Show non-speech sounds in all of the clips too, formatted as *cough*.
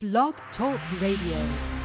Blog Talk Radio.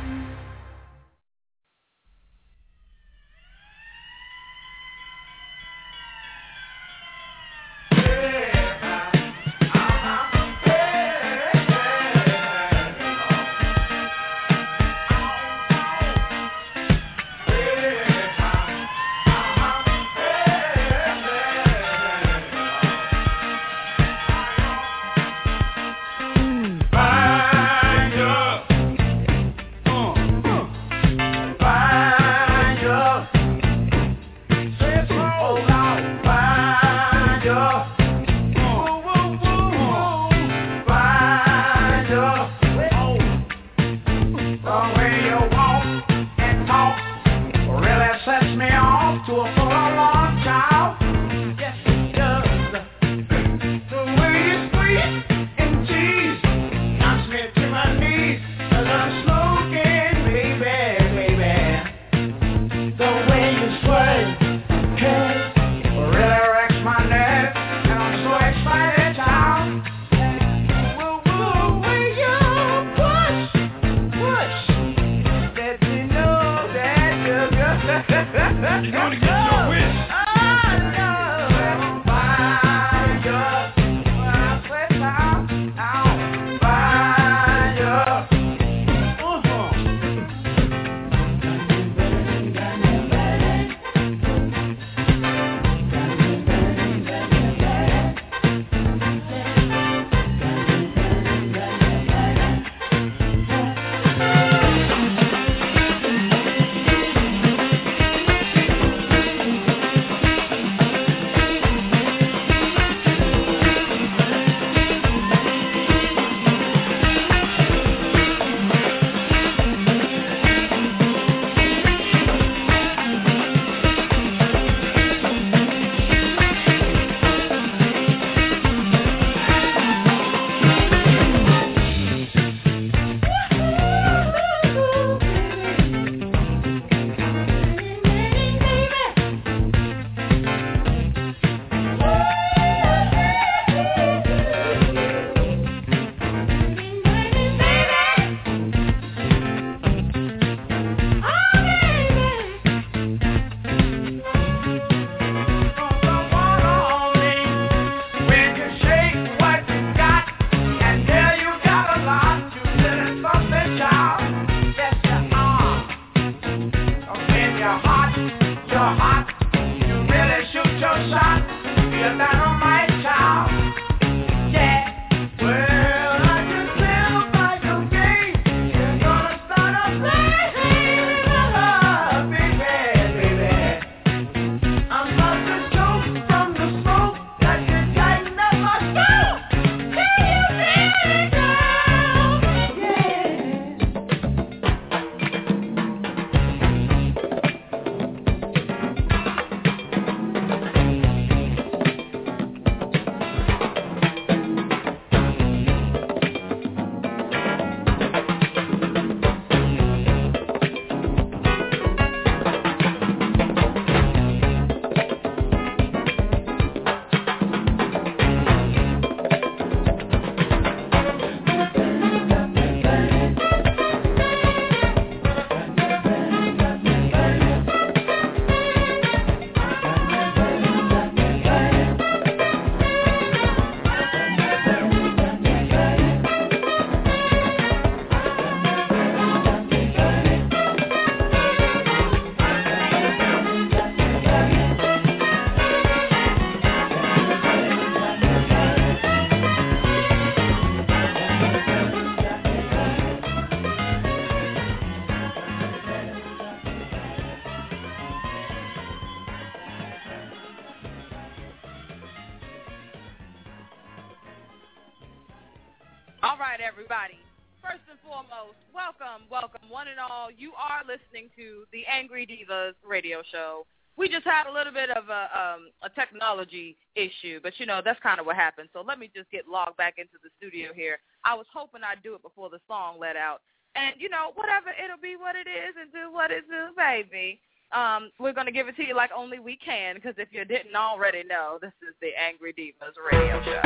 Technology issue, but you know that's kind of what happened. So let me just get logged back into the studio here. I was hoping I'd do it before the song let out, and you know whatever it'll be, what it is, and do what it do, baby. Um, we're gonna give it to you like only we can, because if you didn't already know, this is the Angry Divas Radio Show.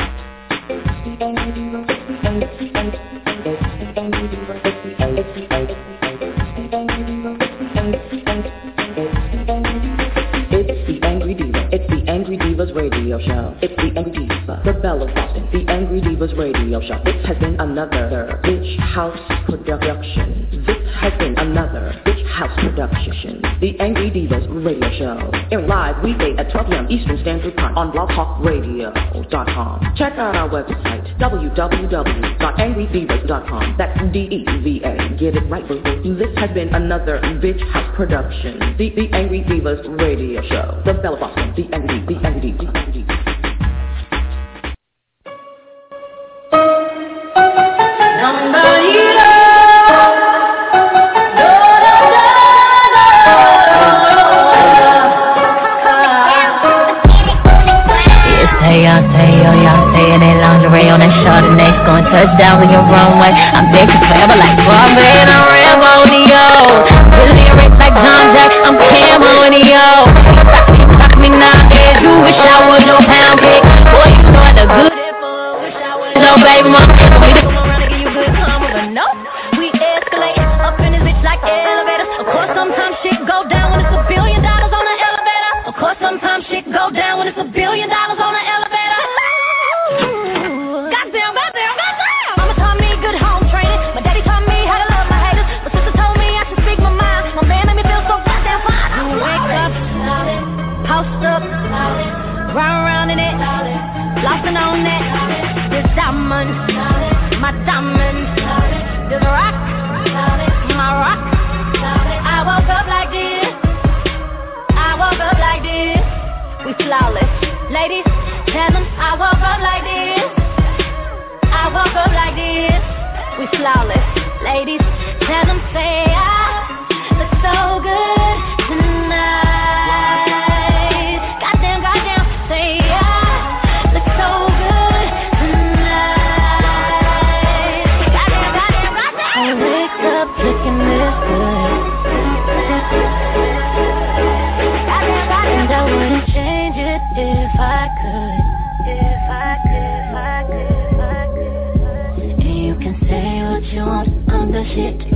Radio show. It's the Angry Diva, the Belle of Boston, the Angry Divas radio show. This has been another Bitch House production. This has been another Bitch House production. The Angry Divas radio show. Airing live weekday at 12 p.m. Eastern Standard Time on blogtalkradio.com. Check out our website, www.angrydevas.com. That's D-E-V-A. Get it right, boo This has been another Bitch House production. The, the Angry Divas radio show. The Belle of Boston, the Angry, the Angry, the Angry. Touchdown in your runway. I'm to forever like Bombay and I'm Rambo The lyrics like John Jack, I'm Cameronio. Fuck me now, yeah, you wish I was your pound cake. Boy, you know the good wish I was your baby mama. The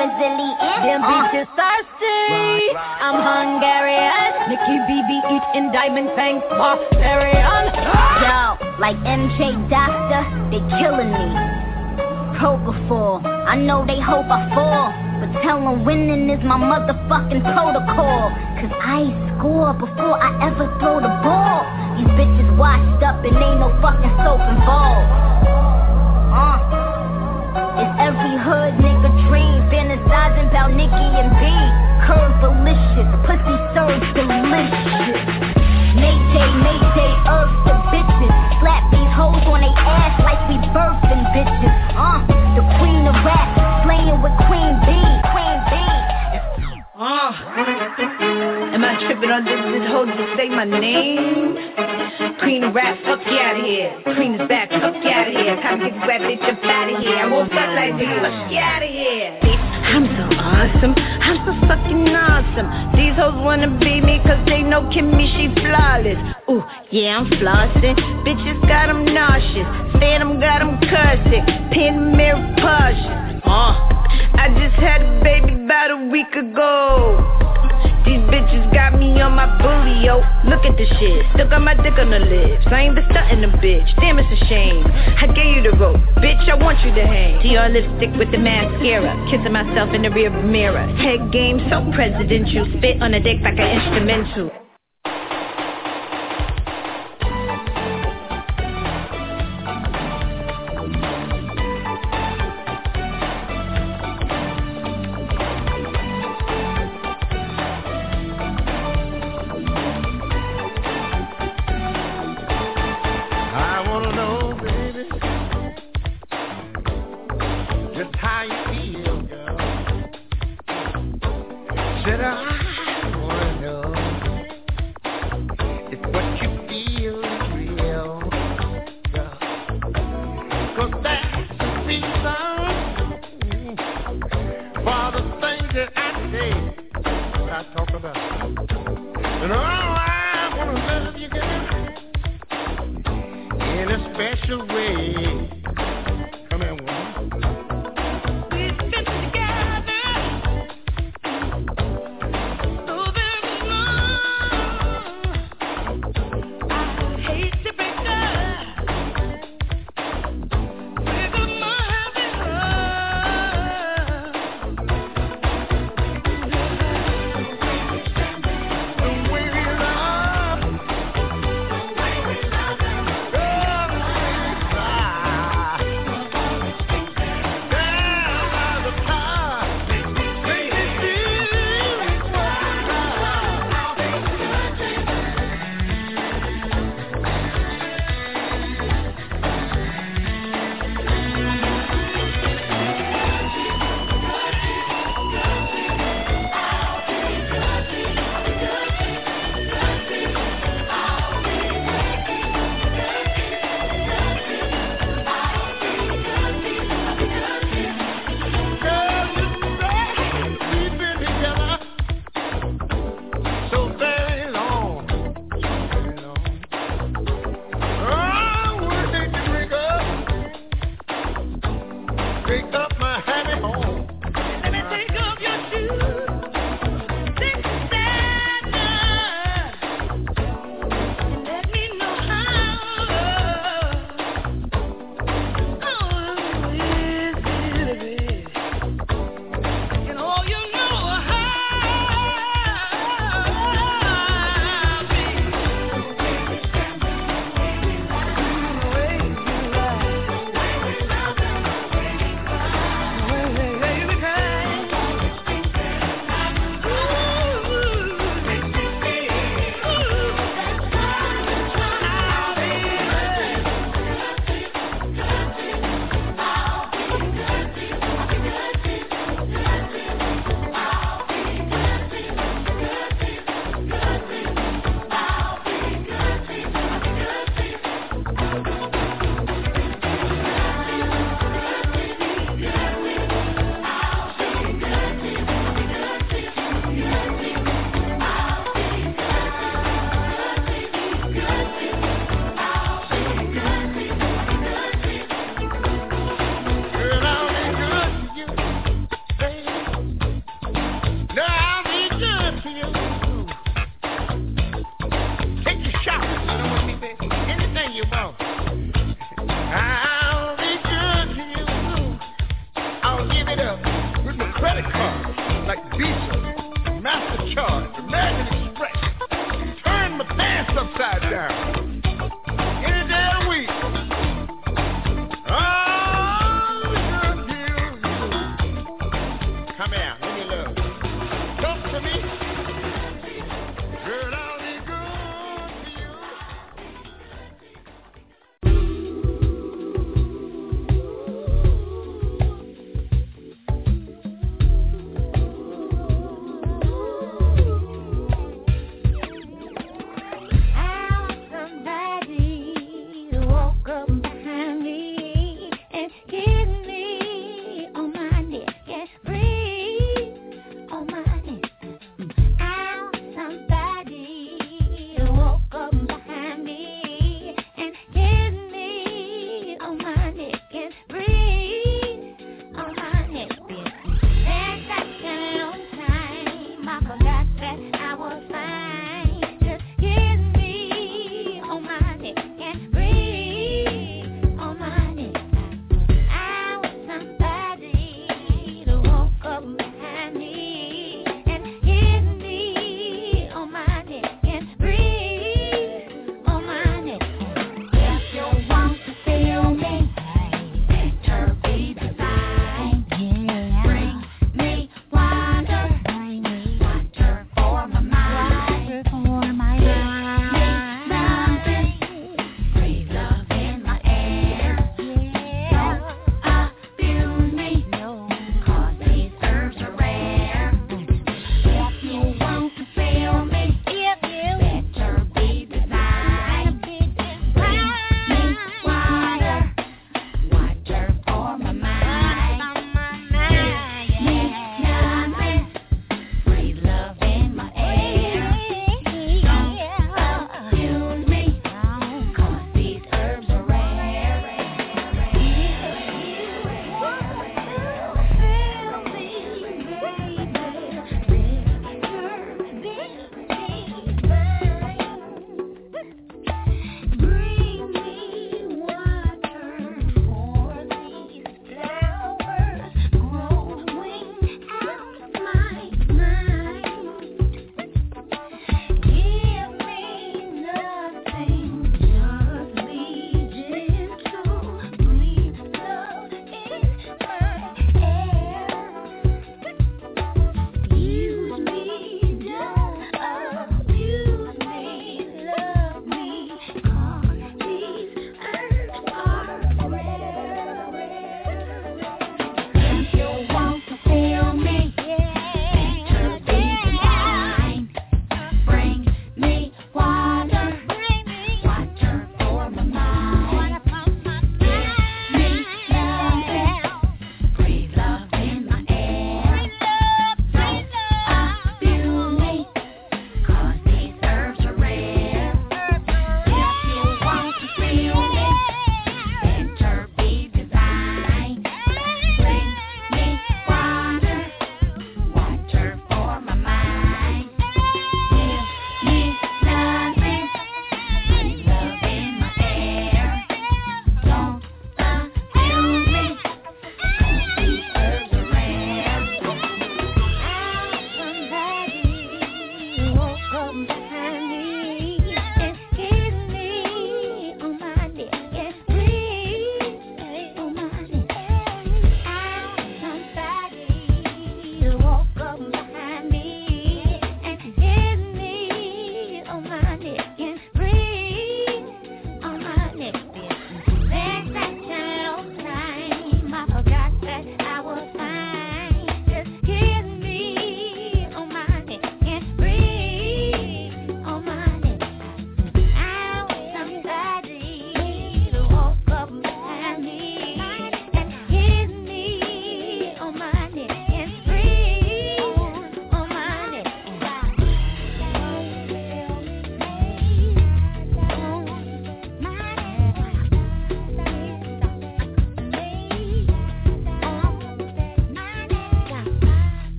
Brazilian. Them uh. bitches thirsty. I'm Hungarian. Nikki BB eating diamond fangs, barbarian. Yo, like MJ Doctor, they killing me. Propofol, I know they hope I fall. But tell them winning is my motherfucking protocol. Cause I score before I ever throw the ball. These bitches washed up and ain't no fucking soap involved. You to hang. Your lipstick with the mascara. Kissing myself in the rear mirror. Head game so presidential. Spit on a dick like an instrumental.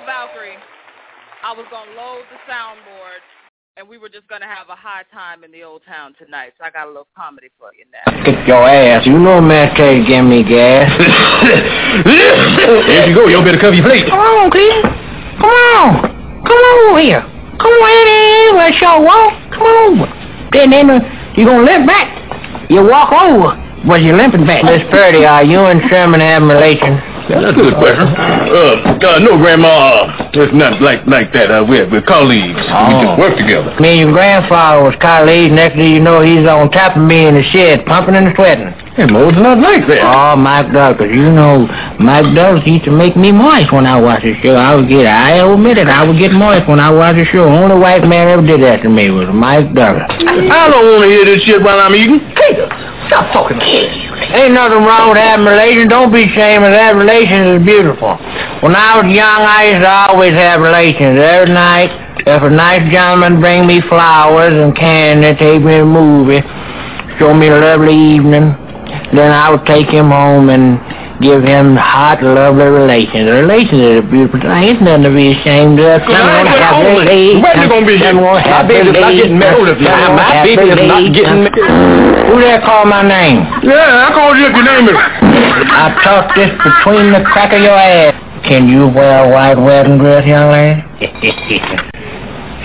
Told Valkyrie I was going to load the soundboard and we were just going to have a high time in the old town tonight. So I got a little comedy for you now. Get your ass. You know Master K give me gas. there you go. You better cover your plate. Come on, kid. Come on. Come on over here. Come on in. Let's show walk. Come on. Then, then uh, you going to limp back. You walk over. Was you limping back? Miss Purty, are you and Sherman having relations? Yeah, that's a good question. Uh, uh, no, Grandma, it's not like like that. Uh, we're, we're colleagues. Oh. We just work together. Me and your grandfather was colleagues. Next thing you know, he's on top of me in the shed, pumping and sweating. Hey, Mo's not like that. Oh, Mike Douglas. You know, Mike Douglas used to make me moist when I watched the show. I would get, I admit it, I would get moist when I watched the show. Only white man ever did that to me was Mike Douglas. I don't want to hear this shit while I'm eating. Peter, stop talking. Ain't nothing wrong with having relations. Don't be ashamed of that. Relations is beautiful. When I was young, I used to always have relations. Every night, if a nice gentleman bring me flowers and candy, take me to a movie, show me a lovely evening, then I would take him home and give him hot, lovely relations. Relations are a beautiful thing. It's nothing to be ashamed of. Happy day. When you gonna be here? My baby's not getting married. My baby is not getting married. Who there called my name? Yeah, I called you if your name is. I taught this between the crack of your ass. Can you wear a white wedding dress, young lady?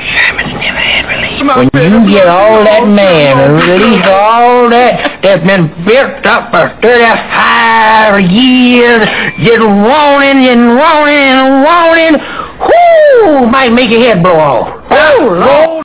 Sherman's never had relief. When you get all that man and release all that that's been built up for 35 years, just wanting and wanting and wanting, whoo, might make your head blow off. Oh, Lord.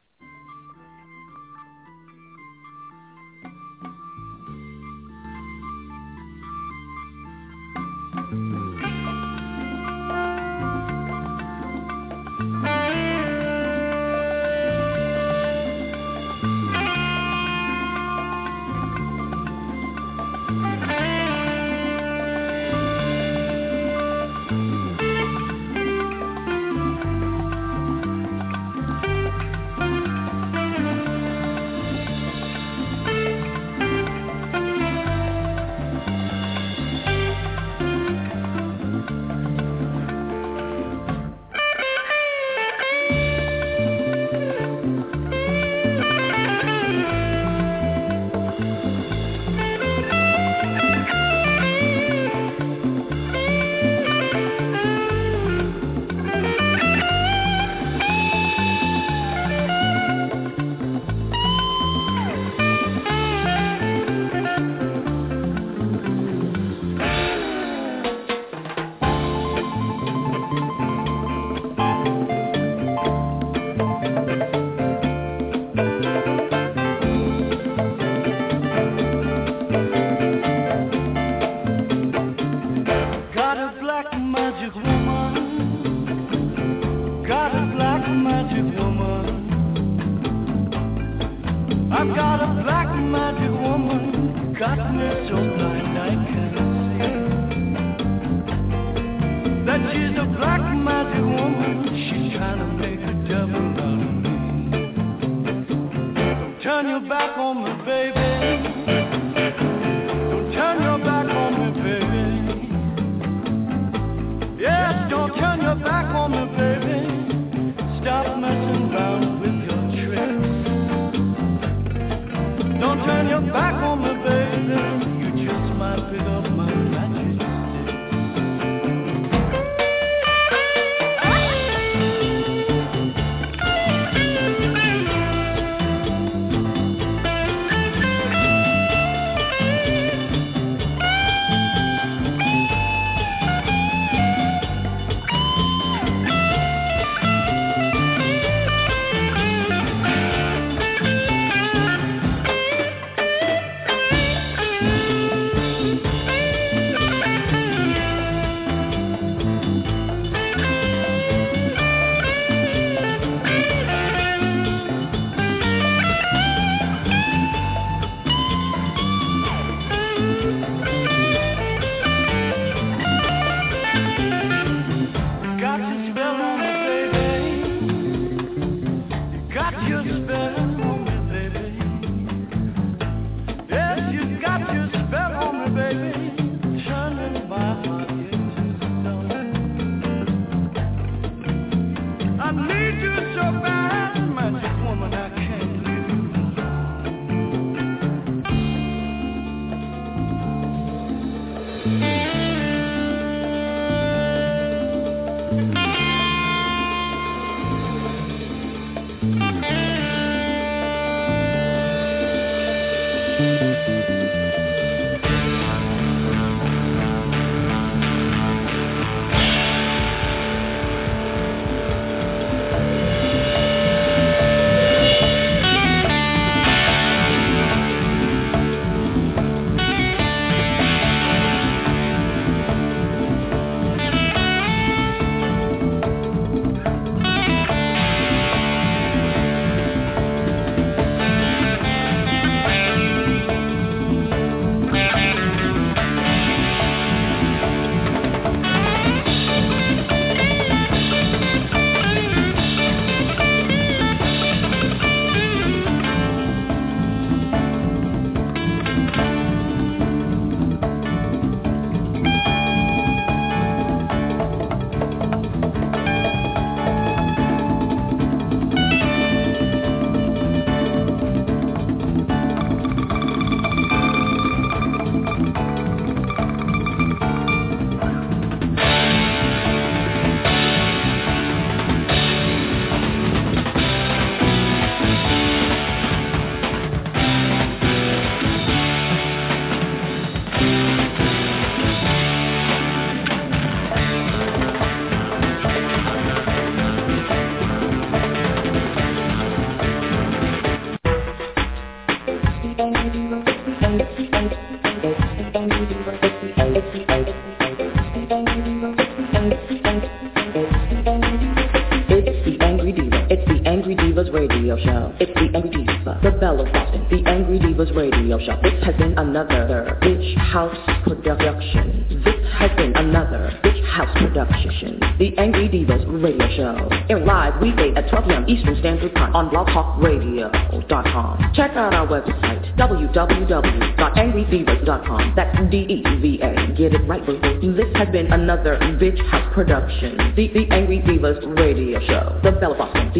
Show. Air live weekday at 12 p.m. Eastern Standard Time on blogtalkradio.com. Check out our website, www.angrydevas.com. That's D-E-V-A. Get it right, boo This has been another Bitch House production. The, the Angry Devas radio show. The Belle of Boston,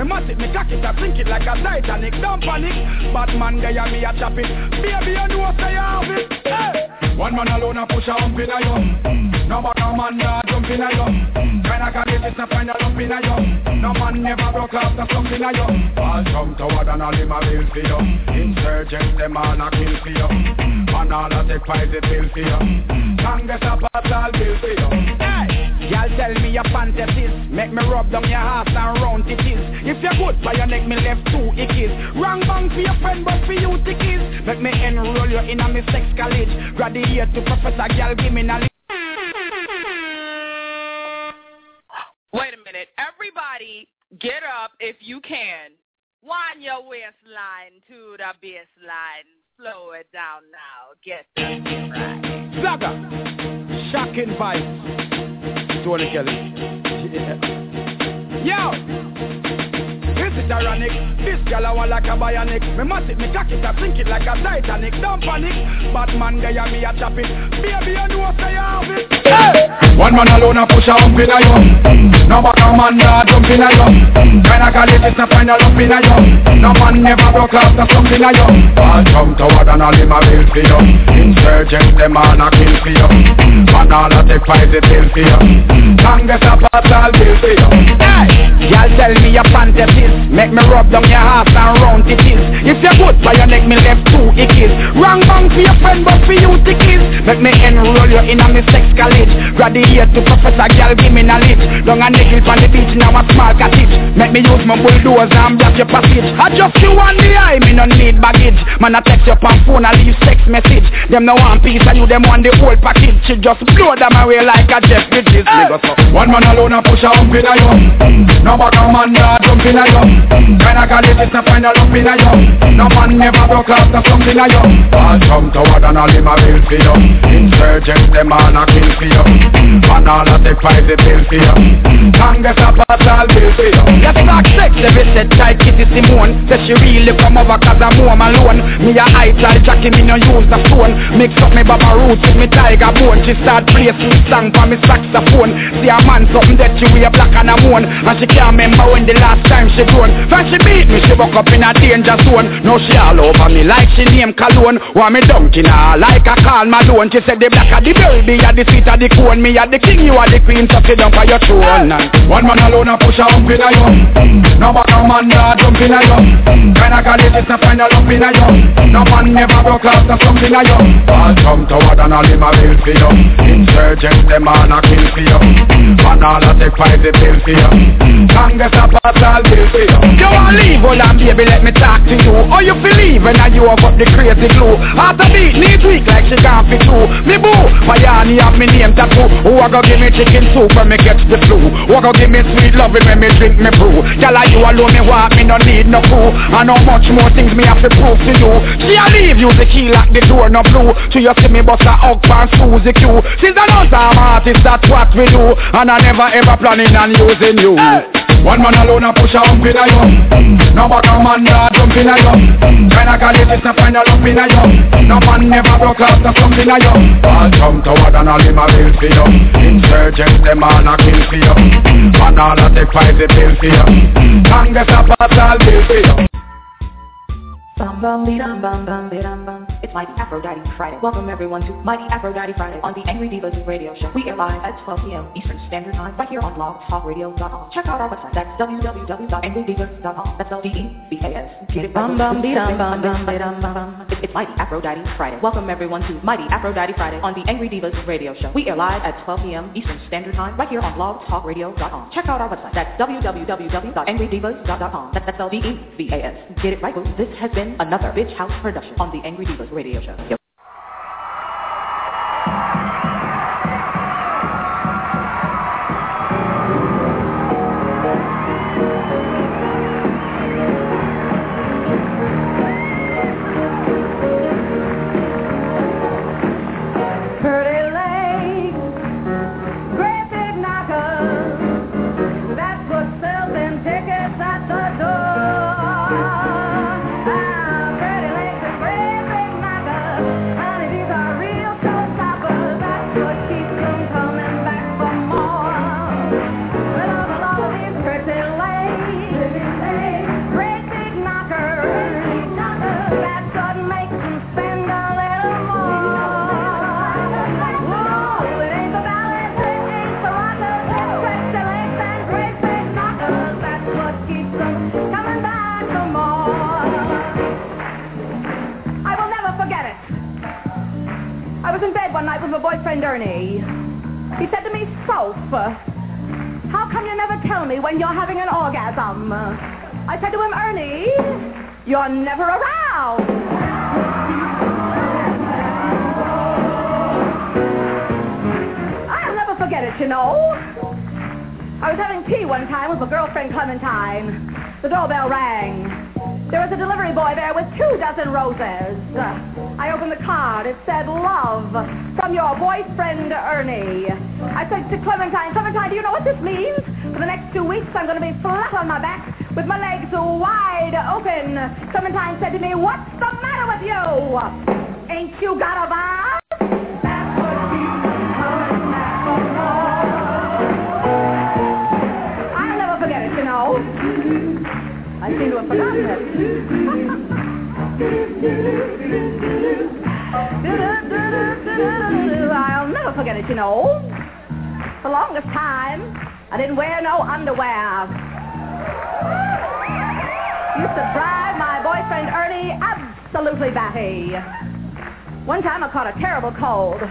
Me must it, me cock it, I think it like a Titanic. Don't panic. Batman and me a chop it. Baby, you know say you have it. Hey. One man alone a push a hump in a yum. No but no man nah jump in a yum. Kinda got it, it's a find a lump in a yum. No man never broke the slump in a yum. All jump toward and all him a bill for you. Insurgents them all a kill for you. And all a take poison pill for you. Congress a pass all bill for you. Hey. Y'all tell me your fantasies Make me rub down your ass and round it is Good by your neck, me left two ickies Wrong bang for your friend, but for you tickies Make me enroll you in a me sex college Graduate to professor, girl, give me knowledge Wait a minute. Everybody get up if you can. Wind your waistline to the baseline. Slow it down now. Get shit right. Zaga, shocking vibes. Tony Kelly. This. This girl I want like a bionic. Me must it, me cock it, I think it like a Titanic. Don't panic. Batman guy me a chop it. Baby, you know say you have it. Hey! One man alone a push a hump in a yum. No but no man nah jump in a yum. Kinda got it, it's a find a lump in a yum. No man never broke off the slump in a yum. All jump toward and all him a bill for you. Insurgents them all a kill for you. Man all a take poison pill for you. Congress a pass all bill for you. Hey! Y'all tell me your fantasies Make me rub down your ass and round it is. If you're good by your neck, me left two ickies Wrong bang for your friend, but for you tickies Make me enroll you in a me sex college. Graduate to professor, girl, give me knowledge. Down a nickel on the beach, now a small cottage. Make me use my bulldozer and block your passage. I just you on the eye, me no need baggage. Man, I text your on phone, I leave sex message. Them no one piece, and you them want the whole package. She just blow them away like a Jeff Bridges One man alone a push a hump in a yum No but no man nah jump in a yum. Kinda got it, it's a find a lump in a yum. No man never broke off slump in a yum. All jump toward and all him a bill for you Insurgents them all a kill for you A take poison pill for you Congress a pass all bill for you Let's talk sex, every said tight Kitty Simone? Say she really come over cause I'm home alone. Me a high tide Jackie, me no use the phone. Mix up me baba roots with me tiger bone. She start play sweet song for me saxophone. See a man something that she wear black and a moan And she can't remember when the last time she grown. When she beat me, she woke up in a danger zone. Now she all over me like she name cologne. Want me dunking her like a Karl Malone. She said the black of the baby, are the sweet of the cone. Me are the king, you are the queen, so sit down for your throne. One man alone a push a hump in a yum. No but no man nah jump in a yum. Kinda got it, it's a find a lump in a yum. No man never broke off the slump in a yum. All jump toward and all him a bill for you Insurgents them all a kill for you Man all a take poison pill for you Congress a pass all bill for you You want leave, hold on baby, let me talk to you. How you feel leaving and you have up the crazy glue? After beat, need weak like she can't fit through Me boo, my yarny have me name tattoo. Who a go give me chicken soup when me catch the flu. A give me sweet loving when me drink me brew. Girl like you alone? Me want, me no need no crew I know much more things me have to prove to you. She a leave you the key lock the door no blue. To you see me bust a hug pan Suzy Q. She's an awesome artist, that's what we do. And I never ever planning on using you One man alone a push a hump in a yum. No but no man nah jump in a yum. Kinda got it, a find a lump in a yum. No man never broke off the slump in a yum. All jump toward and all him a bill for you Insurgents them all a kill for you Man all a take poison pill for you Congress a pass all bill for you Bum bum bum bum bum bum bum. It's Mighty Afro-Diety Friday. Welcome everyone to Mighty Afro-Diety Friday on the Angry Devas Radio Show. We air live at 12 p.m. Eastern Standard Time right here on blogtalkradio.com. Check out our website. That's www.angrydevas.com. That's L-D-E-V-A-S. Get it bum bum bum bum bum bum bum. It's Mighty Afro-Diety Friday. Welcome everyone to Mighty Afro-Diety Friday on the Angry Devas Radio Show. We air live at 12 p.m. Eastern Standard Time right here on blogtalkradio.com. Check out our website. That's www.angrydevas.com. That's L-D-E-V-A-S. Get it right, boo. This has been another Bitch House production on the Angry Devas Radio Show. Dozen roses. I opened the card. It said, love, from your boyfriend, Ernie. I said to Clementine, Clementine, do you know what this means? For the next two weeks, I'm going to be flat on my back with my legs wide open. Clementine said to me, what's the matter with you? Ain't you got a vibe? I'll never forget it, you know. I seem to have forgotten it. *laughs* I'll never forget it, you know. For the longest time, I didn't wear no underwear. Used to drive my boyfriend Ernie absolutely batty. One time I caught a terrible cold.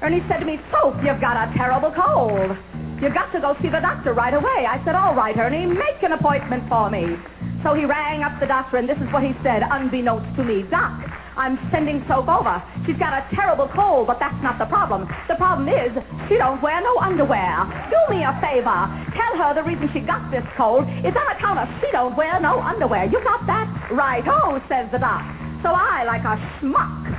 Ernie said to me, Soph, you've got a terrible cold. You've got to go see the doctor right away. I said, all right, Ernie, make an appointment for me. So he rang up the doctor, and this is what he said, unbeknownst to me. Doc, I'm sending Soph over. She's got a terrible cold, but that's not the problem. The problem is she don't wear no underwear. Do me a favor. Tell her the reason she got this cold is on account of she don't wear no underwear. You got that? Right. Oh, says the doc. So I, like a schmuck,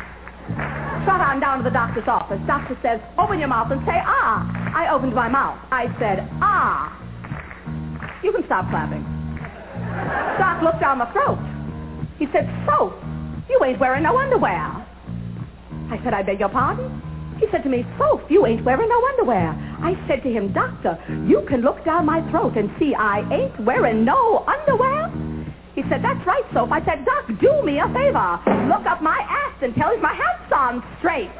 Trot on down to the doctor's office. Doctor says, open your mouth and say, ah. I opened my mouth. I said, ah. You can stop clapping. Doc looked down my throat. He said, Soph, you ain't wearing no underwear. I said, I beg your pardon? He said to me, Soph, you ain't wearing no underwear. I said to him, Doctor, you can look down my throat and see I ain't wearing no underwear? He said, that's right, Soph. I said, Doc, do me a favor. Look up my ass and tell him my hat's on straight.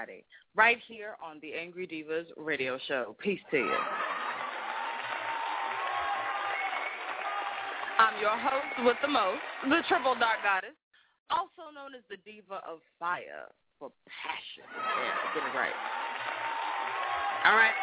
Friday, right here on the Angry Devas radio show. Peace to you. I'm your host with the most, the Triple Dark Goddess, also known as the Diva of Fire for Passion. Yeah, get it right. All right.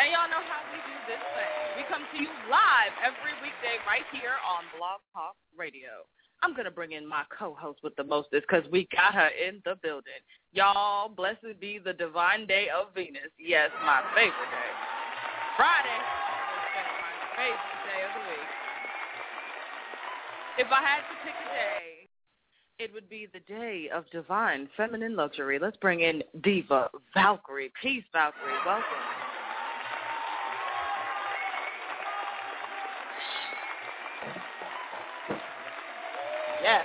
And y'all know how we do this thing. We come to you live every weekday right here on Blog Talk Radio. I'm going to bring in my co-host with the mostest because we got her in the building. Y'all, blessed be the divine day of Venus. Yes, my favorite day. Friday my favorite day of the week. If I had to pick a day, it would be the day of divine feminine luxury. Let's bring in Diva Valkyrie. Peace, Valkyrie. Welcome. Yes.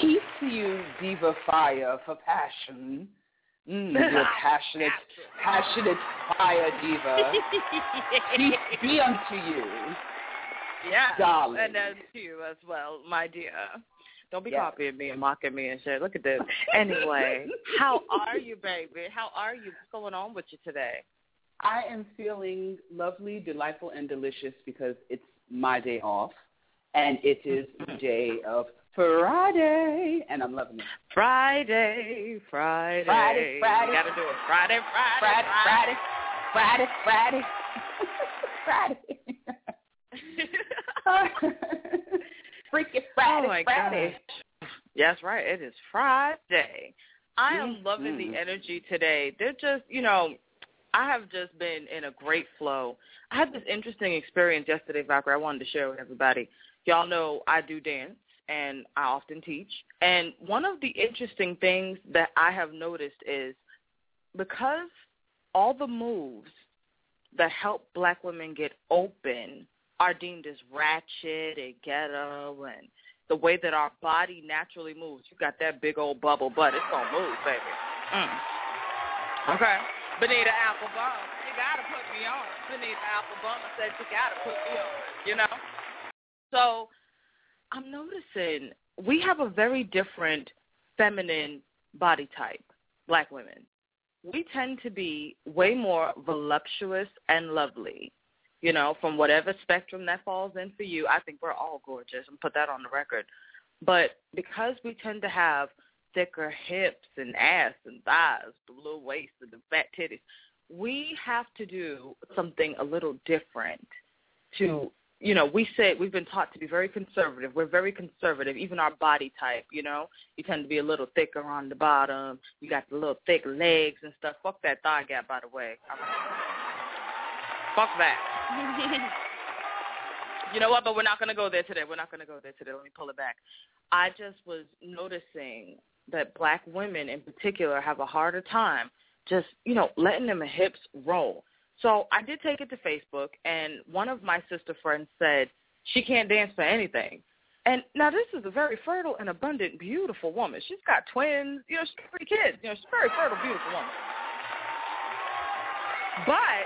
Peace to you, Diva Fire, for passion. Mm, you're *laughs* passionate, passionate fire diva. *laughs* Peace be unto you. Yeah. Darling. And then to you as well, my dear. Don't be Yes. copying me and mocking me and shit. Look at this. Anyway, how are you, baby? How are you? What's going on with you today? I am feeling lovely, delightful, and delicious because it's my day off, and it is the day of Friday, and I'm loving it. Friday, Friday. Friday, Friday. You gotta do it. Friday, Friday, Friday, Friday, Friday, Friday, *laughs* Friday. *laughs* Freaky Friday, oh my Friday. gosh. Yes, right. It is Friday. I am loving Mhm. the energy today. They're just, you know, I have just been in a great flow. I had this interesting experience yesterday, Valkyrie. I wanted to share with everybody. Y'all know I do dance and I often teach. And one of the interesting things that I have noticed is because all the moves that help black women get open are deemed as ratchet and ghetto and the way that our body naturally moves. You got that big old bubble butt. It's going to move, baby. Mm. Okay. Bonita Applebum, you got to put me on. Bonita Applebum said you got to put me on, you know? So I'm noticing we have a very different feminine body type, black women. We tend to be way more voluptuous and lovely you know, from whatever spectrum that falls in for you. I think we're all gorgeous and put that on the record. But because we tend to have thicker hips and ass and thighs, the little waist and the fat titties, we have to do something a little different to you know, we say we've been taught to be very conservative. We're very conservative, even our body type, you know. You tend to be a little thicker on the bottom. You got the little thick legs and stuff. Fuck that thigh gap, by the way. I'm *laughs* Fuck that. *laughs* you know what? But we're not going to go there today. We're not going to go there today. Let me pull it back. I just was noticing that black women in particular have a harder time just, you know, letting them hips roll. So I did take it to Facebook, and one of my sister friends said she can't dance for anything. And now this is a very fertile and abundant, beautiful woman. She's got twins, you know, she's got three kids. You know, she's a very fertile, beautiful woman. But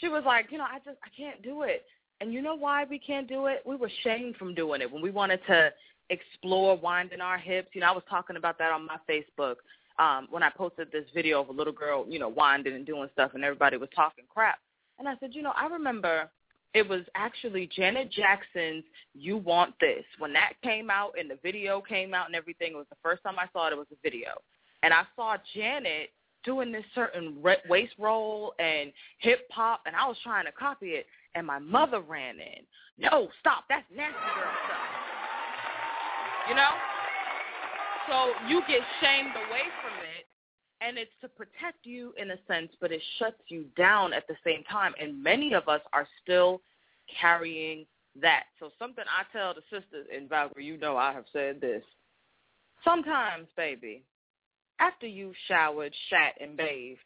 she was like, you know, I just I can't do it. And you know why we can't do it? We were shamed from doing it when we wanted to explore winding our hips. You know, I was talking about that on my Facebook um, when I posted this video of a little girl, you know, winding and doing stuff, and everybody was talking crap. And I said, you know, I remember it was actually Janet Jackson's "You Want This" when that came out and the video came out and everything. It was the first time I saw it. It was a video, and I saw Janet doing this certain waist roll and hip hop, and I was trying to copy it, and my mother ran in. No, stop! That's nasty girl stuff. You know. So you get shamed away from it, and it's to protect you in a sense, but it shuts you down at the same time. And many of us are still carrying that. So something I tell the sisters, and Valkyrie, you know I have said this. Sometimes, baby, after you showered, shat, and bathed,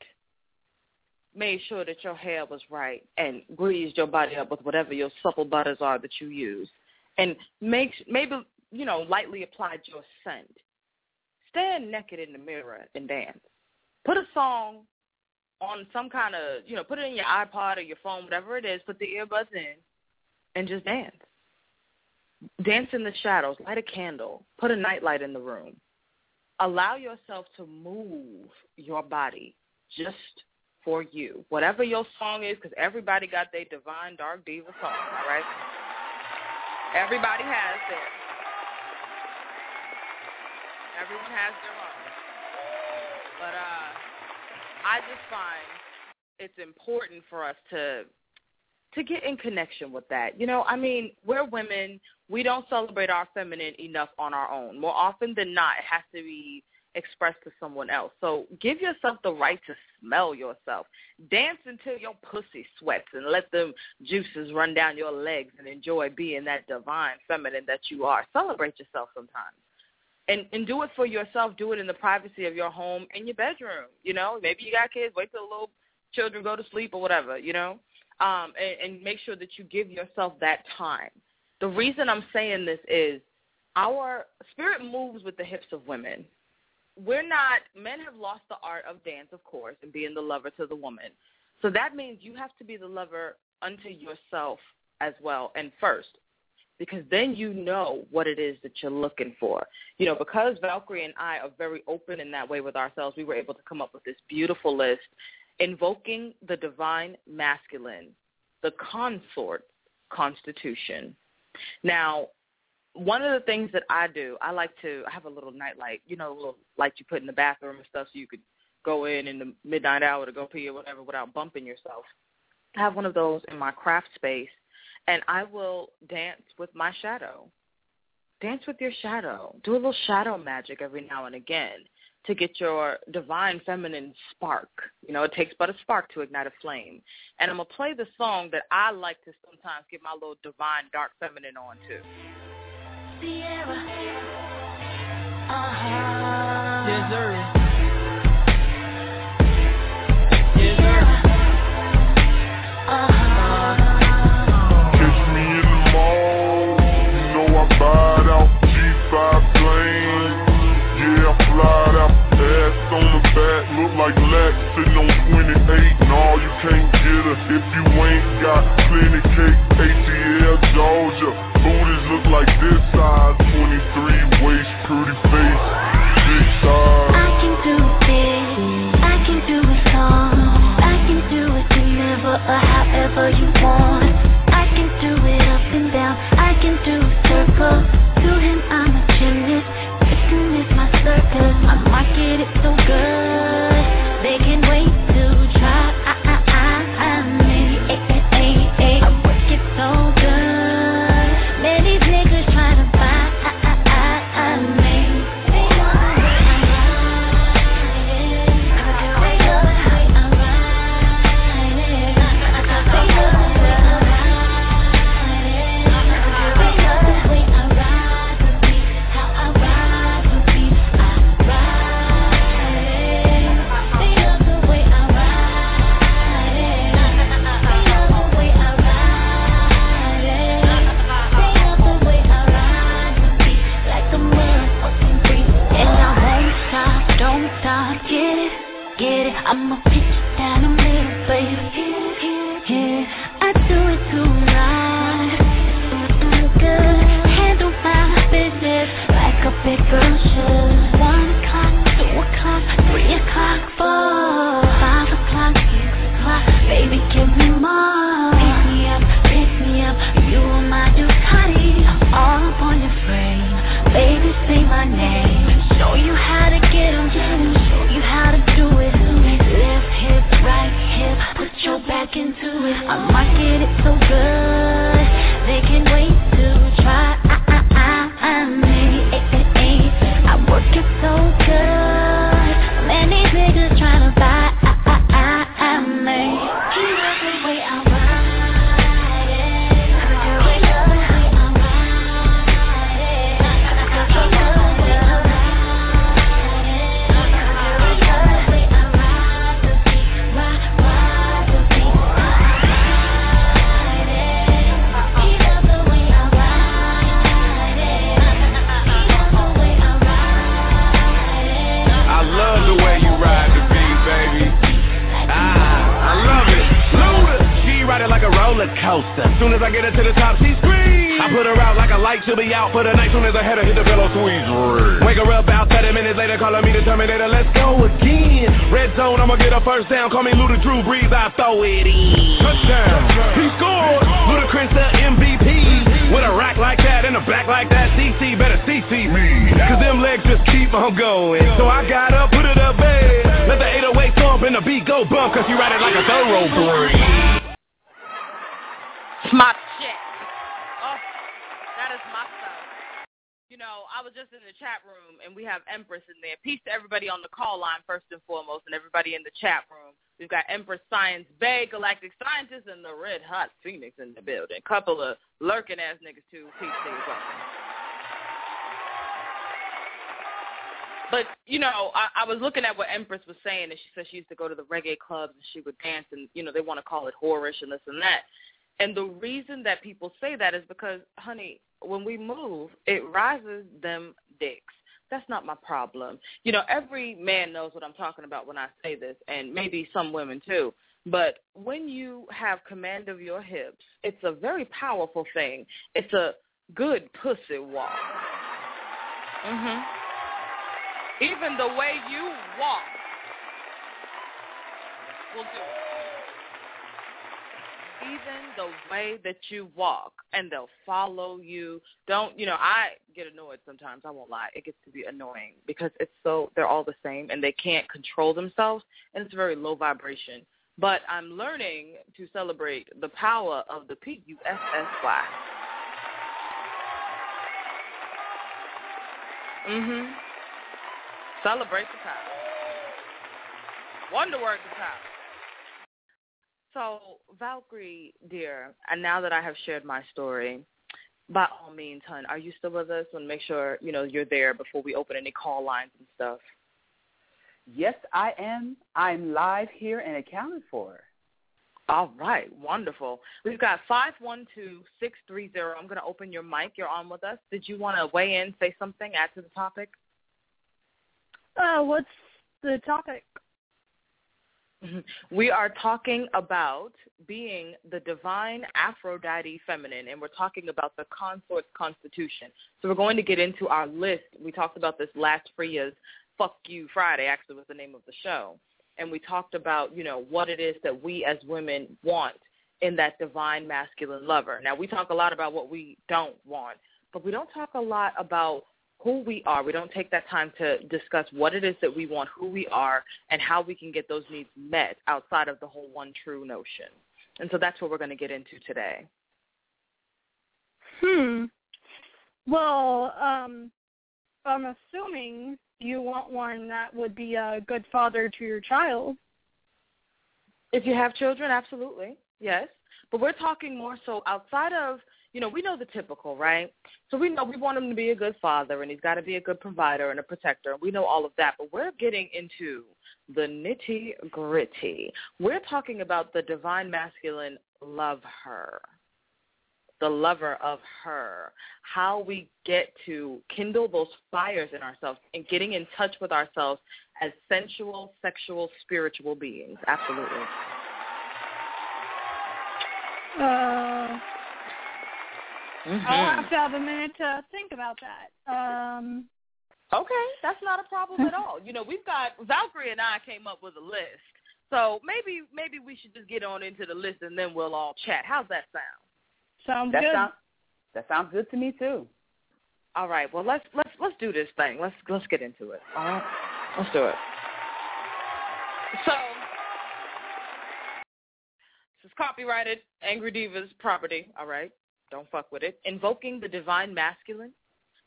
made sure that your hair was right, and greased your body up with whatever your supple butters are that you use, and make maybe you know lightly applied your scent. Stand naked in the mirror and dance. Put a song on some kind of, you know, put it in your iPod or your phone, whatever it is, put the earbuds in and just dance. Dance in the shadows, light a candle, put a nightlight in the room. Allow yourself to move your body just for you. Whatever your song is, because everybody got their divine dark diva song, all right? Everybody has theirs. Everyone has their own. But uh I just find it's important for us to to get in connection with that. You know, I mean, we're women. We don't celebrate our feminine enough on our own. More often than not, it has to be expressed to someone else. So give yourself the right to smell yourself. Dance until your pussy sweats and let them juices run down your legs and enjoy being that divine feminine that you are. Celebrate yourself sometimes and and do it for yourself. Do it in the privacy of your home in your bedroom. You know, maybe you got kids. Wait till the little children go to sleep or whatever. You know, um, and, and make sure that you give yourself that time. The reason I'm saying this is our spirit moves with the hips of women. We're not men have lost the art of dance, of course, and being the lover to the woman. So that means you have to be the lover unto yourself as well and first because then you know what it is that you're looking for. You know, because Valkyrie and I are very open in that way with ourselves, we were able to come up with this beautiful list invoking the divine masculine, the consort constitution. Now, one of the things that I do, I like to I have a little night light, you know, a little light you put in the bathroom and stuff so you could go in in the midnight hour to go pee or whatever without bumping yourself. I have one of those in my craft space and I will dance with my shadow. Dance with your shadow. Do a little shadow magic every now and again to get your divine feminine spark. You know, it takes but a spark to ignite a flame. And I'm going to play the song that I like to sometimes get my little divine dark feminine on to. Ciara. Uh-huh. Like Lex sitting on 28 No, you can't get her if you ain't got plenty cake. ATL Georgia Booties look like this size. 23 waist, pretty face Big size I can do this, I can do I can do or however you want. I can do it up and down, I can do circles she'll be out for the night. Soon as I head her hit the pillow, squeeze. Wake her up about 30 minutes later, calling me the Terminator. Let's go again. Red zone, I'ma get a first down. Call we have Empress in there. Peace to everybody on the call line first and foremost and everybody in the chat room. We've got Empress Science Bay, Galactic Scientist, and the Red Hot Phoenix in the building. Couple of lurking ass niggas too. Peace to you. But you know, I, I was looking at what Empress was saying, and she said she used to go to the reggae clubs and she would dance, and you know they want to call it whorish and this and that. And the reason that people say that is because, honey, when we move, it rises them dicks. That's not my problem. You know, every man knows what I'm talking about when I say this, and maybe some women too. But when you have command of your hips, it's a very powerful thing. It's a good pussy walk. Mhm. Even the way you walk will do even the way that you walk and they'll follow you. Don't you know i get annoyed sometimes i won't lie. It gets to be annoying because it's so they're all the same and they can't control themselves and it's very low vibration. But i'm learning to celebrate the power of the p-u-s-s-y Mm-hmm. celebrate the power. Wonder work the power so, Valkyrie, dear, and now that I have shared my story, by all means, hun, are you still with us? And make sure you know you're there before we open any call lines and stuff. Yes, I am. I'm live here and accounted for. All right, wonderful. We've got five one two six three zero. I'm going to open your mic. You're on with us. Did you want to weigh in, say something, add to the topic? Uh, what's the topic? Mm-hmm. We are talking about being the divine Aphrodite feminine, and we're talking about the consort's constitution. So we're going to get into our list. We talked about this last Freya's Fuck You Friday, actually was the name of the show. And we talked about, you know, what it is that we as women want in that divine masculine lover. Now, we talk a lot about what we don't want, but we don't talk a lot about who we are. We don't take that time to discuss what it is that we want, who we are, and how we can get those needs met outside of the whole one true notion. And so that's what we're going to get into today. Hmm. Well, um, I'm assuming you want one that would be a good father to your child. If you have children, absolutely. Yes. But we're talking more so outside of you know, we know the typical, right? So we know we want him to be a good father and he's got to be a good provider and a protector. We know all of that, but we're getting into the nitty gritty. We're talking about the divine masculine love her, the lover of her, how we get to kindle those fires in ourselves and getting in touch with ourselves as sensual, sexual, spiritual beings. Absolutely. Uh, Mm-hmm. I'll have to have a minute to think about that. Um, okay, that's not a problem at *laughs* all. You know, we've got Valkyrie and I came up with a list, so maybe maybe we should just get on into the list and then we'll all chat. How's that sound? Sounds that good. Sound, that sounds good to me too. All right. Well, let's let's let's do this thing. Let's let's get into it. All right. Let's do it. So this is copyrighted Angry Devas property. All right. Don't fuck with it. Invoking the divine masculine,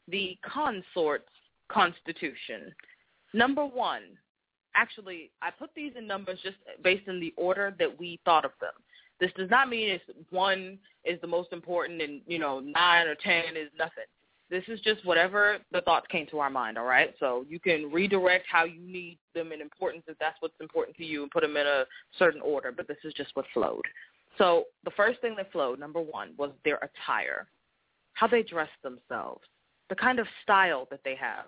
the consort's constitution. Number one, actually, I put these in numbers just based on the order that we thought of them. This does not mean it's one is the most important and, you know, nine or ten is nothing. This is just whatever the thoughts came to our mind, all right? So you can redirect how you need them in importance if that's what's important to you and put them in a certain order, but this is just what flowed. So the first thing that flowed, number one, was their attire, how they dress themselves, the kind of style that they have.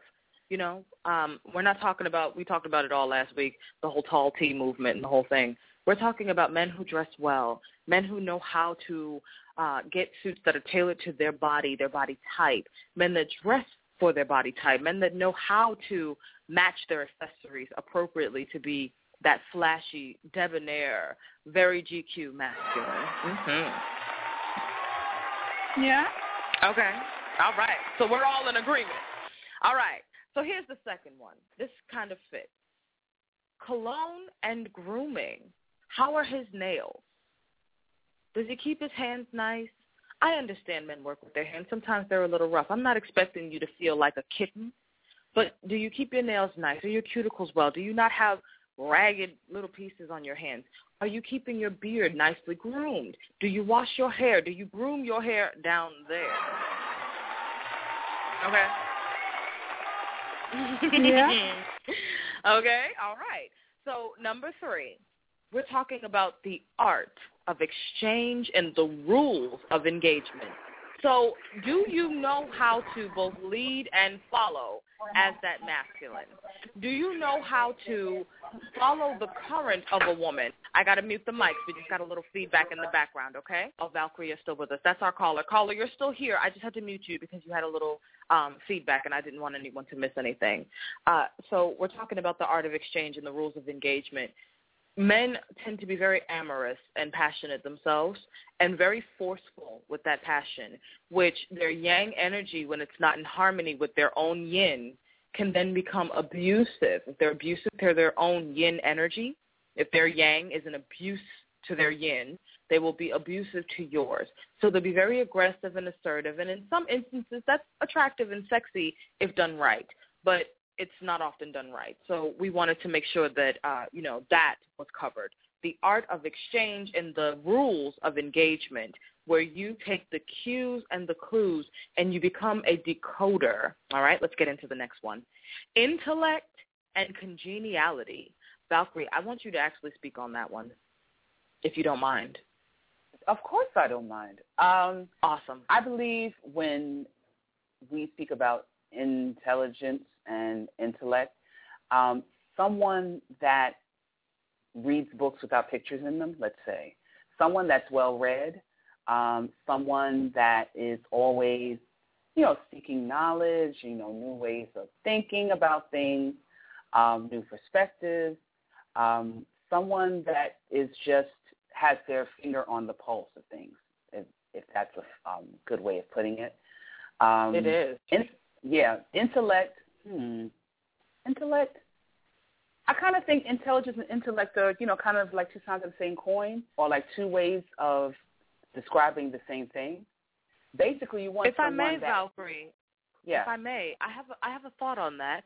You know, um, we're not talking about, we talked about it all last week, the whole tall T movement and the whole thing. We're talking about men who dress well, men who know how to uh, get suits that are tailored to their body, their body type, men that dress for their body type, men that know how to match their accessories appropriately to be that flashy, debonair, very GQ masculine. Mm-hmm. Yeah. Okay. All right. So we're all in agreement. All right. So here's the second one. This kind of fits. Cologne and grooming. How are his nails? Does he keep his hands nice? I understand men work with their hands. Sometimes they're a little rough. I'm not expecting you to feel like a kitten, but do you keep your nails nice? Are your cuticles well? Do you not have ragged little pieces on your hands? Are you keeping your beard nicely groomed? Do you wash your hair? Do you groom your hair down there? Okay. *laughs* Yeah. *laughs* okay, all right. So number three, we're talking about the art of exchange and the rules of engagement. So do you know how to both lead and follow as that masculine? Do you know how to follow the current of a woman? I got to mute the mics. We just got a little feedback in the background, okay? Oh, Valkyrie is still with us. That's our caller. Caller, you're still here. I just had to mute you because you had a little um, feedback, and I didn't want anyone to miss anything. Uh, so we're talking about the art of exchange and the rules of engagement men tend to be very amorous and passionate themselves and very forceful with that passion, which their yang energy, when it's not in harmony with their own yin, can then become abusive. If they're abusive to their own yin energy, if their yang is an abuse to their yin, they will be abusive to yours. So they'll be very aggressive and assertive, and in some instances, that's attractive and sexy if done right. But it's not often done right. So we wanted to make sure that uh, you know that was covered. The art of exchange and the rules of engagement, where you take the cues and the clues and you become a decoder. All right, let's get into the next one. Intellect and congeniality. Valkyrie, I want you to actually speak on that one, if you don't mind. Of course I don't mind. Um, awesome. I believe when we speak about intelligence and intellect, um, someone that reads books without pictures in them, let's say, someone that's well read, um, someone that is always, you know, seeking knowledge, you know, new ways of thinking about things, um, new perspectives, um, someone that is just has their finger on the pulse of things, if, if that's a um, good way of putting it. Um, it is. In, yeah, intellect. Hmm. Intellect. I kind of think intelligence and intellect are, you know, kind of like two sides of the same coin, or like two ways of describing the same thing. Basically, you want if I may, that, Valkyrie. Yeah. If I may, I have a, I have a thought on that.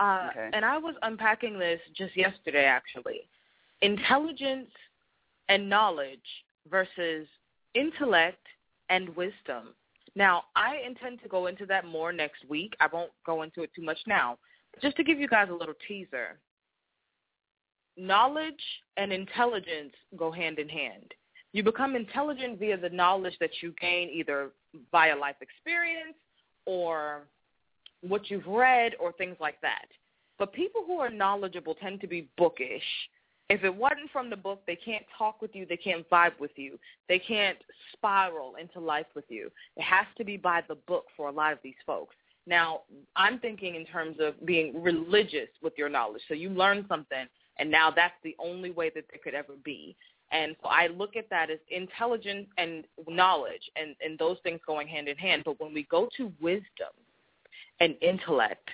Uh, okay. And I was unpacking this just yesterday, actually. Intelligence and knowledge versus intellect and wisdom. Now, I intend to go into that more next week. I won't go into it too much now. Just to give you guys a little teaser, knowledge and intelligence go hand in hand. You become intelligent via the knowledge that you gain either via life experience or what you've read or things like that. But people who are knowledgeable tend to be bookish if it wasn't from the book, they can't talk with you. They can't vibe with you. They can't spiral into life with you. It has to be by the book for a lot of these folks. Now, I'm thinking in terms of being religious with your knowledge. So you learn something, and now that's the only way that there could ever be. And so I look at that as intelligence and knowledge and, and those things going hand in hand. But when we go to wisdom and intellect,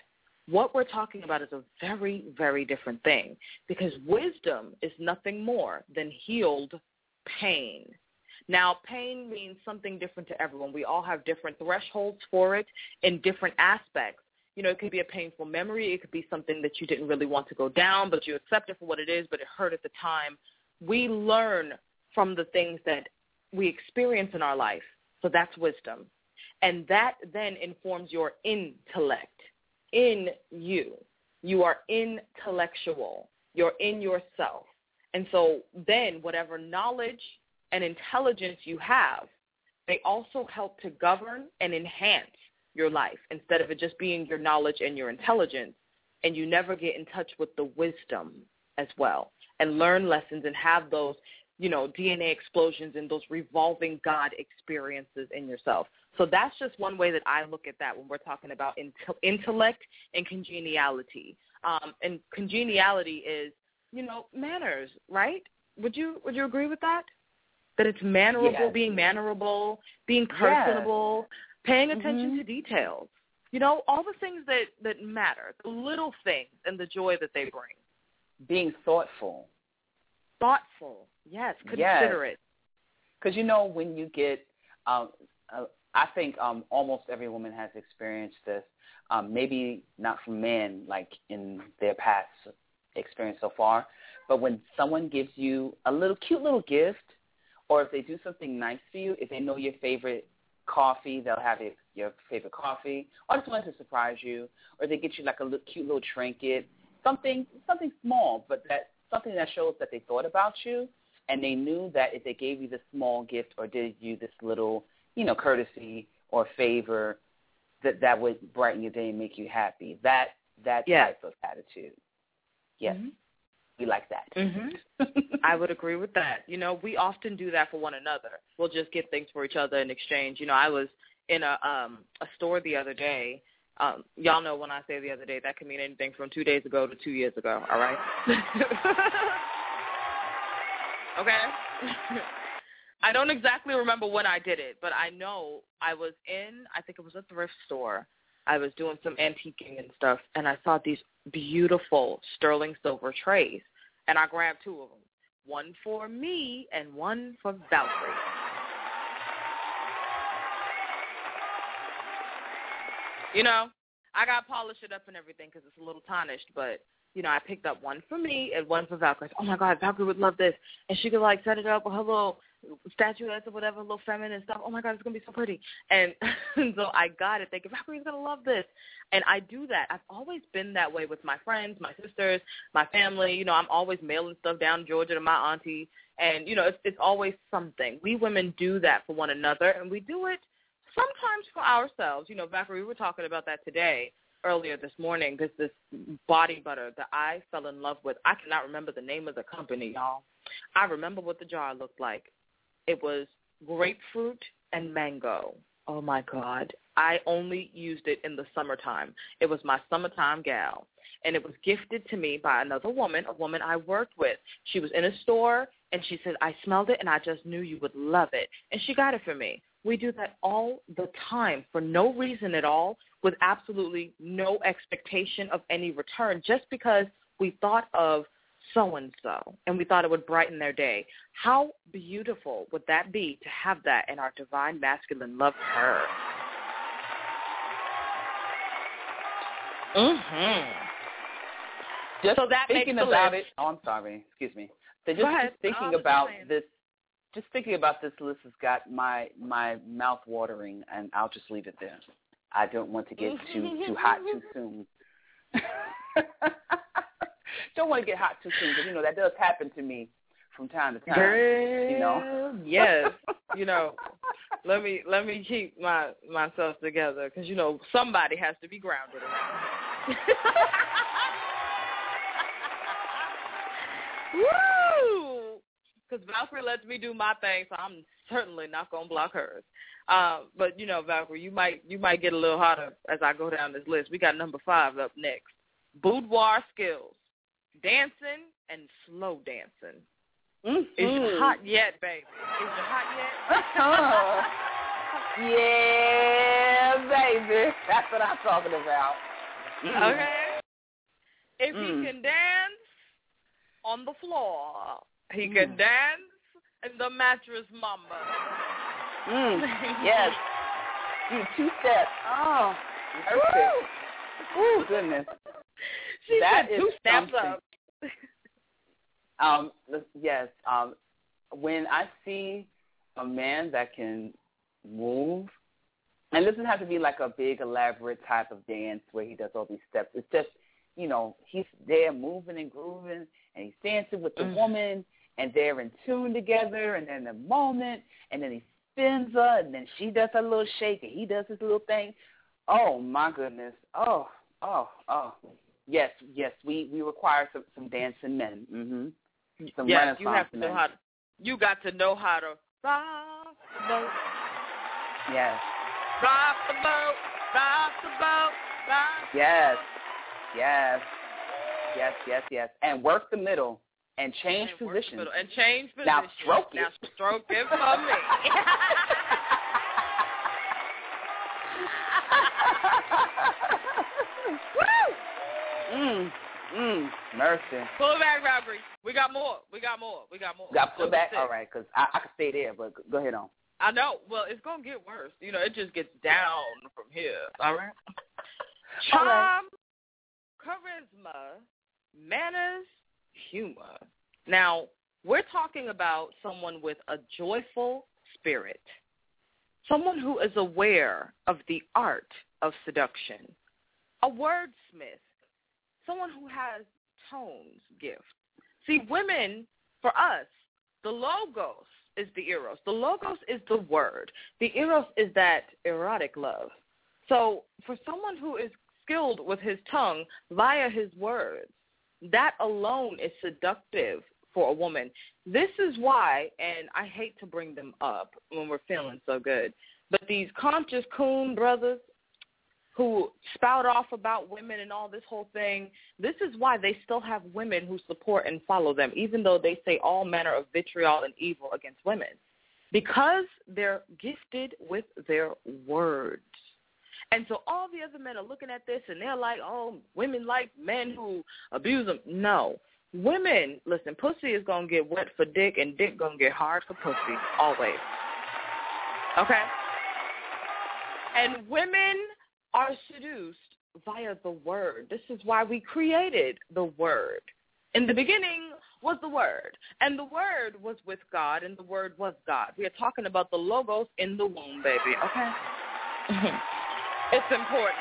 what we're talking about is a very, very different thing because wisdom is nothing more than healed pain. Now, pain means something different to everyone. We all have different thresholds for it in different aspects. You know, it could be a painful memory. It could be something that you didn't really want to go down, but you accept it for what it is, but it hurt at the time. We learn from the things that we experience in our life. So that's wisdom. And that then informs your intellect in you. You are intellectual. You're in yourself. And so then whatever knowledge and intelligence you have, they also help to govern and enhance your life instead of it just being your knowledge and your intelligence. And you never get in touch with the wisdom as well and learn lessons and have those you know, DNA explosions and those revolving God experiences in yourself. So that's just one way that I look at that when we're talking about intellect and congeniality. Um, and congeniality is, you know, manners, right? Would you would you agree with that? That it's mannerable, yes. being mannerable, being personable, yes. paying attention mm-hmm. to details. You know, all the things that that matter, the little things and the joy that they bring. Being thoughtful. Thoughtful. Yes, consider it. Because you know when you get, um, uh, I think um, almost every woman has experienced this. Um, maybe not from men, like in their past experience so far, but when someone gives you a little cute little gift, or if they do something nice for you, if they know your favorite coffee, they'll have your, your favorite coffee, or just wanted to surprise you, or they get you like a little, cute little trinket, something something small, but that something that shows that they thought about you and they knew that if they gave you this small gift or did you this little, you know, courtesy or favor, that that would brighten your day and make you happy. That that yeah. type of attitude. Yes. Mm-hmm. We like that. Mm-hmm. *laughs* I would agree with that. You know, we often do that for one another. We'll just get things for each other in exchange. You know, I was in a um a store the other day. Um, y'all know when I say the other day, that can mean anything from two days ago to two years ago. All right. *laughs* okay. *laughs* I don't exactly remember when I did it, but I know I was in. I think it was a thrift store. I was doing some antiquing and stuff, and I saw these beautiful sterling silver trays, and I grabbed two of them, one for me and one for Valkyrie. You know, I got to polish it up and everything because it's a little tarnished, but you know, I picked up one for me and one for Valkyrie. Oh my God, Valkyrie would love this, and she could like set it up with her little statuettes or whatever, little feminine stuff. Oh my God, it's gonna be so pretty. And, and *laughs* so I got it thinking Valkyrie's gonna love this, and I do that. I've always been that way with my friends, my sisters, my family. You know, I'm always mailing stuff down to Georgia to my auntie, and you know, it's it's always something. We women do that for one another, and we do it sometimes for ourselves. You know, Valkyrie, we were talking about that today earlier this morning. There's this body butter that I fell in love with. I cannot remember the name of the company, y'all. I remember what the jar looked like. It was grapefruit and mango. Oh my God. I only used it in the summertime. It was my summertime gal. And it was gifted to me by another woman, a woman I worked with. She was in a store and she said, I smelled it and I just knew you would love it. And she got it for me. We do that all the time for no reason at all with absolutely no expectation of any return just because we thought of so and so and we thought it would brighten their day. How beautiful would that be to have that in our divine masculine love her? Mhm. Just so that thinking makes about list. it. Oh, I'm sorry. Excuse me. So just, just thinking Oh, about fine. this, just thinking about this list has got my my mouth watering, and I'll just leave it there. I don't want to get too too hot too *laughs* soon. *laughs* don't want to get hot too soon because you know that does happen to me from time to time. Girl, you know. yes. You know, let me let me keep my myself together because you know somebody has to be grounded around. *laughs* Woo! Because Valkyrie lets me do my thing, so I'm certainly not gonna block hers. Uh, but you know, Valkyrie, you might you might get a little hotter as I go down this list. We got number five up next. Boudoir skills, dancing and slow dancing. Mm-hmm. Is you hot yet, baby? Is it hot yet? *laughs* yeah, baby. That's what I'm talking about. Mm. Okay. If Mm. he can dance on the floor, he can Mm. dance in the mattress mamba. Mm. *laughs* Yes. You two steps. Oh, Perfect. Oh goodness. *laughs* She That said two steps something. up. Um, yes. Um, when I see a man that can move, and doesn't have to be like a big elaborate type of dance where he does all these steps. It's just, you know, he's there moving and grooving, and he's dancing with the Mm. woman, and they're in tune together, and then the moment, and then he spins her, and then she does her little shake, and he does his little thing. Oh my goodness. Oh, oh, oh. Yes, yes. We we require some some dancing men. hmm Some yes, you have to men. know how. To, you got to know how to rock the boat. Yes. Rock the boat, rock the boat, rock. Yes. Yes. Yes, yes, yes. And work the middle and change positions. And change positions. Now stroke it. Now stroke it for me. *laughs* Woo! Mm, mm, mercy. Pull it back, Valkyrie. We got more. We got more. We got more. Got pull back? All right, because I, I could stay there, but go ahead on. I know. Well, it's gonna get worse. You know, it just gets down from here. All right. Charm, charisma, manners, humor. Now, we're talking about someone with a joyful spirit, someone who is aware of the art of seduction, a wordsmith, someone who has tones gift. See, women, for us, the logos is the eros. The logos is the word. The eros is that erotic love. So for someone who is skilled with his tongue via his words, that alone is seductive for a woman. This is why, and I hate to bring them up when we're feeling so good, but these conscious coon brothers who spout off about women and all this whole thing, this is why they still have women who support and follow them, even though they say all manner of vitriol and evil against women. Because they're gifted with their words. And so all the other men are looking at this and they're like, oh, women like men who abuse them. No. Women, listen, pussy is going to get wet for dick and dick going to get hard for pussy, always. Okay? And women are seduced via the word. This is why we created the word. In the beginning was the word, and the word was with God, and the word was God. We are talking about the logos in the womb, baby, okay? *laughs* it's important.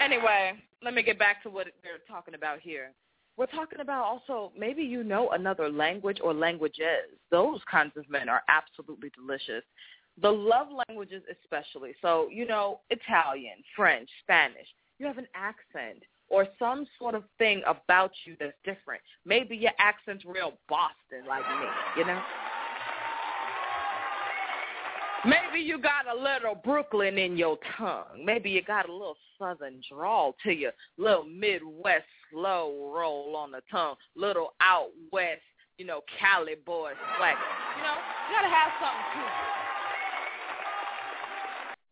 Anyway, let me get back to what we're talking about here. We're talking about also maybe you know another language or languages. Those kinds of men are absolutely delicious. The love languages especially. So, you know, Italian, French, Spanish. You have an accent or some sort of thing about you that's different. Maybe your accent's real Boston like me, you know? Maybe you got a little Brooklyn in your tongue. Maybe you got a little southern drawl to your little Midwest slow roll on the tongue, little out west, you know, Cali boy swag. You know, you gotta have something to.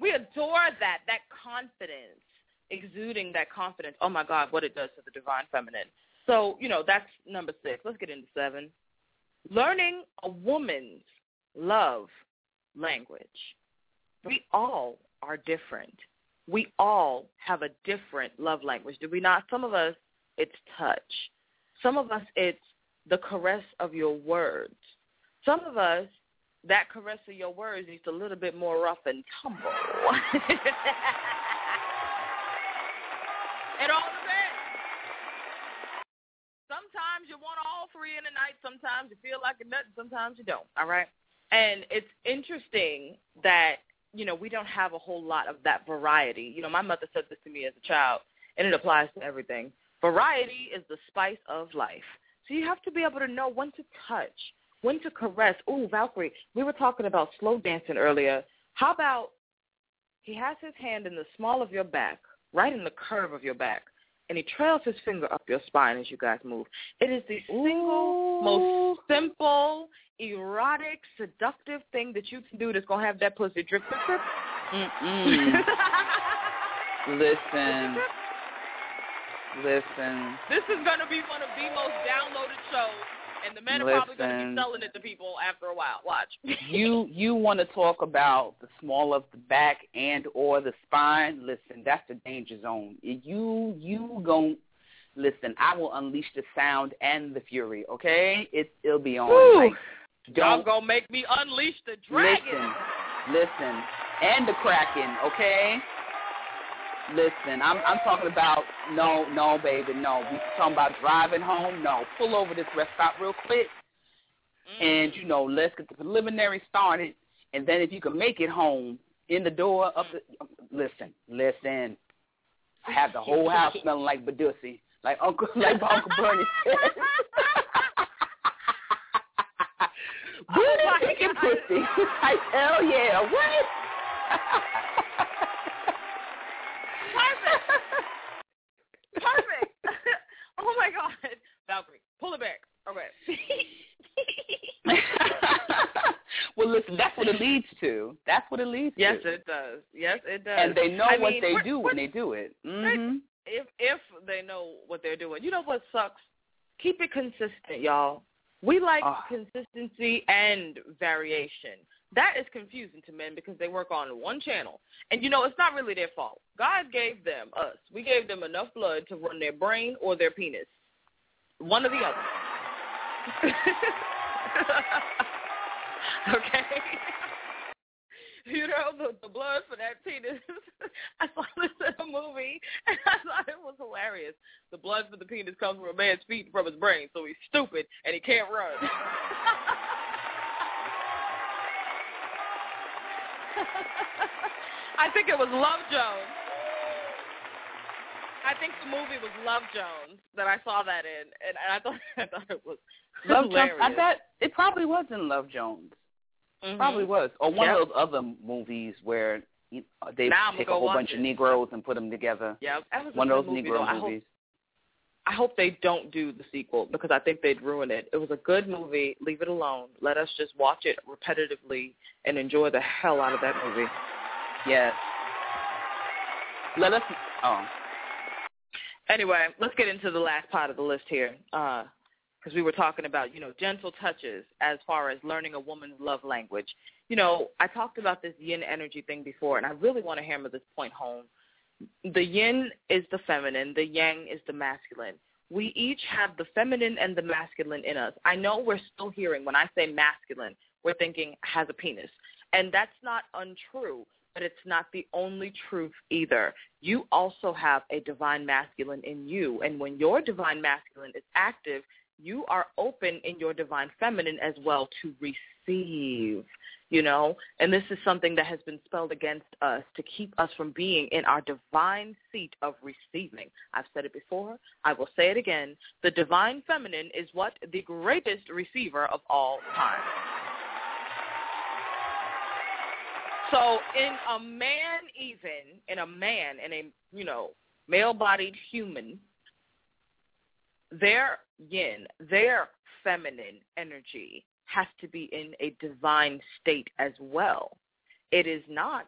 We adore that, that confidence, exuding that confidence. Oh my God, what it does to the divine feminine. So, you know, that's number six. Let's get into seven. Learning a woman's love language. We all are different. We all have a different love language, do we not? Some of us, it's touch. Some of us, it's the caress of your words. Some of us, that caress of your words needs a little bit more rough and tumble. *laughs* it all depends. Sometimes you want all three in the night. Sometimes you feel like a nut. Sometimes you don't. All right. And it's interesting that, you know, we don't have a whole lot of that variety. You know, my mother said this to me as a child, and it applies to everything. Variety is the spice of life. So you have to be able to know when to touch, when to caress. Ooh, Valkyrie, we were talking about slow dancing earlier. How about he has his hand in the small of your back, right in the curve of your back, and he trails his finger up your spine as you guys move. It is the single most simple, erotic, seductive thing that you can do that's going to have that pussy drip, drip, drip. Mm-mm. *laughs* Listen. Listen. This is going to be one of the most downloaded shows, and the men are probably going to be selling it to people after a while. Watch. *laughs* you you want to talk about the small of the back and or the spine? Listen, that's the danger zone. You you gon' listen. I will unleash the sound and the fury. Okay, it it'll be on. Like, Y'all don't to make me unleash the dragon. listen, listen, and the kraken. Okay. Listen, I'm I'm talking about no, no, baby, no. We talking about driving home. No, pull over this rest stop real quick, mm-hmm. and you know, let's get the preliminary started, and then if you can make it home in the door up the listen, listen. I have the whole house smelling like Badussy, like Uncle *laughs* like Uncle Bernie said. *laughs* *laughs* Booty my picking God. pussy. *laughs* like, hell yeah. What? Perfect. Perfect. *laughs* oh my God, Valkyrie, pull it back. Okay. *laughs* well, listen, that's what it leads to. That's what it leads yes, to. Yes, it does. Yes, it does. And they know I what mean, they do when they do it. hmm if if they know what they're doing. You know what sucks? Keep it consistent, y'all. We like Ah. consistency and variation. That is confusing to men because they work on one channel. And you know, it's not really their fault. God gave them us. We gave them enough blood to run their brain or their penis. One or the other. *laughs* okay? *laughs* You know, the, the blood for that penis. *laughs* I saw this in a movie, *laughs* and I thought it was hilarious. The blood for the penis comes from a man's feet and from his brain, so he's stupid and he can't run. *laughs* I think it was Love Jones. I think the movie was Love Jones that I saw that in, and I thought I thought it was Love Jones. hilarious. I bet it probably was in Love Jones. Mhm. Probably was, or one Yep. of those other movies where you know, they Now take a whole bunch of. Negroes and put them together. Yeah, that was One of those movie, Negro though. I hope- movies. I hope they don't do the sequel because I think they'd ruin it. It was a good movie. Leave it alone. Let us just watch it repetitively and enjoy the hell out of that movie. Yes. Let us. Oh, Anyway, let's get into the last part of the list here because we were talking about, you know, gentle touches as far as learning a woman's love language. You know, I talked about this yin energy thing before, and I really want to hammer this point home. The yin is the feminine, the yang is the masculine. We each have the feminine and the masculine in us. I know we're still hearing when I say masculine, we're thinking has a penis. And that's not untrue, but it's not the only truth either. You also have a divine masculine in you. And when your divine masculine is active, you are open in your divine feminine as well to receive, you know? And this is something that has been spelled against us to keep us from being in our divine seat of receiving. I've said it before. I will say it again. The divine feminine is what? The greatest receiver of all time. So in a man even, in a man, in a, you know, male-bodied human, their yin, their feminine energy has to be in a divine state as well. It is not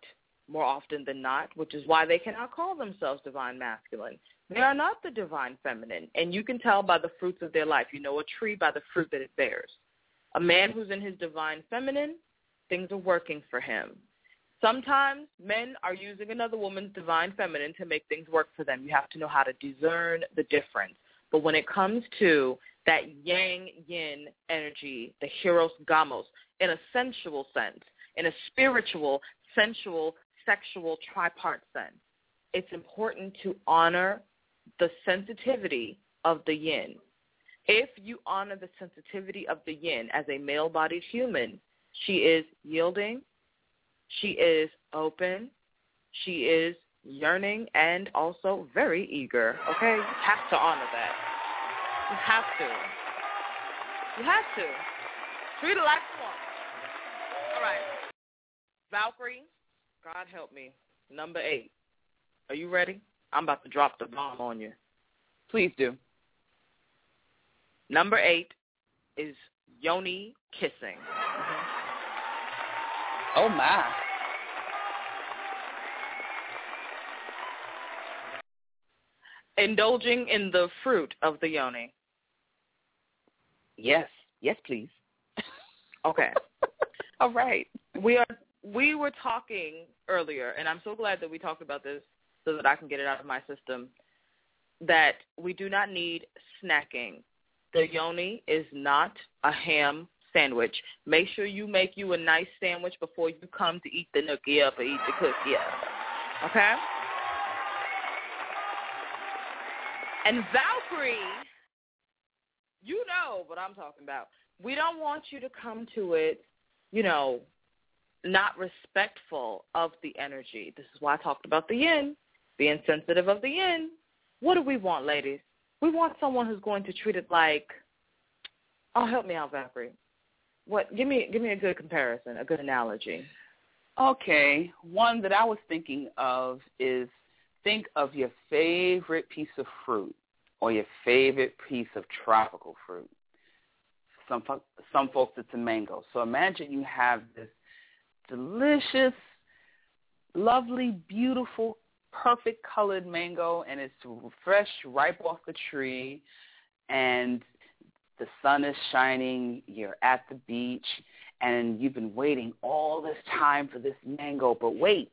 more often than not, which is why they cannot call themselves divine masculine. They are not the divine feminine, and you can tell by the fruits of their life. You know a tree by the fruit that it bears. A man who's in his divine feminine, things are working for him. Sometimes men are using another woman's divine feminine to make things work for them. You have to know how to discern the difference. But when it comes to that yang yin energy, the hieros gamos, in a sensual sense, in a spiritual, sensual, sexual, tripart sense, it's important to honor the sensitivity of the yin. If you honor the sensitivity of the yin as a male-bodied human, she is yielding, she is open, she is yearning, and also very eager. Okay, you have to honor that. You have to. You have to. Treat her like woman. All right. Valkyrie, God help me. Number eight. Are you ready? I'm about to drop the bomb on you. please do. Number eight is yoni kissing. Oh my. Indulging in the fruit of the yoni. Yes. Yes, please. Okay. *laughs* All right. we are we were talking earlier, and I'm so glad that we talked about this so that I can get it out of my system. That we do not need snacking. The yoni is not a ham sandwich. Make sure you make you a nice sandwich before you come to eat the nookie up or eat the cookie up. Okay? And Valkyrie, you know what I'm talking about. We don't want you to come to it, you know, not respectful of the energy. This is why I talked about the yin, being sensitive of the yin. What do we want, ladies? We want someone who's going to treat it like, oh, help me out, Valkyrie. what? Give me give me a good comparison, a good analogy. Okay, one that I was thinking of is think of your favorite piece of fruit or your favorite piece of tropical fruit. Some some folks it's a mango. So imagine you have this delicious, lovely, beautiful, perfect colored mango, and it's fresh, ripe off the tree, and the sun is shining. You're at the beach, and you've been waiting all this time for this mango. But wait,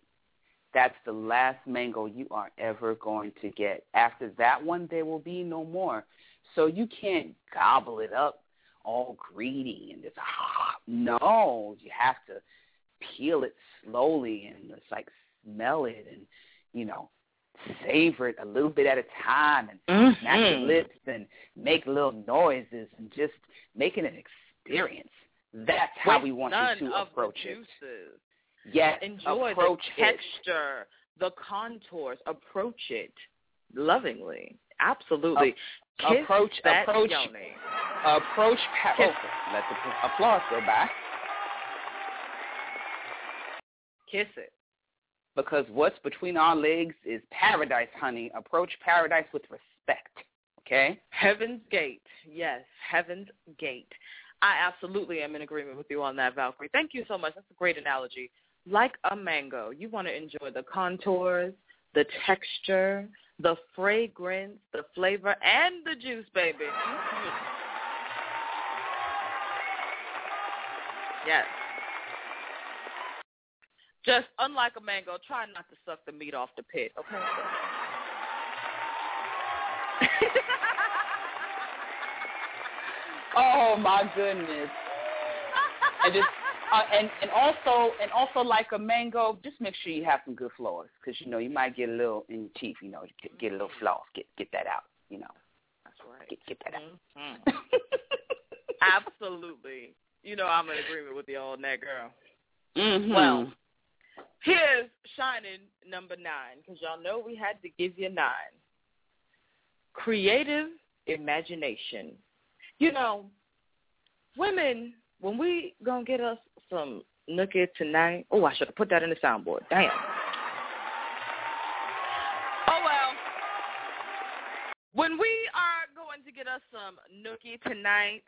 that's the last mango you are ever going to get. After that one, there will be no more. So you can't gobble it up all greedy and just ah. No, you have to peel it slowly and just like smell it and you know savor it a little bit at a time and mm-hmm. smack your lips and make little noises and just making an experience. That's how With we want you to approach it. juices. Yes, Enjoy approach the it. texture, the contours. Approach it lovingly. Absolutely. A- approach that approach yoni. approach pa- Kiss oh, let the applause go by. Kiss it. Because what's between our legs is paradise, honey. Approach paradise with respect. Okay? Heaven's Gate. Yes, Heaven's Gate. I absolutely am in agreement with you on that, Valkyrie. Thank you so much. That's a great analogy. Like a mango, you want to enjoy the contours, the texture, the fragrance, the flavor, and the juice, baby. Yes. Just unlike a mango, try not to suck the meat off the pit, okay? *laughs* Oh my goodness. and just uh, and and also and also like a mango, just make sure you have some good floss because you know you might get a little in your teeth. You know, get, get a little floss, get get that out. You know, that's right. Get get that out. Mhm. Absolutely. You know I'm in agreement with you on that, girl. Mhm. Well, here's Shining number nine, because y'all know we had to give you nine. Creative imagination. You know, women, when we gonna get us some nookie tonight, oh, I should have put that in the soundboard. Damn. Oh, well. When we are going to get us some nookie tonight,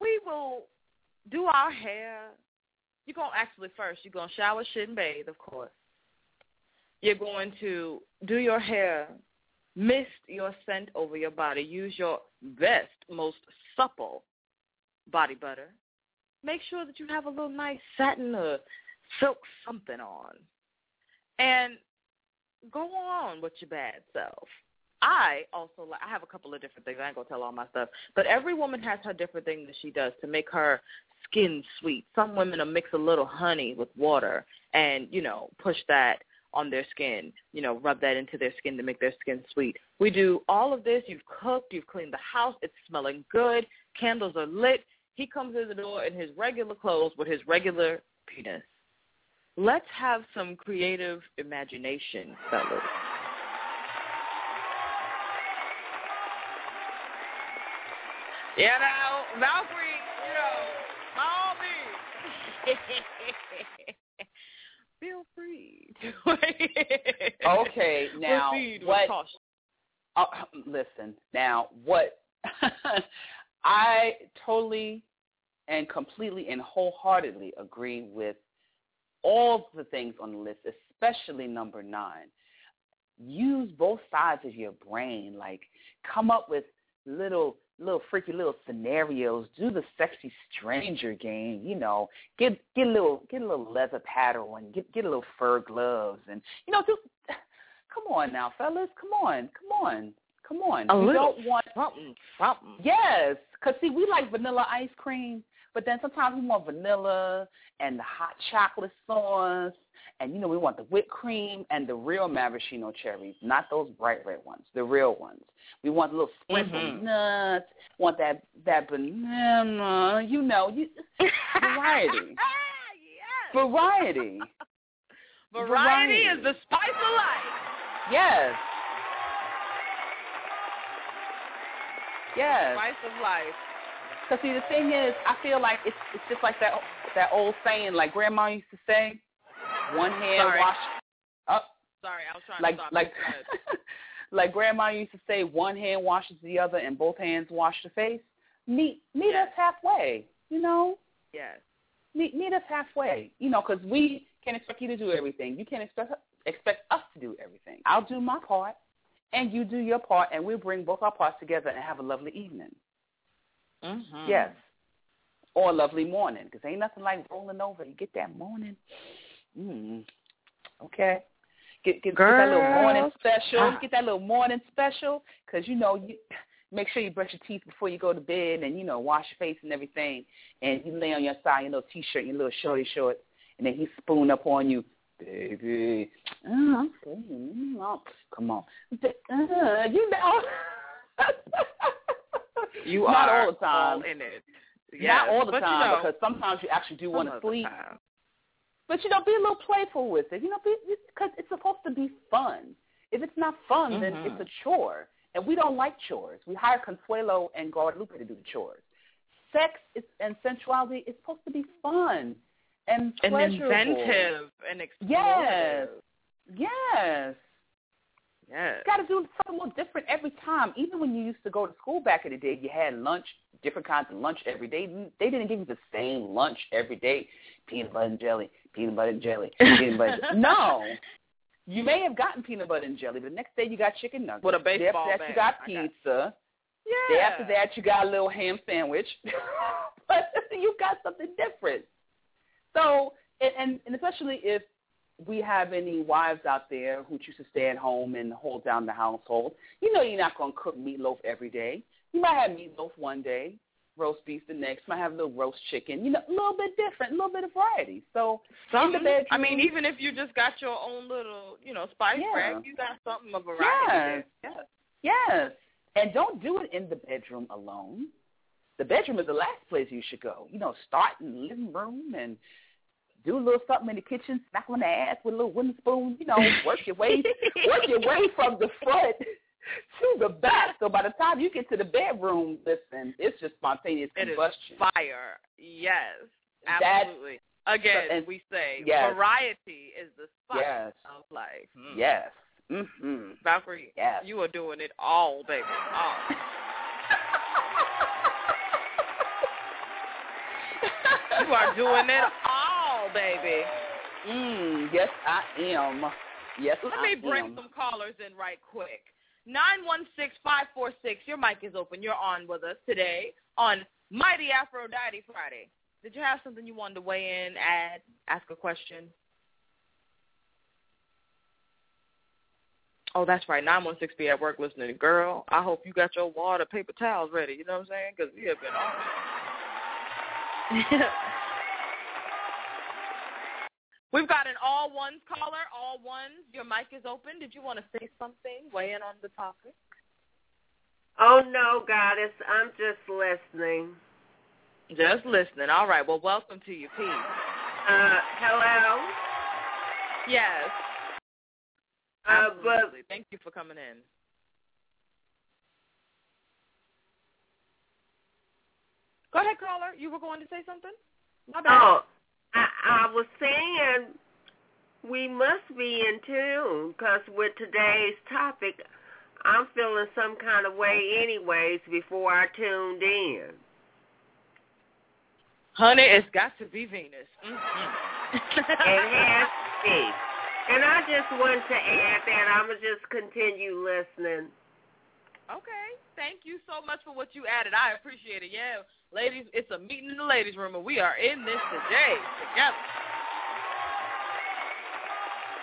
we will do our hair. You're to actually first, you're to shower, shit, and bathe, of course. You're going to do your hair, mist your scent over your body. Use your best, most supple body butter. Make sure that you have a little nice satin or silk something on. And go on with your bad self. I also like I have a couple of different things. I ain't gonna tell all my stuff. But every woman has her different thing that she does to make her skin sweet. Some women will mix a little honey with water and, you know, push that on their skin, you know, rub that into their skin to make their skin sweet. We do all of this. You've cooked, you've cleaned the house, it's smelling good, candles are lit. He comes in the door in his regular clothes with his regular penis. Let's have some creative imagination, fellas. You know, Valkyrie, you know, by all means. *laughs* Feel free Okay, *laughs* now what? Uh, listen, now what? *laughs* I totally and completely and wholeheartedly agree with all the things on the list, especially number nine. Use both sides of your brain. Like, come up with little little freaky little scenarios. Do the sexy stranger game. You know, get get a little get a little leather paddle and get get a little fur gloves and you know just *sighs* come on now, fellas. Come on, come on, come on. A you little don't want something, something. Yes, because see, we like vanilla ice cream, but then sometimes we want vanilla and the hot chocolate sauce, and you know we want the whipped cream and the real maraschino cherries, not those bright red ones, the real ones. We want a little sprinkle Mhm. nuts, want that that banana, you know, you *laughs* variety, *laughs* variety. Variety is the spice of life. Yes. Yes. Spice of life. Cause see, the thing is, I feel like it's it's just like that that old saying, like Grandma used to say, one hand Sorry. wash. Oh, Sorry, I was trying like to stop. like ahead. *laughs* like Grandma used to say, one hand washes the other, and both hands wash the face. Meet meet us halfway. You know, yes. meet meet us halfway. You know, because we can't expect you to do everything. You can't expect expect us to do everything. I'll do my part, and you do your part, and we'll bring both our parts together and have a lovely evening. Mm-hmm. Yes. Or a lovely morning, because ain't nothing like rolling over. You get that morning. Mm. Okay. Get get, get that little morning special. Get that little morning special, because you know you make sure you brush your teeth before you go to bed, and you know wash your face and everything. And you lay on your side, your little t-shirt, your little shorty shorts, and then he spoon up on you, baby. Oh, I'm saying, oh, come on, uh, you know. *laughs* You Not are all the time. all in it. Not all the but you time know, because sometimes you actually do want to sleep. But you know, be a little playful with it. You know, because it's supposed to be fun. If it's not fun, then Mhm. it's a chore, and we don't like chores. We hire Consuelo and Guadalupe to do the chores. Sex is, and sensuality is supposed to be fun and and inventive and explorative. Yes. Yes. Yes. You got to do something a little different every time. Even when you used to go to school back in the day, you had lunch, different kinds of lunch every day. They didn't give you the same lunch every day. Peanut butter and jelly, peanut butter and jelly, peanut butter. And jelly. *laughs* No. You may have gotten peanut butter and jelly, but the next day you got chicken nuggets. With a Day baseball after that you got pizza. Yeah. Day after that you got a little ham sandwich. *laughs* but you got something different. So, and, and, especially if we have any wives out there who choose to stay at home and hold down the household, you know you're not going to cook meatloaf every day. You might have meatloaf one day, roast beef the next, might have a little roast chicken, you know, a little bit different, a little bit of variety. So in the Something. bedroom, I mean, even if you just got your own little, you know, spice Yeah. rack, you got something of variety. Yes. there. Yes. And don't do it in the bedroom alone. The bedroom is the last place you should go. You know, start in the living room and do a little something in the kitchen, smack on the ass with a little wooden spoon, you know, work your way work your way *laughs* from the front to the back. So by the time you get to the bedroom, listen, it's just spontaneous It combustion. fire. Yes. That- Absolutely. Again, and- we say yes. variety is the spice Yes. of life. Mm. Yes. Mhm. Valkyrie, Yes. you are doing it all, baby. All. *laughs* you are doing it all, baby. Mm, yes, I am. Yes, Let I me bring am. some callers in right quick. Nine one six five four six. Your mic is open. You're on with us today on Mighty Afro-Diety Friday. Did you have something you wanted to weigh in, add, ask a question? Oh, that's right. Nine one six be at work listening. Girl, I hope you got your water, paper towels ready. You know what I'm saying? Because we have been on. *laughs* We've got an all ones caller. All ones. Your mic is open. Did you want to say something? Weigh in on the topic. Oh no, goddess, I'm just listening. Just listening. All right. Well, welcome to you, Pete. Uh, hello. Yes. Uh, but Absolutely. Thank you for coming in. Go ahead, caller. You were going to say something? My bad. oh, I, I was saying we must be in tune because with today's topic, I'm feeling some kind of way, anyways. Before I tuned in. Honey, it's got to be Venus. Mm-hmm. it has *laughs* to be. And I just want to add that I'm going to just continue listening. Okay. Thank you so much for what you added. I appreciate it. Yeah, ladies, it's a meeting in the ladies' room, and we are in this today together.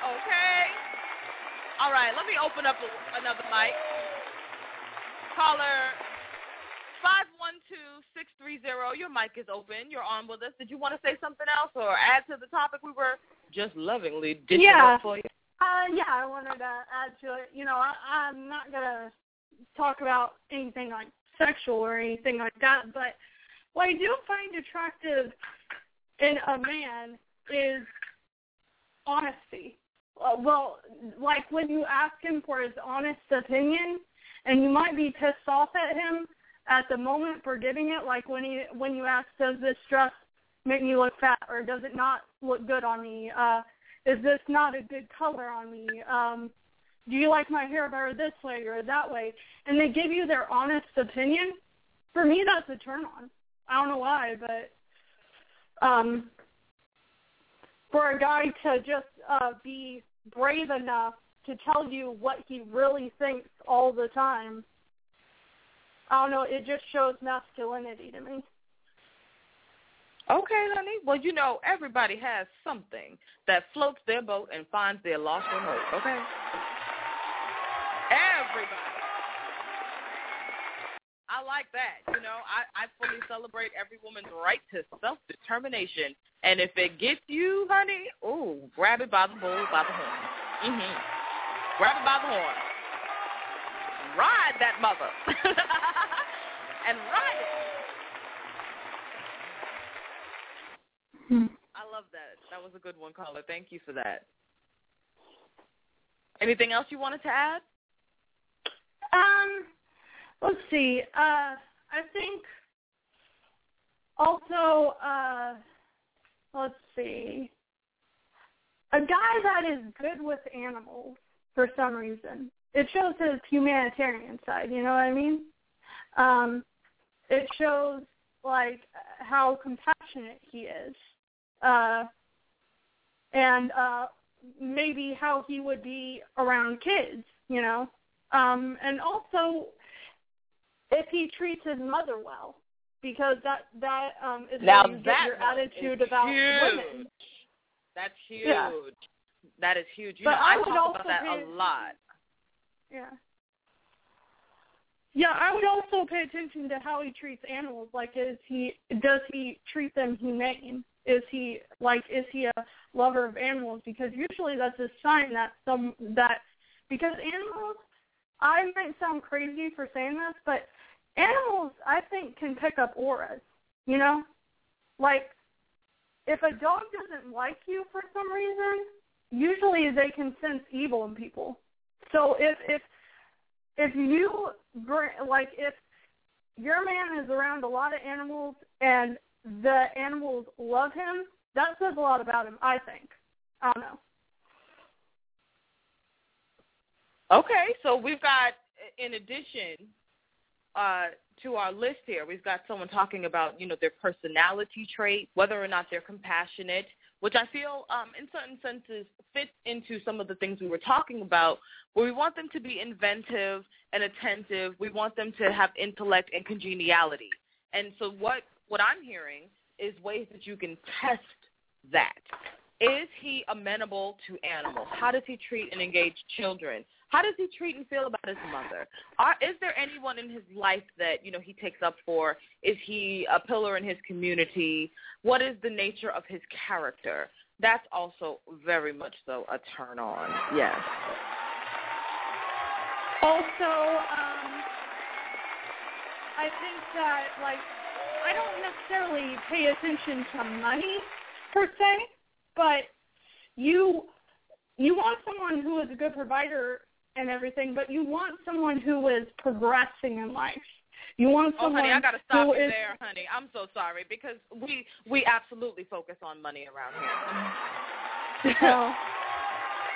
Okay. All right. Let me open up a, another mic. Caller five one two six three zero. Your mic is open. You're on with us. Did you want to say something else or add to the topic we were just lovingly dishing Yeah. up for you? Uh, yeah, I wanted to add to it. You know, I, I'm not gonna talk about anything like sexual or anything like that, but what I do find attractive in a man is honesty. Uh, well, like when you ask him for his honest opinion, and you might be pissed off at him at the moment for getting it. Like when you when you ask, does this dress make me look fat, or does it not look good on me? Uh, is this not a good color on me? Um, do you like my hair better this way or that way? And they give you their honest opinion. For me, that's a turn on. I don't know why, but um, for a guy to just uh, be brave enough to tell you what he really thinks all the time, I don't know. It just shows masculinity to me. Okay, honey. Well, you know, everybody has something that floats their boat and finds their lost remote, okay? Everybody. I like that. You know, I, I fully celebrate every woman's right to self-determination. And if it gets you, honey, ooh, grab it by the bull, by the horn. Mm-hmm. Grab it by the horn. Ride that mother. *laughs* and ride it. Hmm. I love that. That was a good one, caller. Thank you for that. Anything else you wanted to add? Um, let's see. Uh, I think also, uh, let's see. A guy that is good with animals for some reason. It shows his humanitarian side, you know what I mean? Um, it shows like how compassionate he is uh, and uh, maybe how he would be around kids, you know, um, and also if he treats his mother well, because that that um, is now you that your attitude about huge. women. That's huge. Yeah. That is huge. You But know, I I, would talk also about that pay- a lot. Yeah. Yeah, I would also pay attention to how he treats animals. Like, is he does he treat them humane? Is he like is he a lover of animals? Because usually that's a sign that some that because animals. I might sound crazy for saying this, but animals I think can pick up auras. You know, like if a dog doesn't like you for some reason, usually they can sense evil in people. So if if if you like if your man is around a lot of animals and the animals love him, that says a lot about him, I think. I don't know. Okay, so we've got, in addition uh, to our list here, we've got someone talking about, you know, their personality trait, whether or not they're compassionate, which I feel, um, in certain senses, fits into some of the things we were talking about, where we want them to be inventive and attentive. We want them to have intellect and congeniality. And so what what I'm hearing is ways that you can test that. Is he amenable to animals? How does he treat and engage children? How does he treat and feel about his mother? Are, is there anyone in his life that you know he takes up for? Is he a pillar in his community? What is the nature of his character? That's also very much so a turn on. Yes. Also, um, I think that like I don't necessarily pay attention to money per se, but you you want someone who is a good provider and everything, but you want someone who is progressing in life. You want someone. Oh, honey, I gotta stop you is there, honey. I'm so sorry because we we absolutely focus on money around here. Oh.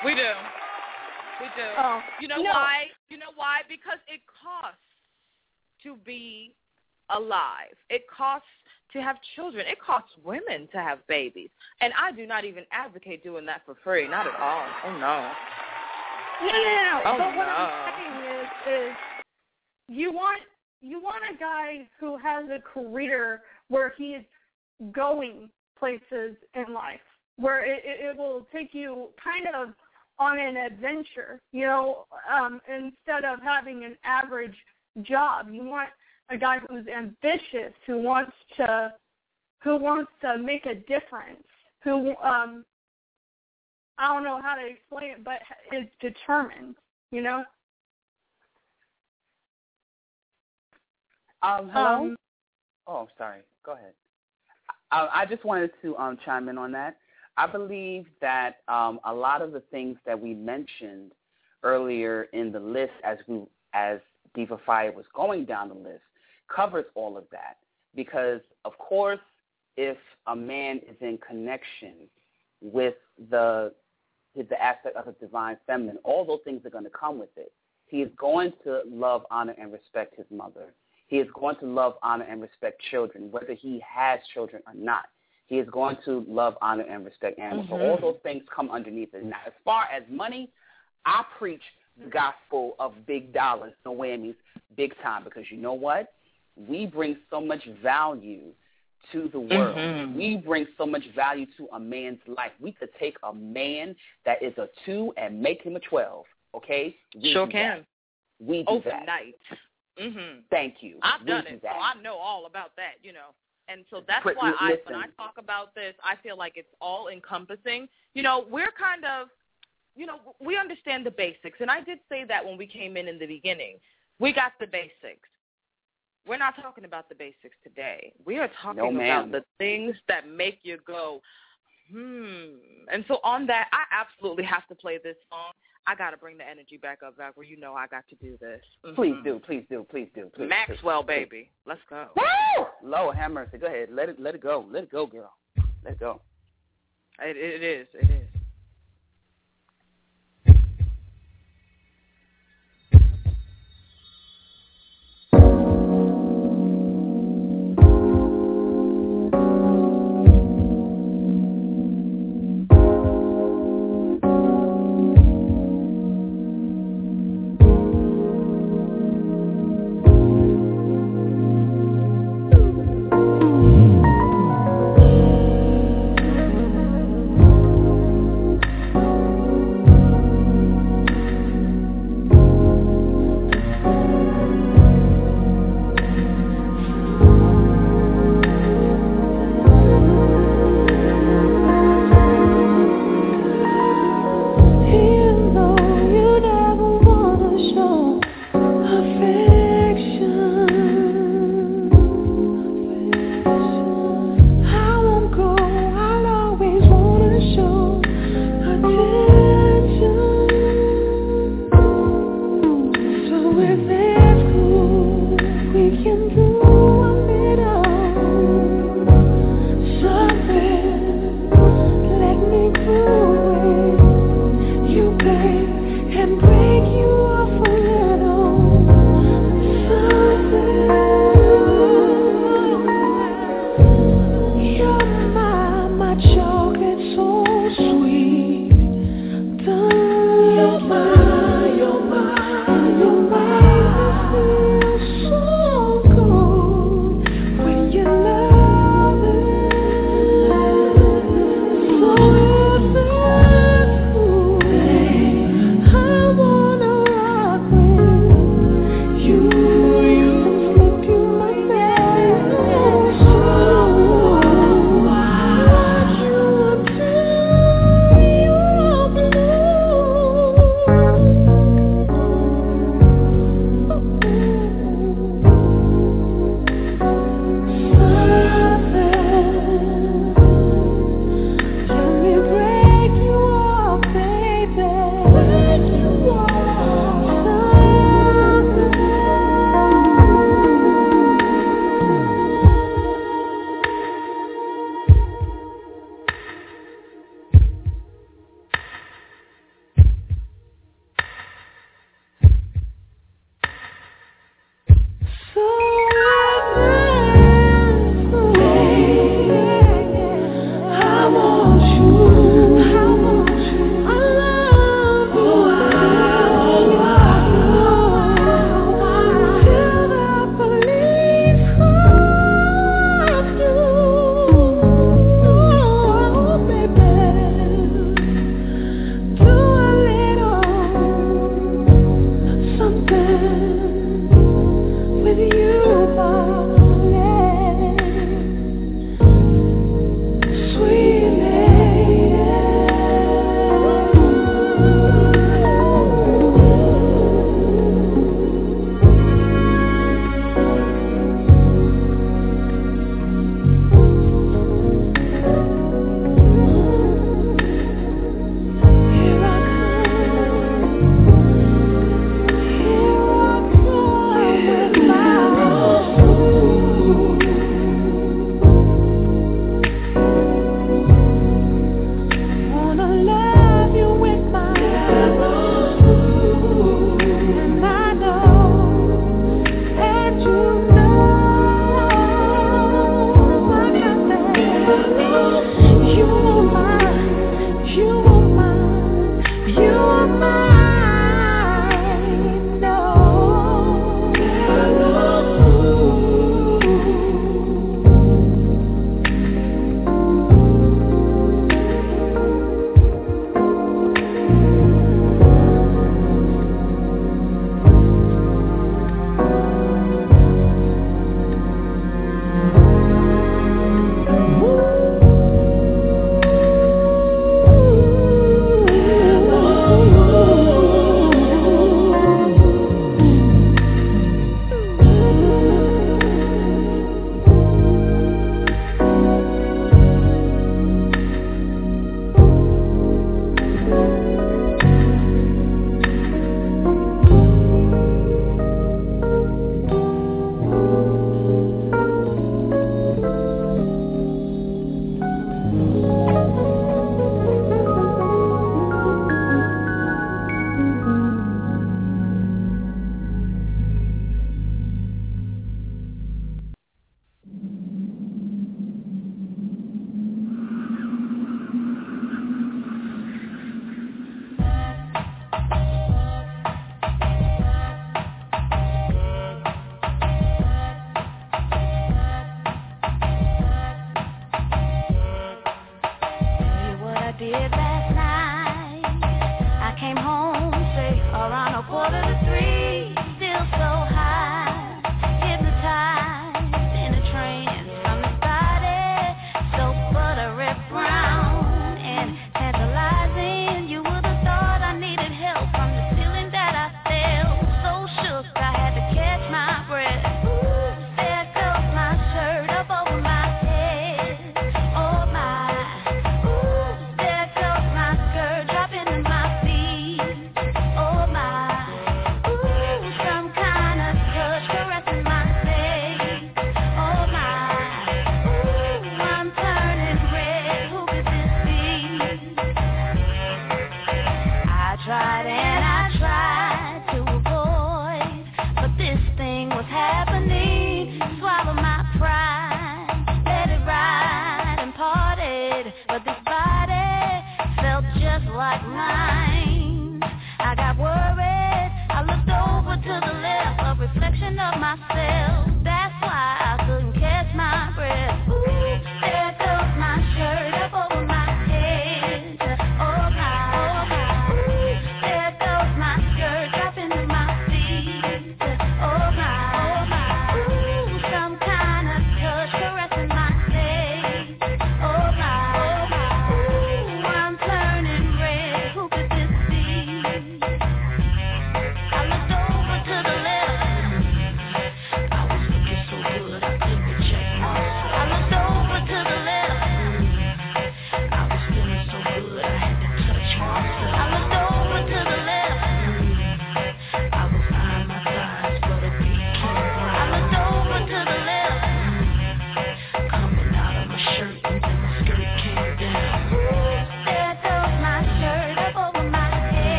*laughs* we do. We do. Oh, You know no. why? You know why? Because it costs to be alive. It costs to have children. It costs women to have babies. And I do not even advocate doing that for free. Not at all. Oh no. No, no, no. Oh, but what no. I'm saying is, is you want you want a guy who has a career where he's going places in life, where it, it, it will take you kind of on an adventure, you know, um, instead of having an average job. You want a guy who's ambitious, who wants to who wants to make a difference, who um I don't know how to explain it, but is determined, you know? Um, hello. Um, oh, sorry. Go ahead. I, I just wanted to um, chime in on that. I believe that um, a lot of the things that we mentioned earlier in the list, as we as Diva Fire was going down the list, covers all of that because, of course, if a man is in connection with the the aspect of the divine feminine, all those things are going to come with it. He is going to love, honor, and respect his mother. He is going to love, honor, and respect children, whether he has children or not. He is going to love, honor, and respect animals. Mm-hmm. So all those things come underneath it. Now, as far as money, I preach the gospel of big dollars, no whammies, big time, because you know what? We bring so much value to the world. Mhm. We bring so much value to a man's life. We could take a man that is a two and make him a twelve. Okay? We Sure can. that. We do that. Overnight. Mhm. Thank you. I've We done do it, that. so I know all about that, you know. And so that's why I, listen. when I talk about this, I feel like it's all encompassing. You know, we're kind of, you know, we understand the basics, and I did say that when we came in in the beginning. We got the basics. We're not talking about the basics today. We are talking No, about the things that make you go, hmm. And so on that, I absolutely have to play this song. I got to bring the energy back up, back where you know I got to do this. Please Mhm. do, please do, please do, please. Maxwell, please. baby. Let's go. Woo! Lord have mercy. Go ahead. Let it let it go. Let it go, girl. Let it go. It, it is. It is.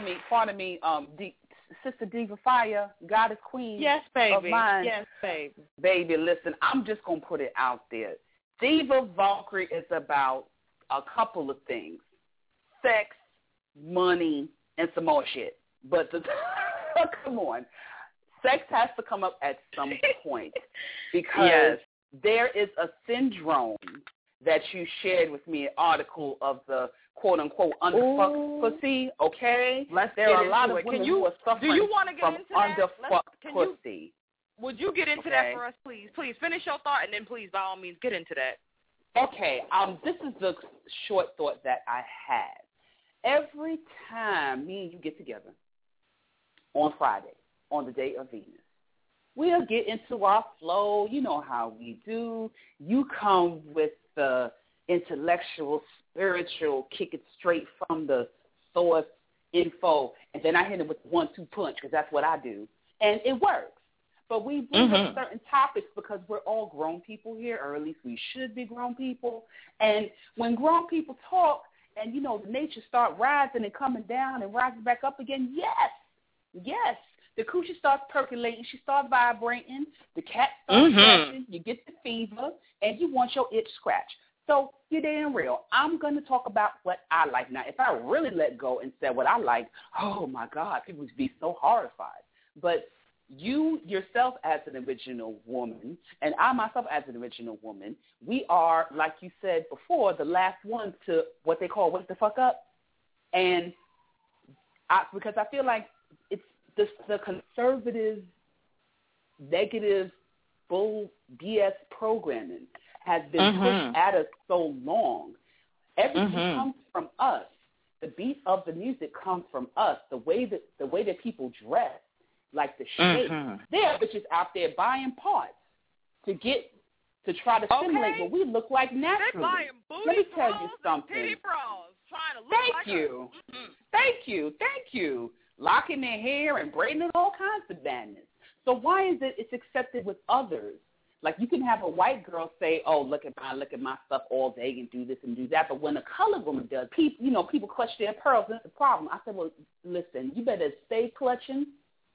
Pardon me, pardon me, um, D- Sister Diva Fire, Goddess Queen. Yes, Of baby. mine. Yes, baby. Baby, listen, I'm just gonna put it out there. Diva Valkyrie is about a couple of things: sex, money, and some more shit. But the *laughs* come on, sex has to come up at some point *laughs* because Yes. there is a syndrome that you shared with me, an article of the quote unquote underfucked pussy. Okay, Let's there are a lot of it. Can women you- who are suffering do you wanna get from into that? Underfucked can you- pussy. Would you get into Okay. that for us, please? Please finish your thought, and then please, by all means, get into that. Okay, um, this is the short thought that I had. Every time me and you get together on Friday, on the day of Venus, we'll get into our flow. You know how we do. You come with the intellectual, spiritual, kick it straight from the source info, and then I hit it with one-two punch because that's what I do, and it works. But we bring up Mhm. certain topics because we're all grown people here, or at least we should be grown people. And when grown people talk, and you know the nature start rising and coming down and rising back up again, yes, yes, the coochie starts percolating, she starts vibrating, the cat starts Mhm. scratching, you get the fever, and you want your itch scratched. So you're damn real. I'm going to talk about what I like. Now, if I really let go and said what I like, oh my God, people would be so horrified. But you yourself as an original woman, and I myself as an original woman, we are, like you said before, the last ones to what they call wake the fuck up. And I, because I feel like it's the, the conservative, negative, bull BS programming has been Mhm. pushed at us so long. Everything Mhm. comes from us. the beat of the music comes from us. The way that the way that people dress, like the shape. Mm-hmm. There are bitches out there buying parts to get to try to simulate Okay. what we look like They naturally. buying booty Let me tell you bras and something. bras, trying to look Thank like you. A, mm-mm. Thank you. Thank you. Locking their hair and braiding it, all kinds of madness. So why is it it's accepted with others? Like you can have a white girl say, "Oh, look at my look at my stuff all day and do this and do that," but when a colored woman does, people you know people clutch their pearls. That's the problem. I said, "Well, listen, you better stay clutching,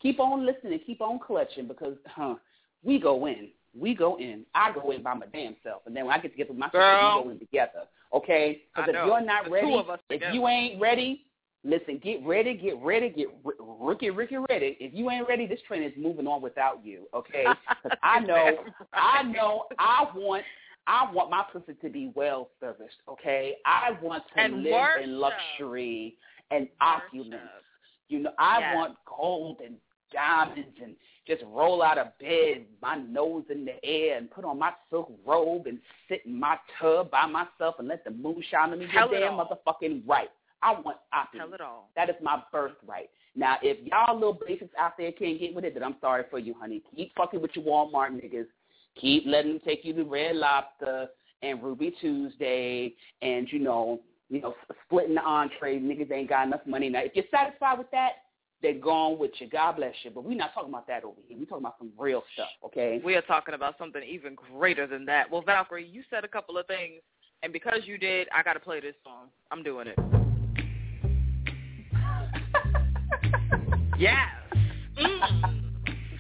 keep on listening, keep on clutching because, huh, we go in, we go in. I go in by my damn self, and then when I get together with myself, Girl. we go in together. Okay? Because if you're not The ready, two of us if you ain't ready, listen, get ready, get ready, get Ricky, Ricky ready. If you ain't ready, this train is moving on without you. Okay? *laughs* Because I know, I know, I want. I want my pussy to be well serviced, okay? I want to And live in luxury and opulence. You know, I Yes. want gold and diamonds and just roll out of bed, my nose in the air, and put on my silk robe and sit in my tub by myself and let the moon shine on me. You're damn motherfucking right. I want opulence. Tell it all. That is my birthright. Now, if y'all little basics out there can't get with it, then I'm sorry for you, honey. Keep fucking with your Walmart niggas. Keep letting them take you to Red Lobster and Ruby Tuesday, and you know, you know, splitting the entree. Niggas ain't got enough money now. If you're satisfied with that, they're gone with you. God bless you. But we're not talking about that over here. We're talking about some real stuff, okay? We are talking about something even greater than that. Well, Valkyrie, you said a couple of things, and because you did, I got to play this song. I'm doing it. *laughs* yes. Mm.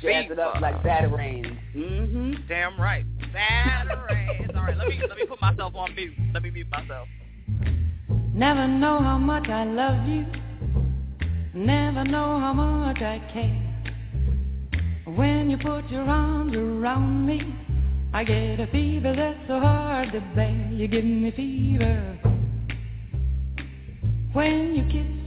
Jazz it up like Batarangs. Mm-hmm. Damn right. Batarangs. All right, let me let me put myself on mute. Let me mute myself. Never know how much I love you. Never know how much I care. When you put your arms around me, I get a fever that's so hard to bear. You give me fever. When you kiss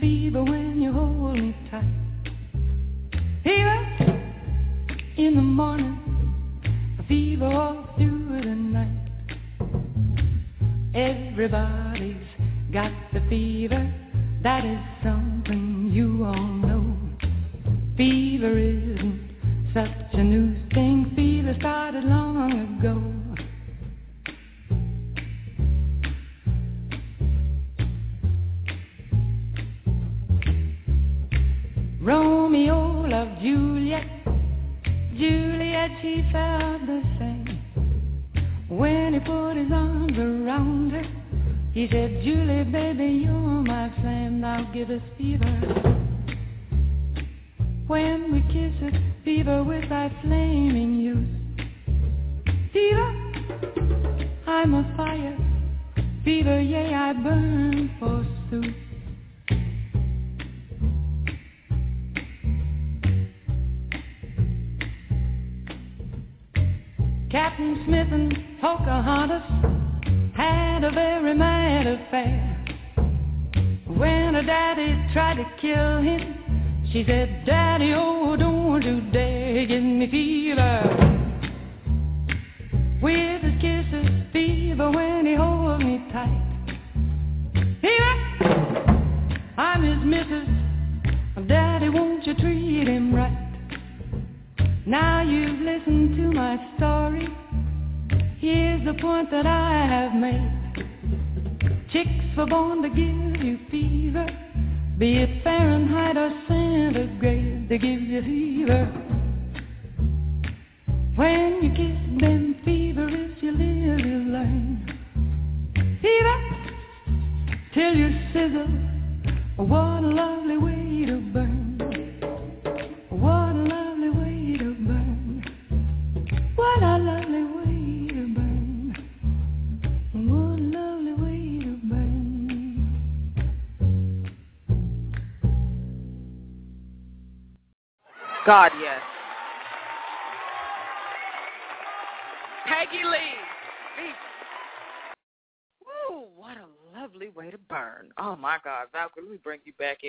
fever when you hold me tight. Fever in the morning, a fever all through the night. Everybody's got the fever, that is something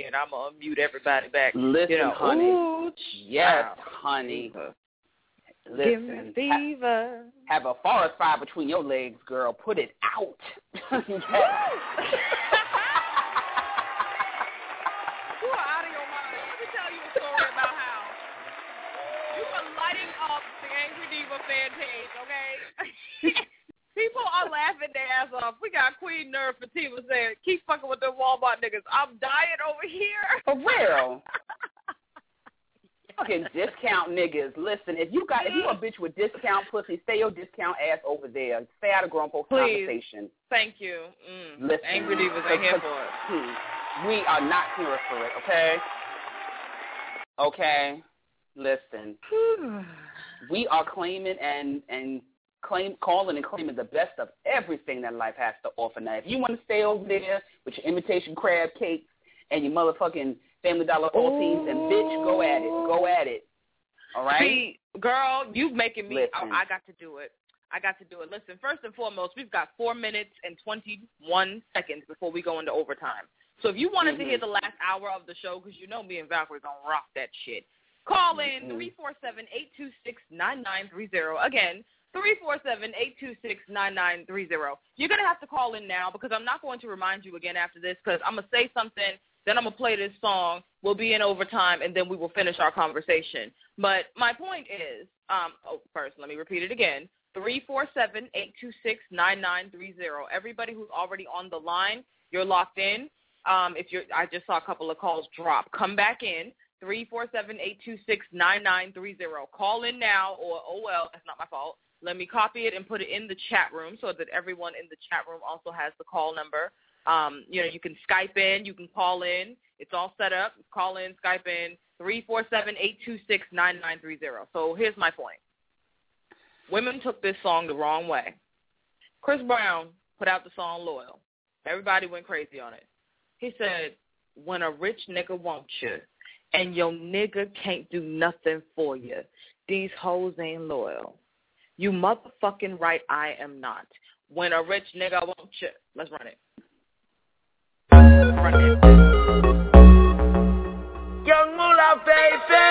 you back in. I'm gonna unmute everybody back. Listen, you know, honey. Ooh, Yes, child. honey. Give Listen, me fever. have a forest fire between your legs, girl. Put it out. *laughs* *laughs* You are out of your mind. Let me tell you a story about how you were lighting up the Angry Deva fan page, okay? *laughs* People are laughing their ass off. We got Queen Nerve Fatima saying, keep fucking with the Walmart niggas. I'm dying over here. For real. *laughs* Fucking discount niggas. Listen, if you got if you a bitch with discount pussy, stay your discount ass over there. Stay out of grown conversation. Thank you. Mm. Listen. Angry Devas ain't here for it. Hmm. We are not here for it, okay? Okay. Listen. *sighs* we are claiming and and claim calling and claiming the best of everything that life has to offer. Now, if you want to stay over there with your imitation crab cakes and your motherfucking Family Dollar Ovaltines, and bitch, go at it, go at it. All right. See, girl, you making me. Listen. Oh, I got to do it. I got to do it. Listen, first and foremost, we've got four minutes and 21 seconds before we go into overtime. So if you wanted to Mhm. hear the last hour of the show, because you know me and Valkyrie going to rock that shit, call in Mhm. 347-826-9930. Again, 347-826-9930. You're going to have to call in now because I'm not going to remind you again after this because I'm going to say something, then I'm going to play this song, we'll be in overtime, and then we will finish our conversation. But my point is, um, oh, first, let me repeat it again. 347-826-9930. Everybody who's already on the line, you're locked in. Um, if you're, I just saw a couple of calls drop. Come back in. 347-826-9930. Call in now or, oh well, that's not my fault. Let me copy it and put it in the chat room so that everyone in the chat room also has the call number. Um, you know, you can Skype in, you can call in. It's all set up. Call in, Skype in, 347-826-9930. So here's my point. Women took this song the wrong way. Chris Brown put out the song Loyal. Everybody went crazy on it. He said, when a rich nigga wants you and your nigga can't do nothing for you, these hoes ain't loyal. You motherfucking right I am not. When a rich nigga wants you. Let's run it. Run it. Young Mula, baby.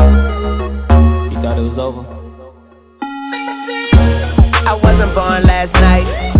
*laughs* You thought it was over? I wasn't born last night.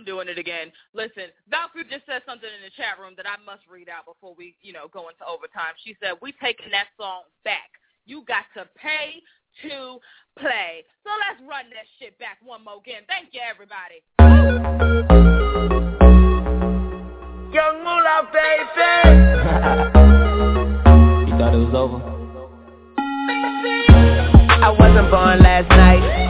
I'm doing it again. Listen, Valkyrie just said something in the chat room that I must read out before we, you know, go into overtime. She said, we taking that song back. You got to pay to play. So let's run that shit back one more again. Thank you, everybody. Young Mula, baby. *laughs* You thought it was over? I wasn't born last night.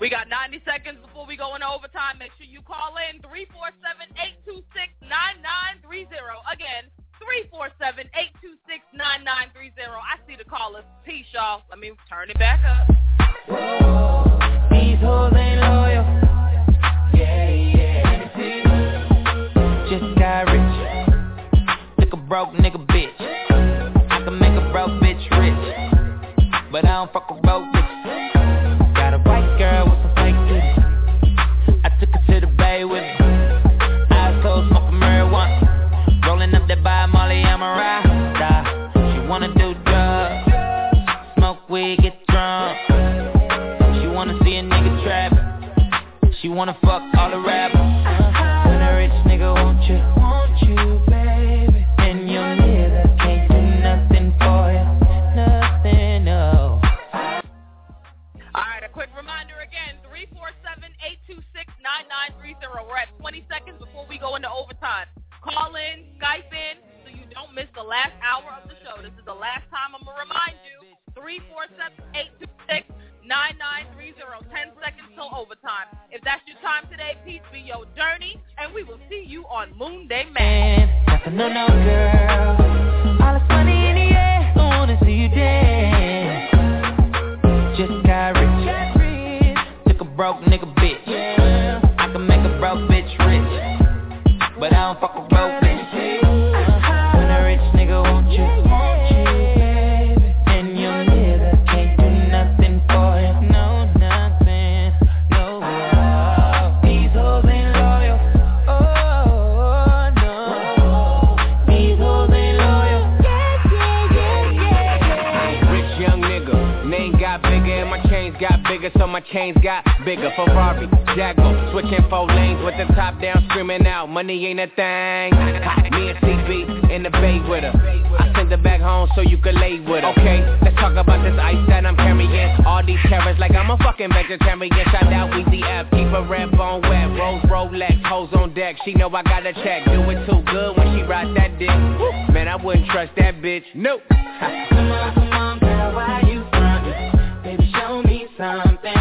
We got 90 seconds before we go into overtime. Make sure you call in 347-826-9930. Again, 347-826-9930. I see the callers. Peace, y'all. Let me turn it back up. These hoes ain't loyal. Just got rich. Look a broke nigga bitch. I can make a broke bitch rich, but I don't fuck with broke bitches girl with some fake titties. I took her to the bay with me. Eyes closed, smoking marijuana. Rolling up that by Molly Amarada. She wanna do drugs, smoke weed, get drunk. She wanna see a nigga trap. She wanna fuck all the rappers. When a rich nigga, won't you? Won't you? We're at 20 seconds before we go into overtime. Call in, Skype in, so you don't miss the last hour of the show. This is the last time I'm going to remind you. 347-826-9930. 10 seconds till overtime. If that's your time today, peace be your journey, and we will see you on Moon Day Man. Nothing, no, no, girl. All this money in the air, I wanna see you dance. Just got rich, took a broke nigga broke bitch rich, but I don't fuck with broke bitch. When a rich nigga want you, chains got bigger. Ferrari, Jaguar, switching four lanes with the top down, screaming out, money ain't a thing. Me and CB in the bay with her. I send her back home so you can lay with her. Okay, let's talk about this ice that I'm carrying. All these carrots like I'm a fucking vegetarian. Shout out Weezy F, keep a red bone wet. Rose Rolex, hoes on deck. She know I got a check. Do it too good when she ride that dick. Man, I wouldn't trust that bitch. Nope. *laughs* Come on, come on, girl, why you frontin'? Baby, show me something.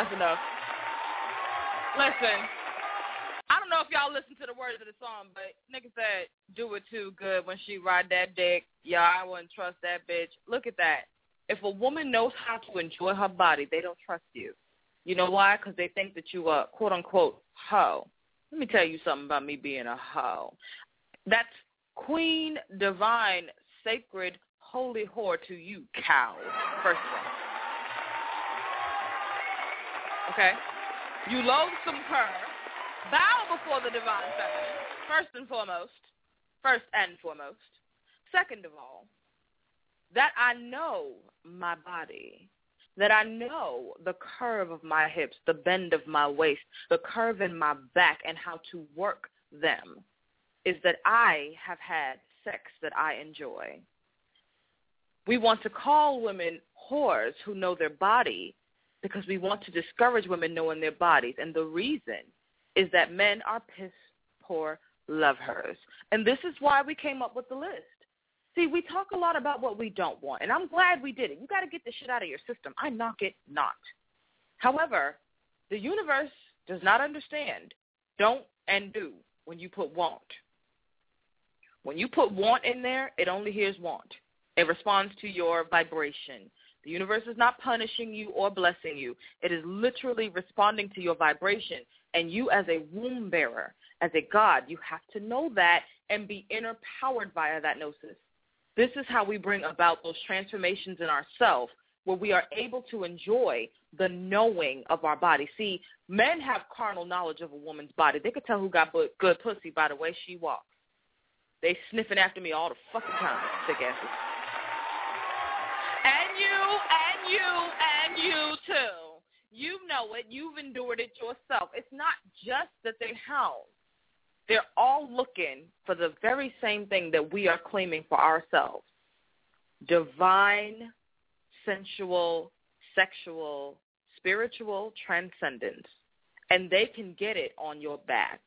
That's enough. Listen, I don't know if y'all listen to the words of the song, but nigga said, do it too good when she ride that dick. Yeah, I wouldn't trust that bitch. Look at that. If a woman knows how to enjoy her body, they don't trust you. You know why? Because they think that you are, quote unquote, hoe. Let me tell you something about me being a hoe. That's queen, divine, sacred, holy whore to you, cow, first of all. Okay? You loathsome cur, bow before the divine feminine, first and foremost. First and foremost. Second of all, that I know my body, that I know the curve of my hips, the bend of my waist, the curve in my back, and how to work them, is that I have had sex that I enjoy. We want to call women whores who know their body because we want to discourage women knowing their bodies. And the reason is that men are piss poor lovers. And this is why we came up with the list. See, we talk a lot about what we don't want, and I'm glad we did it. You got to get this shit out of your system. I knock it not. However, the universe does not understand don't and do when you put want. When you put want in there, it only hears want. It responds to your vibration. The universe is not punishing you or blessing you. It is literally responding to your vibration. And you as a womb bearer, as a God, you have to know that and be inner powered via that gnosis. This is how we bring about those transformations in ourselves where we are able to enjoy the knowing of our body. See, men have carnal knowledge of a woman's body. They could tell who got good pussy by the way she walks. They sniffing after me all the fucking time, sick asses. And you, and you, and you too. You know it. You've endured it yourself. It's not just that they house. They're all looking for the very same thing that we are claiming for ourselves. Divine, sensual, sexual, spiritual transcendence. And they can get it on your back.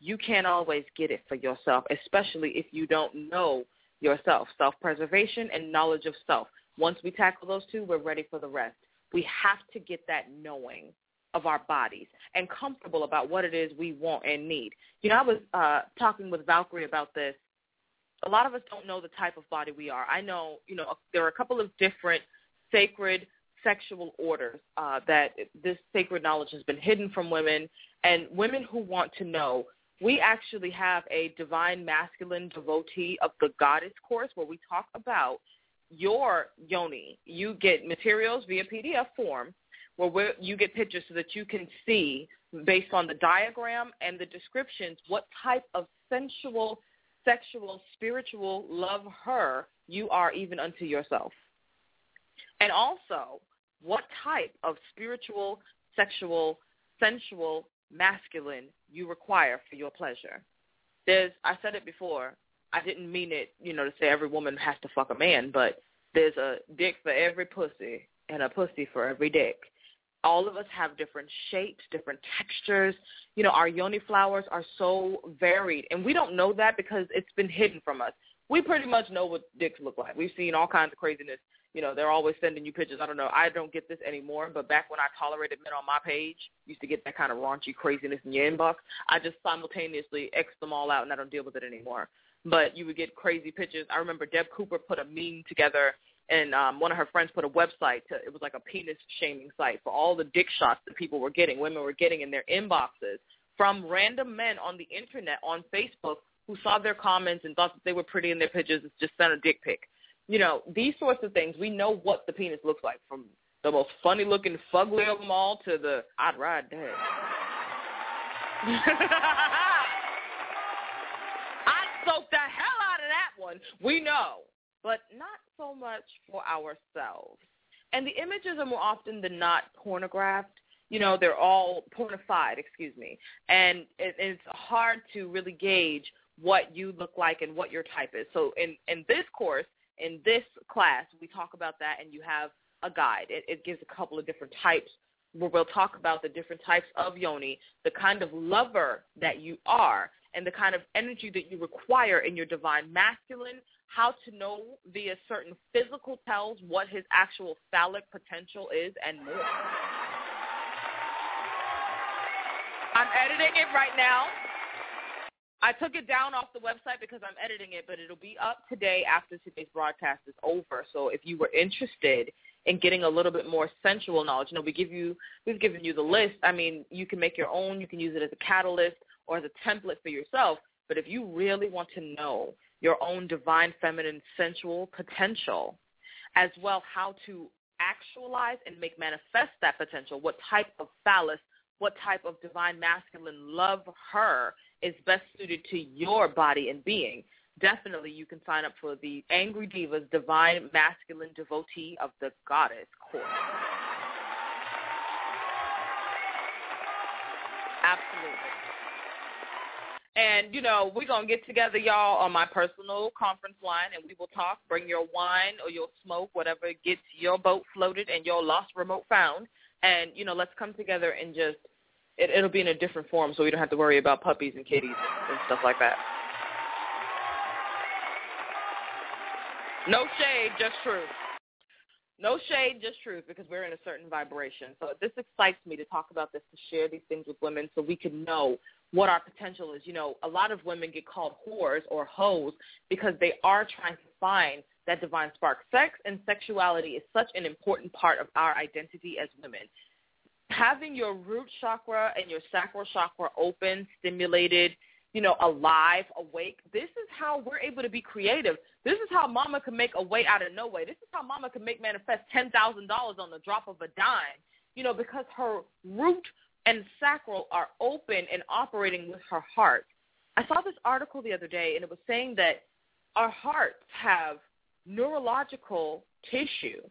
You can't always get it for yourself, especially if you don't know yourself. Self-preservation and knowledge of self. Once we tackle those two, we're ready for the rest. We have to get that knowing of our bodies and comfortable about what it is we want and need. You know, I was uh, talking with Valkyrie about this. A lot of us don't know the type of body we are. I know, you know, there are a couple of different sacred sexual orders uh, that this sacred knowledge has been hidden from women, and women who want to know. We actually have a divine masculine devotee of the goddess course where we talk about your yoni. You get materials via PDF form where you get pictures so that you can see based on the diagram and the descriptions what type of sensual, sexual, spiritual love her you are even unto yourself. And also what type of spiritual, sexual, sensual, masculine you require for your pleasure. There's, I said it before, I didn't mean it, you know, to say every woman has to fuck a man, but there's a dick for every pussy and a pussy for every dick. All of us have different shapes, different textures. You know, our yoni flowers are so varied, and we don't know that because it's been hidden from us. We pretty much know what dicks look like. We've seen all kinds of craziness you know, they're always sending you pictures. I don't know. I don't get this anymore, but back when I tolerated men on my page, used to get that kind of raunchy craziness in your inbox. I just simultaneously X them all out, and I don't deal with it anymore. But you would get crazy pictures. I remember Deb Cooper put a meme together, and um, one of her friends put a website. To, it was like a penis shaming site for all the dick shots that people were getting, women were getting in their inboxes from random men on the internet, on Facebook, who saw their comments and thought that they were pretty in their pictures. It's just sent a dick pic you know, these sorts of things, we know what the penis looks like from the most funny looking fugly of them all to the I'd ride. *laughs* I'd soak the hell out of that one. We know, but not so much for ourselves. And the images are more often than not pornographed. You know, they're all pornified, excuse me. And it, it's hard to really gauge what you look like and what your type is. So in, in this course, in this class, we talk about that, and you have a guide. It, it gives a couple of different types where we'll talk about the different types of yoni, the kind of lover that you are, and the kind of energy that you require in your divine masculine, how to know via certain physical tells what his actual phallic potential is, and more. I'm editing it right now. I took it down off the website because I'm editing it, but it'll be up today after today's broadcast is over. So if you were interested in getting a little bit more sensual knowledge, you know, we give you we've given you the list. I mean, you can make your own, you can use it as a catalyst or as a template for yourself. But if you really want to know your own divine feminine sensual potential, as well how to actualize and make manifest that potential, what type of phallus, what type of divine masculine love her is best suited to your body and being, definitely you can sign up for the Angry Devas Divine Masculine Devotee of the Goddess course. Absolutely. And, you know, we're going to get together, y'all, on my personal conference line, and we will talk. Bring your wine or your smoke, whatever gets your boat floated and your lost remote found. And, you know, let's come together and just – it, it'll be in a different form, so we don't have to worry about puppies and kitties and stuff like that. No shade, just truth. No shade, just truth, because we're in a certain vibration. So this excites me to talk about this, to share these things with women so we can know what our potential is. You know, a lot of women get called whores or hoes because they are trying to find that divine spark. Sex and sexuality is such an important part of our identity as women having your root chakra and your sacral chakra open, stimulated, you know, alive, awake, this is how we're able to be creative. This is how mama can make a way out of no way. This is how mama can make manifest $10,000 on the drop of a dime, you know, because her root and sacral are open and operating with her heart. I saw this article the other day, and it was saying that our hearts have neurological tissue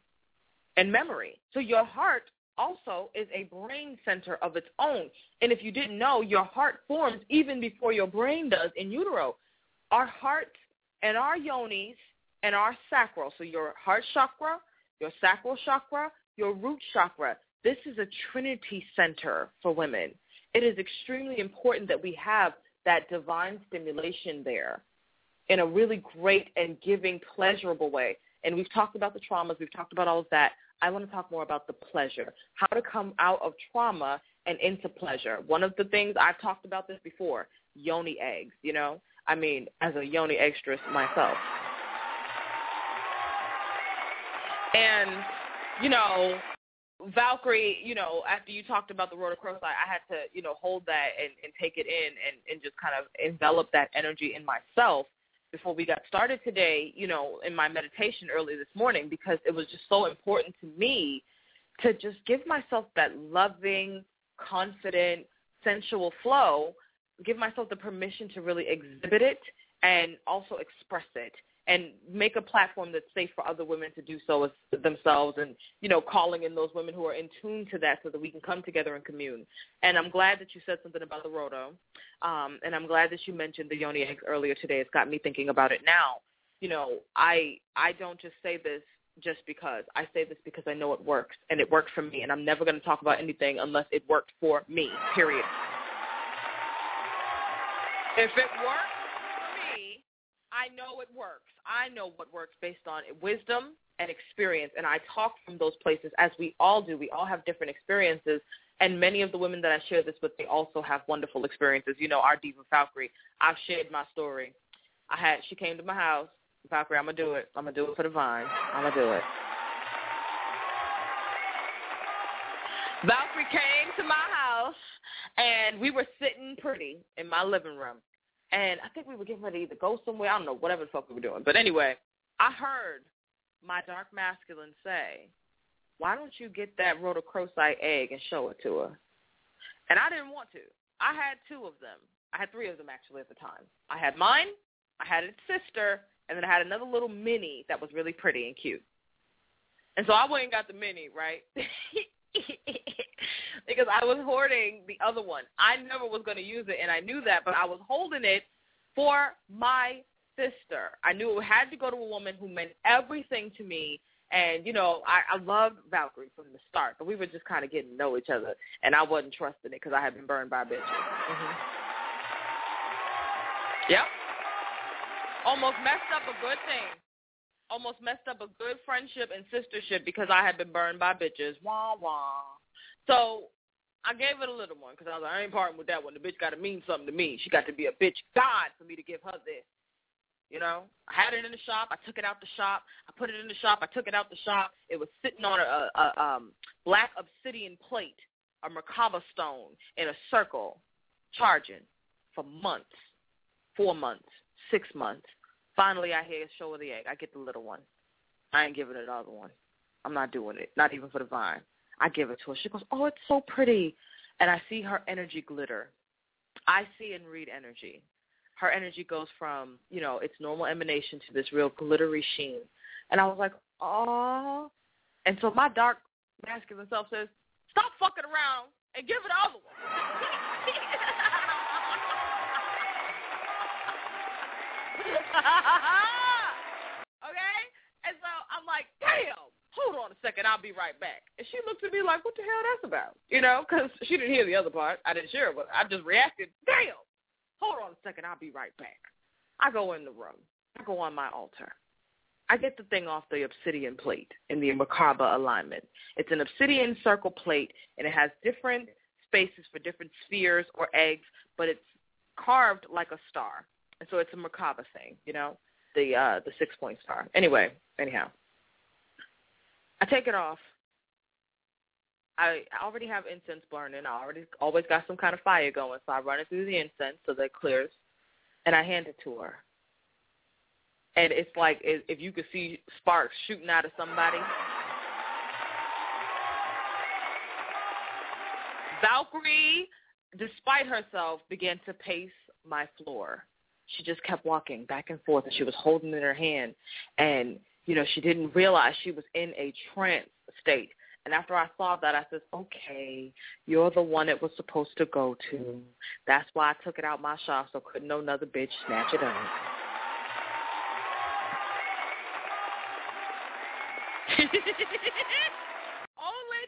and memory. So your heart also is a brain center of its own. And if you didn't know, your heart forms even before your brain does in utero. Our hearts and our yonis and our sacral, so your heart chakra, your sacral chakra, your root chakra, this is a trinity center for women. It is extremely important that we have that divine stimulation there in a really great and giving, pleasurable way. And we've talked about the traumas. We've talked about all of that. I want to talk more about the pleasure, how to come out of trauma and into pleasure. One of the things I've talked about this before, yoni eggs, you know? I mean, as a yoni extras myself. And, you know, Valkyrie, you know, after you talked about the rhodochrosite, I had to, you know, hold that and, and take it in and, and just kind of envelop that energy in myself before we got started today, you know, in my meditation early this morning because it was just so important to me to just give myself that loving, confident, sensual flow, give myself the permission to really exhibit it and also express it and make a platform that's safe for other women to do so as themselves and, you know, calling in those women who are in tune to that so that we can come together and commune. And I'm glad that you said something about the roto Um, and I'm glad that you mentioned the yoni eggs earlier today. It's got me thinking about it now. You know, I I don't just say this just because. I say this because I know it works and it worked for me and I'm never going to talk about anything unless it worked for me, period. If it works for me, I know it works. I know what works based on wisdom and experience, and I talk from those places as we all do. We all have different experiences, and many of the women that I share this with, they also have wonderful experiences. You know, our diva Valkyrie, I've shared my story. I had she came to my house. Valkyrie, I'm gonna do it. I'm gonna do it for the vine. I'm gonna do it. Valkyrie came to my house, and we were sitting pretty in my living room. And I think we were getting ready to either go somewhere. I don't know, whatever the fuck we were doing. But anyway, I heard my dark masculine say, why don't you get that rhodochrosite egg and show it to her? And I didn't want to. I had two of them. I had three of them actually at the time. I had mine, I had its sister, and then I had another little mini that was really pretty and cute. And so I went and got the mini, right? *laughs* because I was hoarding the other one. I never was going to use it, and I knew that, but I was holding it for my sister. I knew it had to go to a woman who meant everything to me. And, you know, I, I loved Valkyrie from the start, but we were just kind of getting to know each other, and I wasn't trusting it because I had been burned by bitches. Mm-hmm. Yep. Almost messed up a good thing. Almost messed up a good friendship and sistership because I had been burned by bitches. Wah, wah. So I gave it a little one because I was like, I ain't parting with that one. The bitch got to mean something to me. She got to be a bitch god for me to give her this. You know, I had it in the shop. I took it out the shop. I put it in the shop. I took it out the shop. It was sitting on a, a um, black obsidian plate, a Merkaba stone in a circle, charging for months, four months, six months. Finally, I hear show of the egg. I get the little one. I ain't giving it the other one. I'm not doing it, not even for the vine. I give it to her. She goes, oh, it's so pretty. And I see her energy glitter. I see and read energy. Her energy goes from, you know, its normal emanation to this real glittery sheen. And I was like, oh. And so my dark masculine self says, stop fucking around and give it the *laughs* *laughs* other one. okay? And so I'm like, damn hold on a second, I'll be right back. And she looked at me like, what the hell that's about? You know, because she didn't hear the other part. I didn't share it, but I just reacted, damn, hold on a second, I'll be right back. I go in the room. I go on my altar. I get the thing off the obsidian plate in the Merkaba alignment. It's an obsidian circle plate, and it has different spaces for different spheres or eggs, but it's carved like a star. And so it's a Merkaba thing, you know, the uh, the six point star. Anyway, anyhow, I take it off. I already have incense burning. I already always got some kind of fire going, so I run it through the incense so that it clears, and I hand it to her. And it's like if you could see sparks shooting out of somebody. Valkyrie, despite herself, began to pace my floor. She just kept walking back and forth, and she was holding it in her hand, and you know, she didn't realize she was in a trance state. And after I saw that, I said, okay, you're the one it was supposed to go to. That's why I took it out my shop so couldn't no another bitch snatch it up. *laughs* Only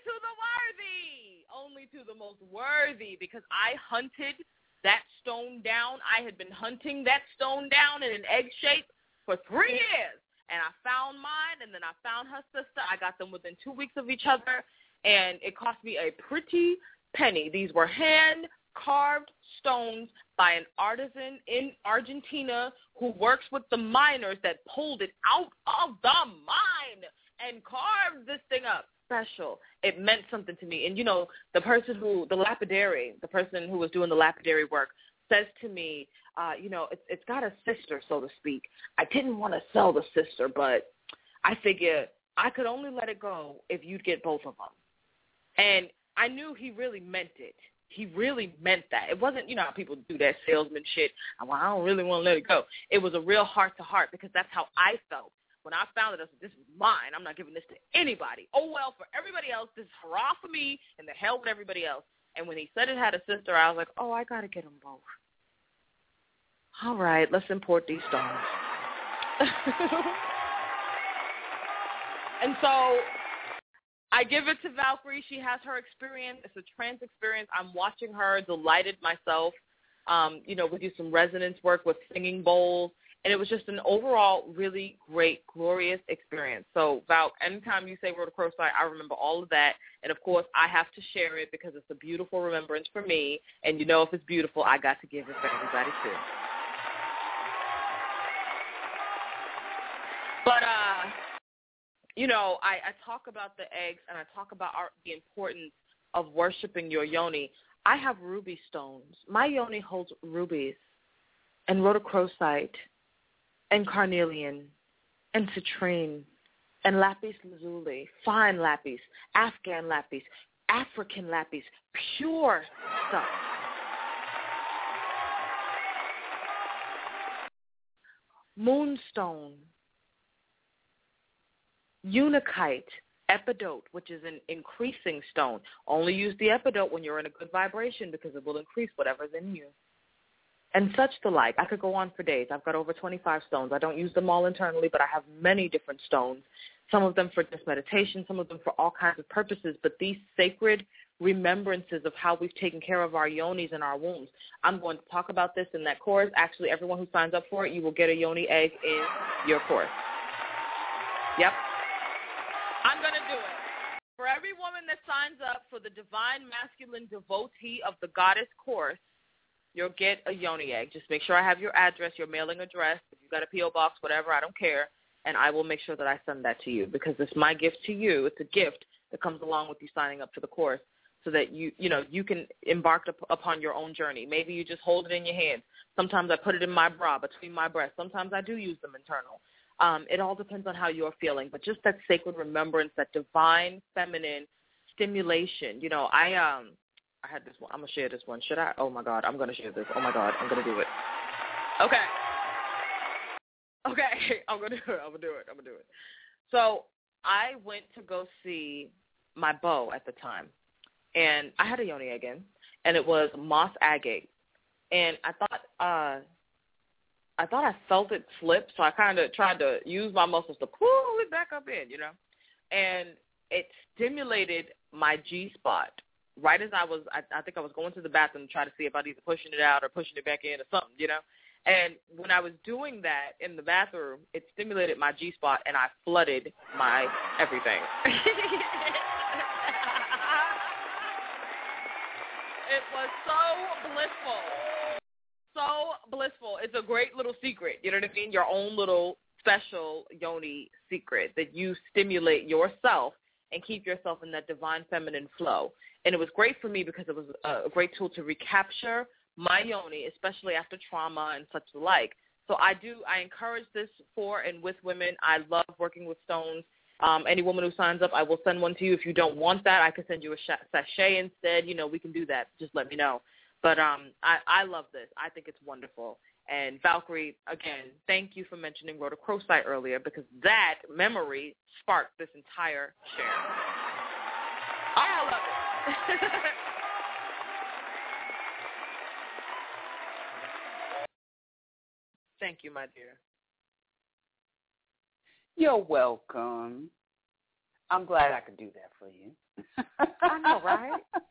to the worthy. Only to the most worthy because I hunted that stone down. I had been hunting that stone down in an egg shape for three mm. years and I found mine, and then I found her sister. I got them within two weeks of each other, and it cost me a pretty penny. These were hand carved stones by an artisan in Argentina who works with the miners that pulled it out of the mine and carved this thing up. Special. It meant something to me. And you know, the person who, the lapidary, the person who was doing the lapidary work, says to me, uh, you know, it's it's got a sister, so to speak. I didn't want to sell the sister, but I figured I could only let it go if you'd get both of them. And I knew he really meant it. He really meant that. It wasn't, you know, how people do that salesman shit. Well, I don't really want to let it go. It was a real heart to heart because that's how I felt when I found it. I said, "This is mine. I'm not giving this to anybody." Oh well, for everybody else, this is hurrah for me, and the hell with everybody else. And when he said it had a sister, I was like, "Oh, I gotta get them both." All right, let's import these stones. *laughs* and so I give it to Valkyrie. She has her experience. It's a trans experience. I'm watching her, delighted myself. Um, you know, we do some resonance work with singing bowls, and it was just an overall really great, glorious experience. So, Val, anytime you say Rhodochrosite, I remember all of that, and of course, I have to share it because it's a beautiful remembrance for me. And you know, if it's beautiful, I got to give it for everybody too. But uh, you know, I, I talk about the eggs and I talk about our, the importance of worshiping your yoni. I have ruby stones. My yoni holds rubies and rhodochrosite and carnelian and citrine and lapis lazuli, fine lapis, Afghan lapis, African lapis, pure stuff. Moonstone, Unakite, epidote, which is an increasing stone. Only use the epidote when you're in a good vibration because it will increase whatever's in you. And such the like. I could go on for days. I've got over 25 stones. I don't use them all internally, but I have many different stones. Some of them for just meditation, some of them for all kinds of purposes. But these sacred remembrances of how we've taken care of our yonis and our wombs. I'm going to talk about this in that course. Actually, everyone who signs up for it, you will get a yoni egg in your course. Yep. I'm going to do it. For every woman that signs up for the Divine Masculine Devotee of the Goddess course, you'll get a yoni egg. Just make sure I have your address, your mailing address. If you've got a P.O. box, whatever, I don't care. And I will make sure that I send that to you because it's my gift to you. It's a gift that comes along with you signing up for the course so that you, you know, you can embark up, upon your own journey. Maybe you just hold it in your hands. Sometimes I put it in my bra between my breasts. Sometimes I do use them internal. Um, it all depends on how you're feeling, but just that sacred remembrance, that divine feminine stimulation. You know, I um, I had this one. I'm gonna share this one. Should I? Oh my God, I'm gonna share this. Oh my God, I'm gonna do it. Okay. Okay, *laughs* I'm gonna do it. I'm gonna do it. I'm gonna do it. So I went to go see my beau at the time, and I had a yoni again, and it was moss agate, and I thought uh I thought I felt it slip, so I kind of tried to use my muscles to pull it back up in, you know, and it stimulated my G spot right as I was. I, I think I was going to the bathroom to try to see if I'd either pushing it out or pushing it back in or something, you know. And when I was doing that in the bathroom, it stimulated my G spot, and I flooded my everything. *laughs* it was so blissful so blissful. It's a great little secret. You know what I mean? Your own little special yoni secret that you stimulate yourself and keep yourself in that divine feminine flow. And it was great for me because it was a great tool to recapture my yoni, especially after trauma and such the like. So I do, I encourage this for and with women. I love working with stones. Um, any woman who signs up, I will send one to you. If you don't want that, I can send you a sachet instead. You know, we can do that. Just let me know. But um, I, I love this. I think it's wonderful. And Valkyrie, again, thank you for mentioning Rhoda rhodochrosite earlier because that memory sparked this entire share. I love it. *laughs* Thank you, my dear. You're welcome. I'm glad I could do that for you. I know, right? *laughs*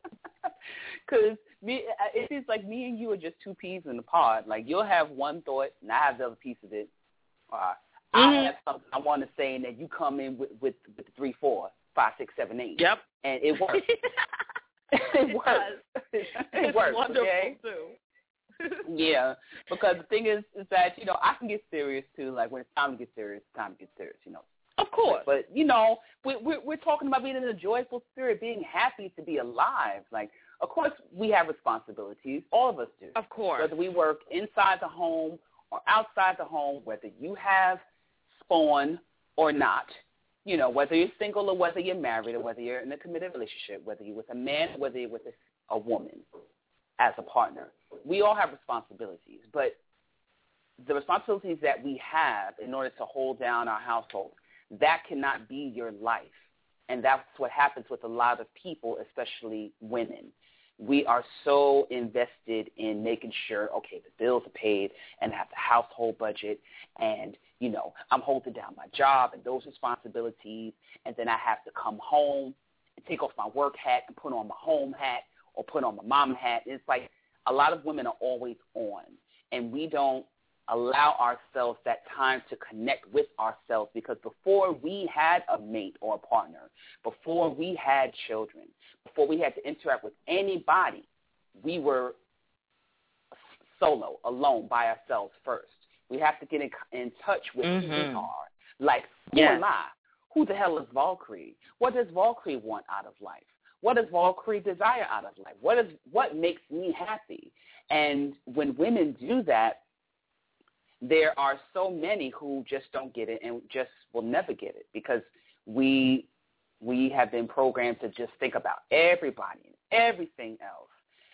Because me, it seems like me and you are just two peas in the pod. Like you'll have one thought, and I have the other piece of it. Uh, I have something I want to say, and then you come in with with, with three, four, five, six, seven, eight. Yep. And it works. *laughs* it works. it *laughs* It's works. wonderful okay? too. *laughs* yeah, because the thing is, is that you know I can get serious too. Like when it's time to get serious, it's time to get serious. You know. Of course. But, you know, we, we're we're talking about being in a joyful spirit, being happy to be alive. Like, of course, we have responsibilities. All of us do. Of course. Whether we work inside the home or outside the home, whether you have spawn or not. You know, whether you're single or whether you're married or whether you're in a committed relationship, whether you're with a man or whether you're with a, a woman as a partner. We all have responsibilities, but the responsibilities that we have in order to hold down our household, that cannot be your life. And that's what happens with a lot of people, especially women. We are so invested in making sure, okay, the bills are paid and I have the household budget and, you know, I'm holding down my job and those responsibilities and then I have to come home and take off my work hat and put on my home hat or put on my mom hat. It's like a lot of women are always on and we don't allow ourselves that time to connect with ourselves because before we had a mate or a partner, before we had children, before we had to interact with anybody, we were solo, alone, by ourselves first. We have to get in, in touch with who we Mhm. are. Like, who Yes. am I? Who the hell is Valkyrie? What does Valkyrie want out of life? What does Valkyrie desire out of life? What is what makes me happy? And when women do that, there are so many who just don't get it and just will never get it because we we have been programmed to just think about everybody and everything else.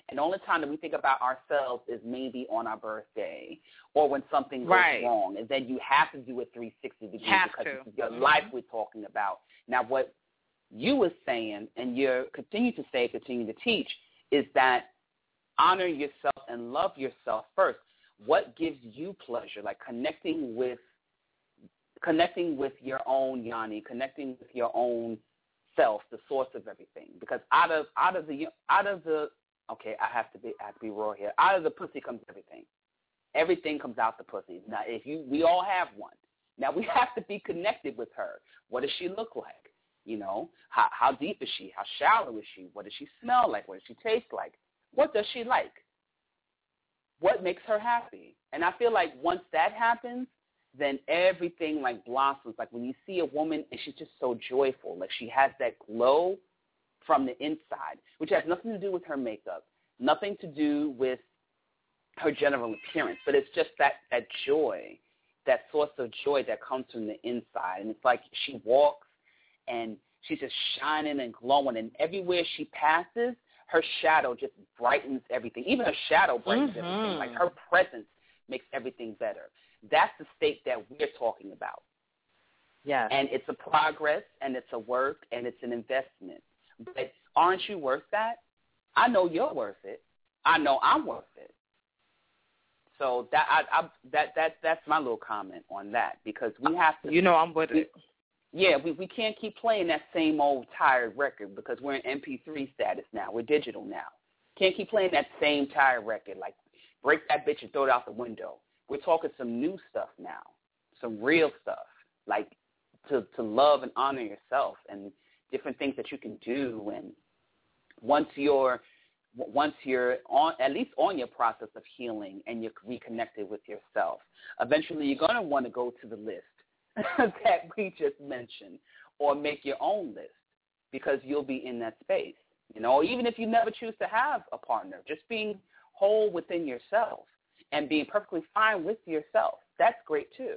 And the only time that we think about ourselves is maybe on our birthday or when something goes Right. wrong. And then you have to do it 360 degrees Have because to. this is your Mhm. life we're talking about. Now, what you were saying and you continue to say, continue to teach, is that honor yourself and love yourself first. What gives you pleasure? Like connecting with connecting with your own yoni, connecting with your own self, the source of everything. Because out of out of the out of the okay, I have to be I have to be raw here. Out of the pussy comes everything. Everything comes out the pussy. Now if you we all have one. Now we *laughs* have to be connected with her. What does she look like? You know, how how deep is she? How shallow is she? What does she smell like? What does she taste like? What does she like? What makes her happy? And I feel like once that happens, then everything like blossoms. Like when you see a woman and she's just so joyful, like she has that glow from the inside, which has nothing to do with her makeup, nothing to do with her general appearance, but it's just that that joy, that source of joy that comes from the inside. And it's like she walks and she's just shining and glowing, and everywhere she passes, her shadow just brightens everything. Even her shadow brightens Mhm. everything. Like her presence makes everything better. That's the state that we're talking about. Yeah. And it's a progress and it's a work and it's an investment. But aren't you worth that? I know you're worth it. I know I'm worth it. So that I, I that that that's my little comment on that because we have to. You know I'm with it. Yeah, we we can't keep playing that same old tired record because we're in MP3 status now. We're digital now. Can't keep playing that same tired record. Like break that bitch and throw it out the window. We're talking some new stuff now, some real stuff. Like to to love and honor yourself and different things that you can do. And once you're once you're on at least on your process of healing and you're reconnected with yourself, eventually you're going to want to go to the list *laughs* that we just mentioned or make your own list because you'll be in that space. You know, even if you never choose to have a partner, just being whole within yourself and being perfectly fine with yourself, that's great too.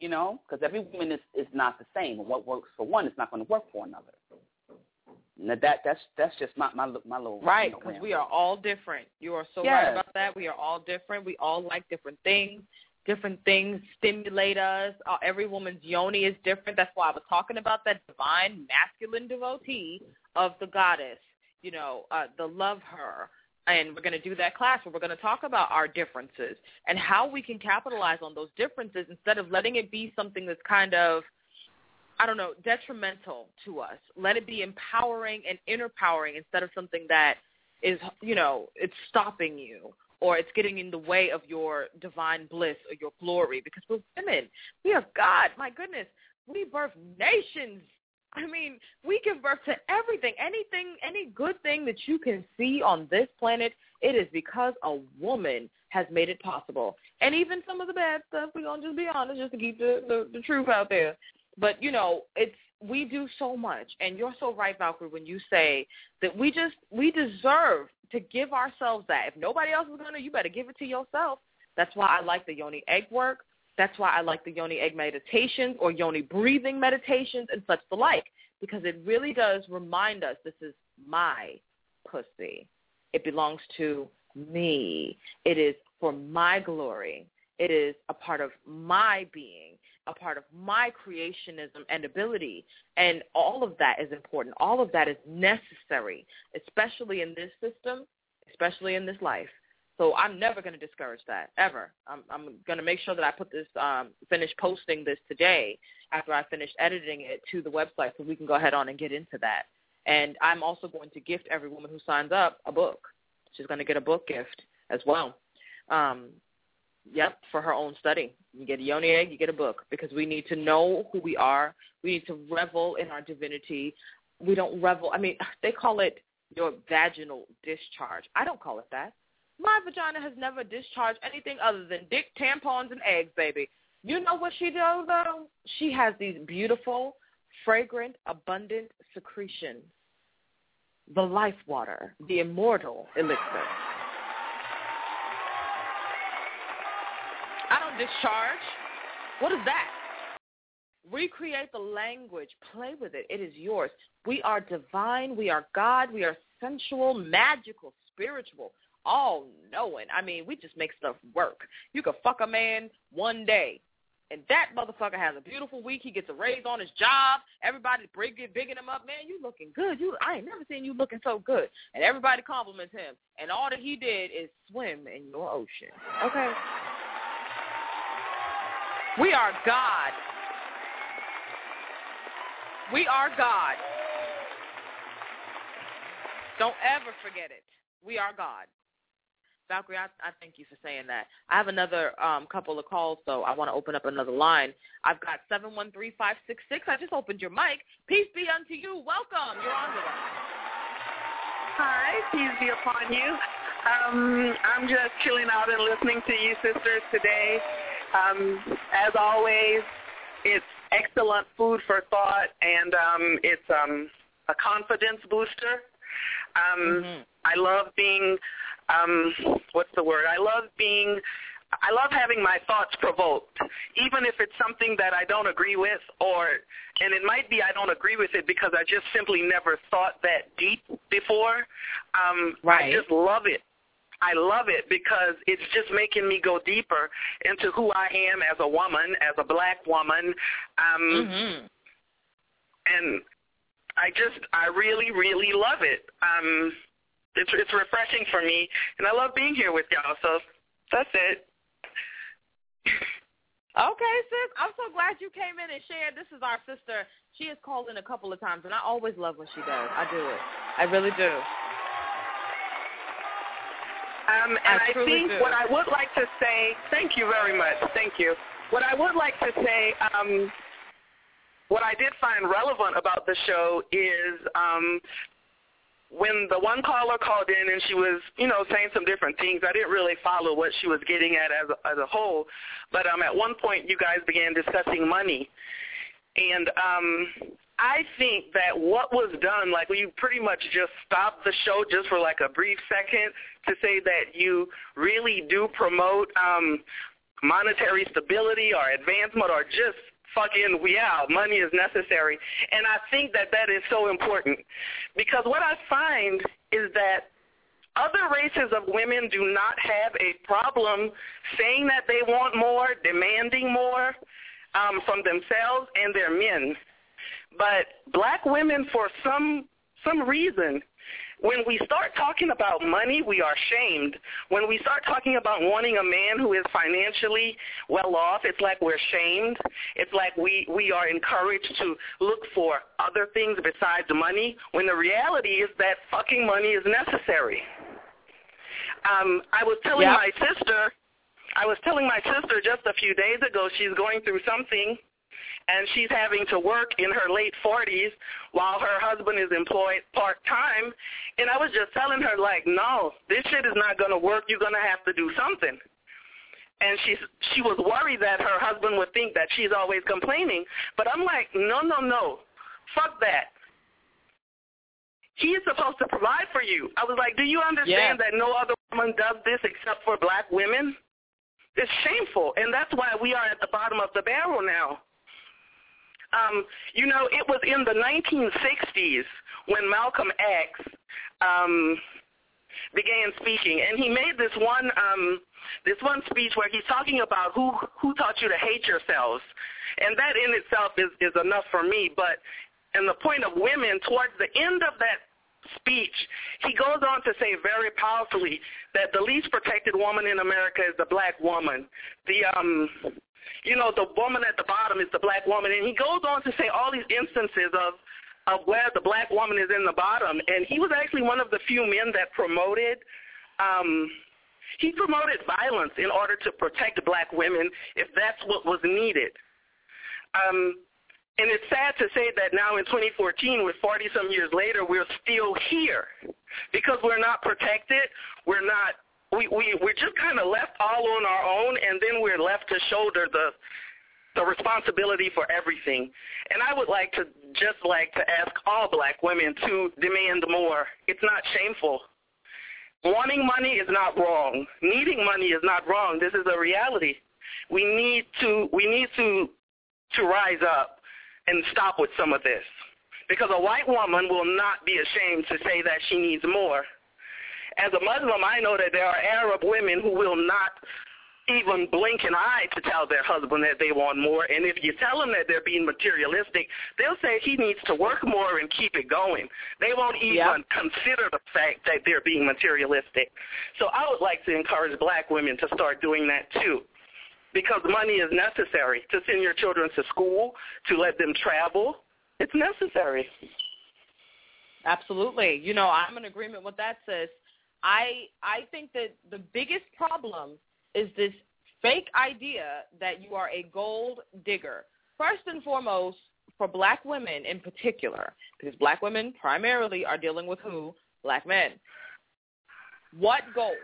You know, because every woman is, is not the same. And what works for one is not going to work for another. Now that that's that's just my my my little Right, you know, because we are all different. You are so Yes. right about that. We are all different. We all like different things. Different things stimulate us. Uh, every woman's yoni is different. That's why I was talking about that divine masculine devotee of the goddess. You know, uh, the love her. And we're going to do that class where we're going to talk about our differences and how we can capitalize on those differences instead of letting it be something that's kind of I don't know, detrimental to us. Let it be empowering and inner powering instead of something that is, you know, it's stopping you or it's getting in the way of your divine bliss or your glory because we're women. We are God. My goodness. We birth nations. I mean, we give birth to everything. Anything, any good thing that you can see on this planet, it is because a woman has made it possible. And even some of the bad stuff, we're going to just be honest, just to keep the, the, the truth out there. But, you know, it's we do so much. And you're so right, Valkyrie, when you say that we just, we deserve to give ourselves that. If nobody else is going to, you better give it to yourself. That's why I like the yoni egg work. That's why I like the yoni egg meditations or yoni breathing meditations and such the like, because it really does remind us this is my pussy. It belongs to me. It is for my glory. It is a part of my being, a part of my creationism and ability. And all of that is important. All of that is necessary, especially in this system, especially in this life. So I'm never going to discourage that ever. I'm, I'm going to make sure that I put this, um, finish posting this today after I finish editing it to the website, so we can go ahead on and get into that. And I'm also going to gift every woman who signs up a book. She's going to get a book gift as well. Um, yep, for her own study. You get a yoni egg, you get a book because we need to know who we are. We need to revel in our divinity. We don't revel. I mean, they call it your vaginal discharge. I don't call it that. My vagina has never discharged anything other than dick, tampons, and eggs, baby. You know what she does, though? She has these beautiful, fragrant, abundant secretions. The life water, the immortal elixir. Discharge. What is that? Recreate the language. Play with it. It is yours. We are divine. We are God. We are sensual, magical, spiritual all knowing. I mean, we just make stuff work. You could fuck a man one day, and that motherfucker has a beautiful week. He gets a raise on his job. Everybody's big, bigging him up. Man, you looking good. You, I ain't never seen you looking so good. And everybody compliments him. And all that he did is swim in your ocean. Okay. We are God. We are God. Don't ever forget it. We are God. Valkyrie, I, I thank you for saying that. I have another um, couple of calls, so I want to open up another line. I've got 713-566. I just opened your mic. Peace be unto you. Welcome. You're on. Hi, peace be upon you. Um, I'm just chilling out and listening to you sisters today. Um, as always, it's excellent food for thought, and um, it's um, a confidence booster. Um, mm-hmm. I love being um, what's the word? I love being I love having my thoughts provoked, even if it's something that I don't agree with, or and it might be I don't agree with it because I just simply never thought that deep before. Um, right. I just love it. I love it because it's just making me go deeper into who I am as a woman, as a black woman. Um, mm-hmm. And I just, I really, really love it. Um, it's it's refreshing for me, and I love being here with y'all. So that's it. Okay, sis. I'm so glad you came in and shared. This is our sister. She has called in a couple of times, and I always love when she does. I do it. I really do. Um, and I, I think do. what I would like to say, thank you very much. Thank you. What I would like to say, um, what I did find relevant about the show is um, when the one caller called in and she was, you know, saying some different things, I didn't really follow what she was getting at as a, as a whole. But um, at one point, you guys began discussing money, and um, I think that what was done, like you pretty much just stopped the show just for like a brief second to say that you really do promote um, monetary stability or advancement or just fucking out. Money is necessary. And I think that that is so important because what I find is that other races of women do not have a problem saying that they want more, demanding more um, from themselves and their men. But black women, for some some reason, when we start talking about money, we are shamed. When we start talking about wanting a man who is financially well off, it's like we're shamed. It's like we, we are encouraged to look for other things besides money, when the reality is that fucking money is necessary. Um, I was telling Yep. my sister, I was telling my sister just a few days ago she's going through something and she's having to work in her late 40s while her husband is employed part-time. And I was just telling her, like, no, this shit is not going to work. You're going to have to do something. And she she was worried that her husband would think that she's always complaining. But I'm like, no, no, no. Fuck that. He is supposed to provide for you. I was like, do you understand that no other woman does this except for black women? It's shameful, and that's why we are at the bottom of the barrel now. Um, you know, it was in the 1960s when Malcolm X um, began speaking, and he made this one um, this one speech where he's talking about who who taught you to hate yourselves, and that in itself is is enough for me. But and the point of women towards the end of that speech, he goes on to say very powerfully that the least protected woman in America is the black woman. The um you know, the woman at the bottom is the black woman and he goes on to say all these instances of of where the black woman is in the bottom and he was actually one of the few men that promoted um he promoted violence in order to protect black women if that's what was needed. Um and it's sad to say that now in 2014, with 40 some years later, we're still here because we're not protected. We're not. We we we're just kind of left all on our own, and then we're left to shoulder the the responsibility for everything. And I would like to just like to ask all black women to demand more. It's not shameful. Wanting money is not wrong. Needing money is not wrong. This is a reality. We need to we need to to rise up and stop with some of this. Because a white woman will not be ashamed to say that she needs more. As a Muslim, I know that there are Arab women who will not even blink an eye to tell their husband that they want more. And if you tell them that they're being materialistic, they'll say he needs to work more and keep it going. They won't even consider the fact that they're being materialistic. So I would like to encourage black women to start doing that too because money is necessary to send your children to school, to let them travel. It's necessary. Absolutely. You know, I'm in agreement with that, sis. I I think that the biggest problem is this fake idea that you are a gold digger. First and foremost, for black women in particular, because black women primarily are dealing with who? Black men. What gold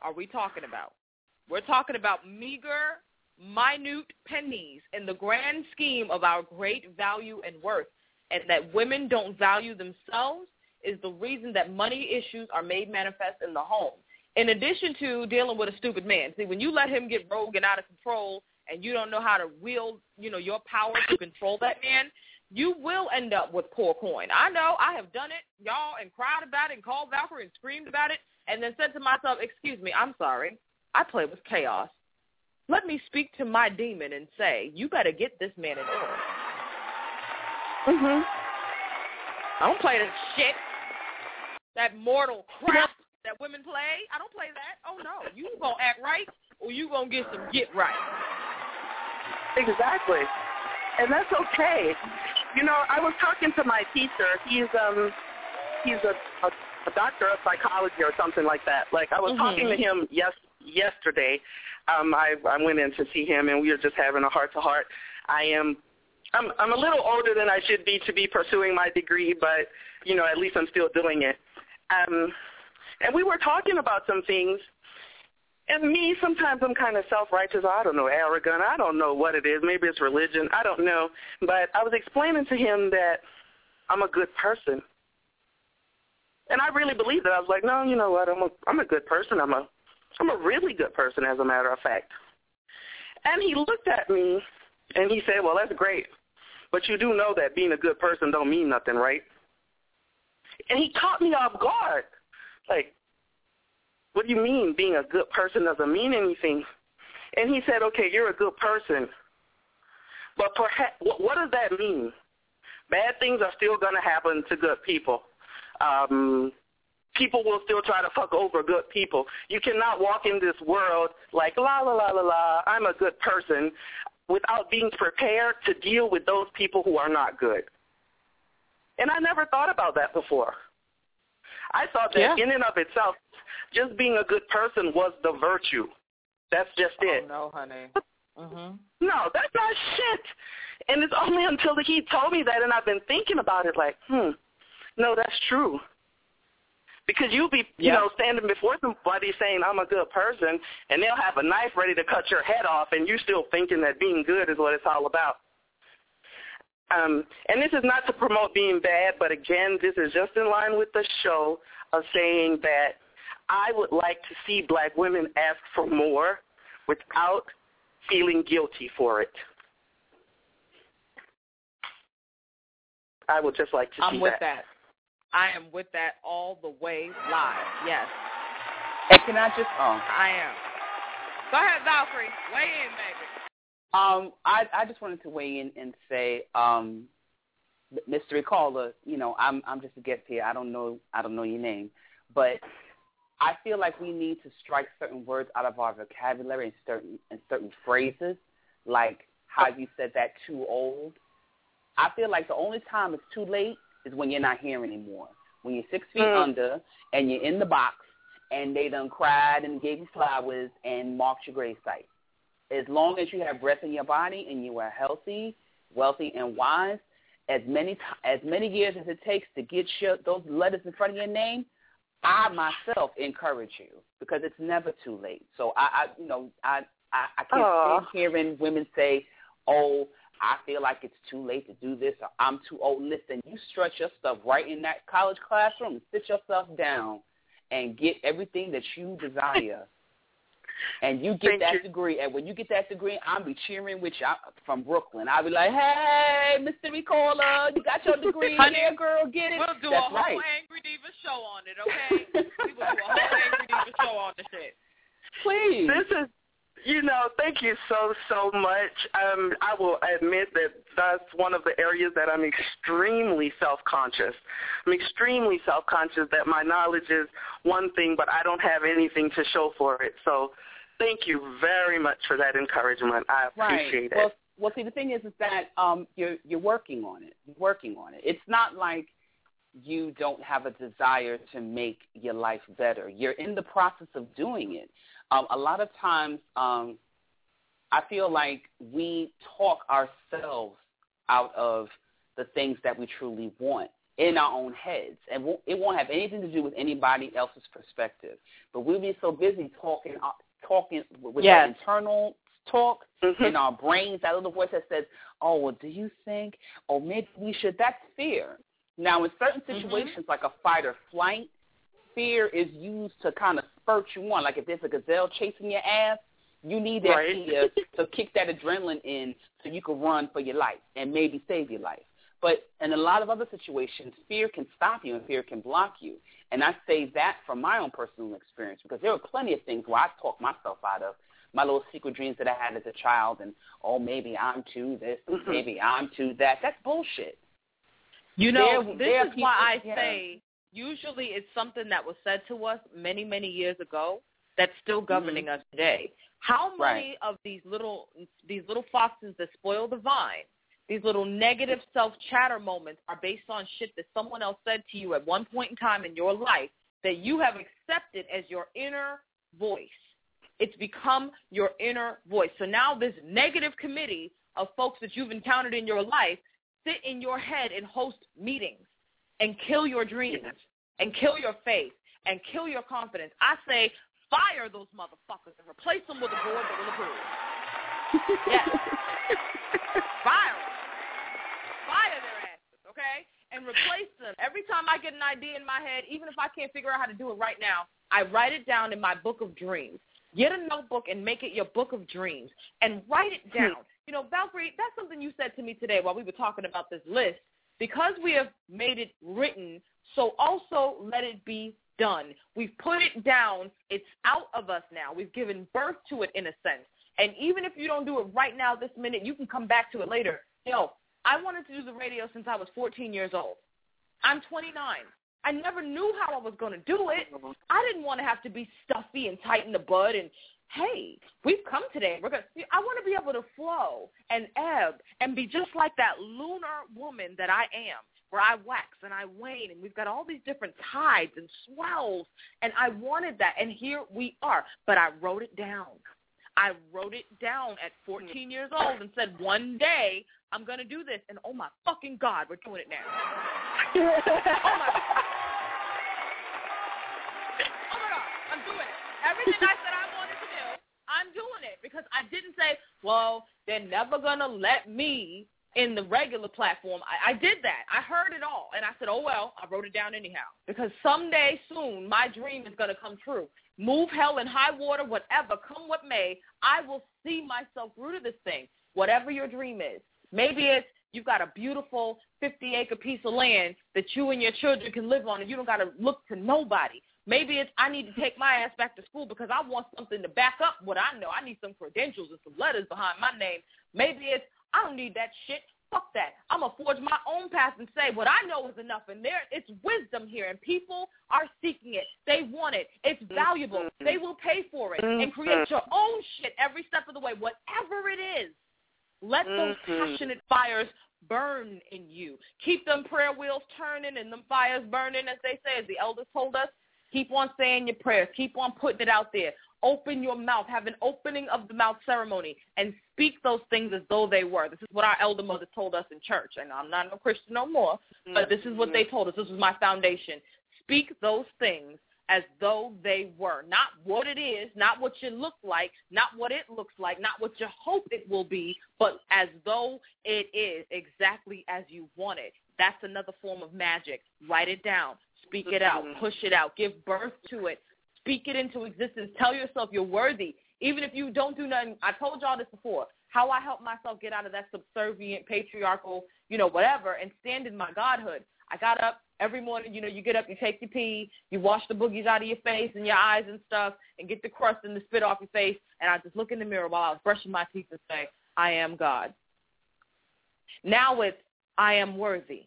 are we talking about? We're talking about meager, minute pennies in the grand scheme of our great value and worth. And that women don't value themselves is the reason that money issues are made manifest in the home. In addition to dealing with a stupid man. See, when you let him get rogue and out of control and you don't know how to wield, you know, your power to control that man, you will end up with poor coin. I know. I have done it, y'all, and cried about it and called Valkyrie and screamed about it and then said to myself, excuse me, I'm sorry. I play with chaos. Let me speak to my demon and say, you better get this man in order. Mhm. I don't play that shit. That mortal crap that women play. I don't play that. Oh no, you gonna act right or you gonna get some get right. Exactly. And that's okay. You know, I was talking to my teacher. He's um he's a, a, a doctor of psychology or something like that. Like I was talking to him yes yesterday. Um I I went in to see him and we were just having a heart to heart. I am I'm I'm a little older than I should be to be pursuing my degree, but you know, at least I'm still doing it. Um and we were talking about some things and me, sometimes I'm kind of self-righteous. I don't know, arrogant. I don't know what it is. Maybe it's religion. I don't know. But I was explaining to him that I'm a good person. And I really believed it. I was like, no, you know what? I'm a, I'm a good person. I'm a, I'm a really good person, as a matter of fact. And he looked at me, and he said, well, that's great. But you do know that being a good person don't mean nothing, right? And he caught me off guard. Like, what do you mean being a good person doesn't mean anything? And he said, okay, you're a good person. But perhaps, what, what does that mean? Bad things are still going to happen to good people. Um, people will still try to fuck over good people. You cannot walk in this world like, la, la, la, la, la, I'm a good person, without being prepared to deal with those people who are not good. And I never thought about that before. I thought that Yeah. in and of itself, just being a good person was the virtue. That's just it. oh, no, honey. Mhm. No, that's not shit. And it's only until he told me that, and I've been thinking about it, like, hmm, no, that's true. Because you'll be, you know, standing before somebody saying I'm a good person, and they'll have a knife ready to cut your head off, and you still thinking that being good is what it's all about. Um, and this is not to promote being bad, but again, this is just in line with the show of saying that I would like to see black women ask for more without feeling guilty for it. I would just like to see I'm with that. that. I am with that all the way live. Yes, And can I just oh I am. Go ahead, Valkyrie. Weigh in, baby. Um, I I just wanted to weigh in and say, um, mystery caller, you know, I'm I'm just a guest here. I don't know I don't know your name, but I feel like we need to strike certain words out of our vocabulary and certain and certain phrases, like how you said that too old. I feel like the only time it's too late is when you're not here anymore. When you're six feet Mm. under and you're in the box and they done cried and gave you flowers and marked your grave site as long as you have breath in your body and you are healthy, wealthy, and wise, as many as many years as it takes to get your, those letters in front of your name, I myself encourage you because it's never too late. So I, I you know, I I, I can't Aw. stand hearing women say, "Oh, I feel like it's too late to do this," or "I'm too old." Listen, you stretch your stuff right in that college classroom and sit yourself down and get everything that you desire and you get Thank that you. degree, and when you get that degree, I'll be cheering with you I'm from Brooklyn. I'll be like, "Hey, Mr. Ricola, you got your degree, Honey, yeah, girl, get it." We'll do That's a whole right. Angry Deva show on it, okay? we will do a whole Angry Deva show on the shit. Please. This is, you know, thank you so, so much. Um, I will admit that that's one of the areas that I'm extremely self-conscious. I'm extremely self-conscious that my knowledge is one thing, but I don't have anything to show for it. So thank you very much for that encouragement. I appreciate right. Well, it. well, see, the thing is, is that um, you're you're working on it. You're working on it. It's not like you don't have a desire to make your life better. You're in the process of doing it. Um, a lot of times, um, I feel like we talk ourselves out of the things that we truly want in our own heads, and it won't have anything to do with anybody else's perspective. But we'll be so busy talking, uh, talking with Yes. that internal talk Mhm. in our brains, that little voice that says, "Oh, well, do you think? Oh, maybe we should." That's fear. Now, in certain situations, like a fight or flight, fear is used to kind of spurt you on. Like if there's a gazelle chasing your ass, you need that Right. fear to kick that adrenaline in so you can run for your life and maybe save your life. But in a lot of other situations, fear can stop you and fear can block you. And I say that from my own personal experience because there were plenty of things where I talked myself out of my little secret dreams that I had as a child and, oh, maybe I'm too this, Mhm. maybe I'm too that. That's bullshit. You know, There- this there are is why I yeah. say usually it's something that was said to us many, many years ago that's still governing us today. How many of these little these little foxes that spoil the vine, these little negative self chatter moments are based on shit that someone else said to you at one point in time in your life that you have accepted as your inner voice. It's become your inner voice. So now this negative committee of folks that you've encountered in your life sit in your head and host meetings and kill your dreams and kill your faith and kill your confidence. I say fire those motherfuckers and replace them with a board that will approve. Yes. *laughs* fire them. Fire their asses, okay? And replace them. Every time I get an idea in my head, even if I can't figure out how to do it right now, I write it down in my book of dreams. Get a notebook and make it your book of dreams and write it hmm. down. You know, Valkyrie, that's something you said to me today while we were talking about this list. Because we have made it written, so also let it be done. We've put it down. It's out of us now. We've given birth to it in a sense. And even if you don't do it right now, this minute, you can come back to it later. Yo, I wanted to do the radio since I was 14 years old. I'm 29. I never knew how I was going to do it. I didn't want to have to be stuffy and tight in the bud and hey, we've come today. We're gonna. I want to be able to flow and ebb and be just like that lunar woman that I am, where I wax and I wane and we've got all these different tides and swells and I wanted that and here we are. But I wrote it down. I wrote it down at 14 years old and said one day I'm going to do this and oh my fucking god, we're doing it now. *laughs* oh my Oh my god, I'm doing it. Everything I said I wanted to do, I'm doing it because I didn't say, well, they're never going to let me in the regular platform. I, I did that. I heard it all. And I said, oh, well, I wrote it down anyhow. Because someday soon, my dream is going to come true. Move hell and high water, whatever, come what may, I will see myself through to this thing, whatever your dream is. Maybe it's you've got a beautiful 50-acre piece of land that you and your children can live on and you don't got to look to nobody. Maybe it's I need to take my ass back to school because I want something to back up what I know. I need some credentials and some letters behind my name. Maybe it's I don't need that shit. Fuck that. I'm gonna forge my own path and say what I know is enough. And there, it's wisdom here, and people are seeking it. They want it. It's valuable. Mm-hmm. They will pay for it and create your own shit every step of the way, whatever it is. Let those Mhm. passionate fires burn in you. Keep them prayer wheels turning and them fires burning, as they say, as the elders told us. Keep on saying your prayers. Keep on putting it out there. Open your mouth. Have an opening of the mouth ceremony and speak those things as though they were. This is what our elder mother told us in church. And I'm not no Christian no more, but this is what they told us. This was my foundation. Speak those things as though they were. Not what it is, not what you look like, not what it looks like, not what you hope it will be, but as though it is exactly as you want it. That's another form of magic. Write it down. Speak it out. Push it out. Give birth to it. Speak it into existence. Tell yourself you're worthy. Even if you don't do nothing. I told y'all this before. How I helped myself get out of that subservient, patriarchal, you know, whatever, and stand in my godhood. I got up every morning. You know, you get up, you take your pee, you wash the boogies out of your face and your eyes and stuff, and get the crust and the spit off your face. And I just look in the mirror while I was brushing my teeth and say, I am God. Now it's, I am worthy.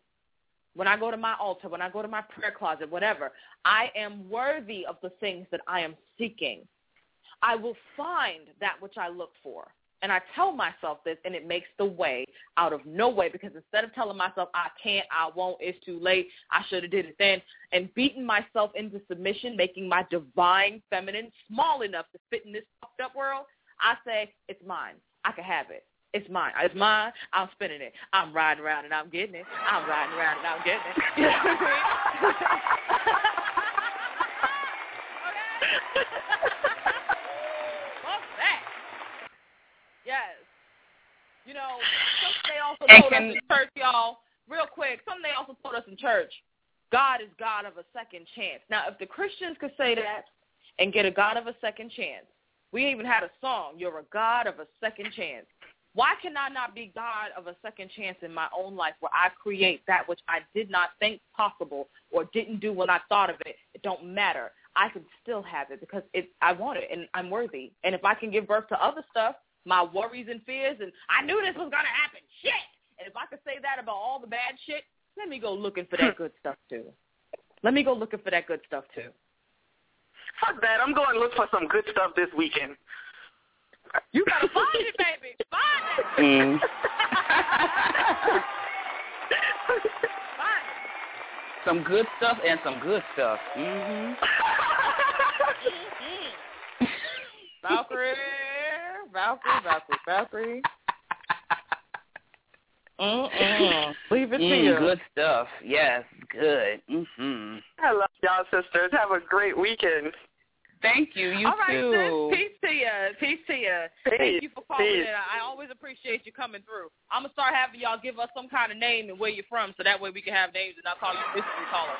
When I go to my altar, when I go to my prayer closet, whatever, I am worthy of the things that I am seeking. I will find that which I look for. And I tell myself this, and it makes the way out of no way because instead of telling myself I can't, I won't, it's too late, I should have did it then, and beating myself into submission, making my divine feminine small enough to fit in this fucked up world, I say it's mine. I can have it. It's mine. It's mine. I'm spinning it. I'm riding around and I'm getting it. I'm riding around and I'm getting it. *laughs* You know what I mean? *laughs* That. Yes. You know, something they also told us in church, y'all, real quick, something they also told us in church, God is God of a second chance. Now, if the Christians could say that and get a God of a second chance, we even had a song, You're a God of a second chance. Why can I not be God of a second chance in my own life where I create that which I did not think possible or didn't do when I thought of it? It don't matter. I can still have it because it I want it and I'm worthy. And if I can give birth to other stuff, my worries and fears and I knew this was gonna happen. Shit. And if I could say that about all the bad shit, let me go looking for that good stuff too. Let me go looking for that good stuff too. Fuck that. I'm going to look for some good stuff this weekend. You gotta find it, baby. Find it. Mm. some good stuff and some good stuff. hmm Valkyrie, Valkyrie, Valkyrie, Valkyrie. Mm-mm. Leave it to Mm, you. good stuff. Yes, good. Mm-hmm. I love y'all sisters. Have a great weekend. Thank you. You All right, too. sis. Peace to you. Peace to you. Thank you for calling in. I I always appreciate you coming through. I'm gonna start having y'all give us some kind of name and where you're from, so that way we can have names and not call you mystery caller.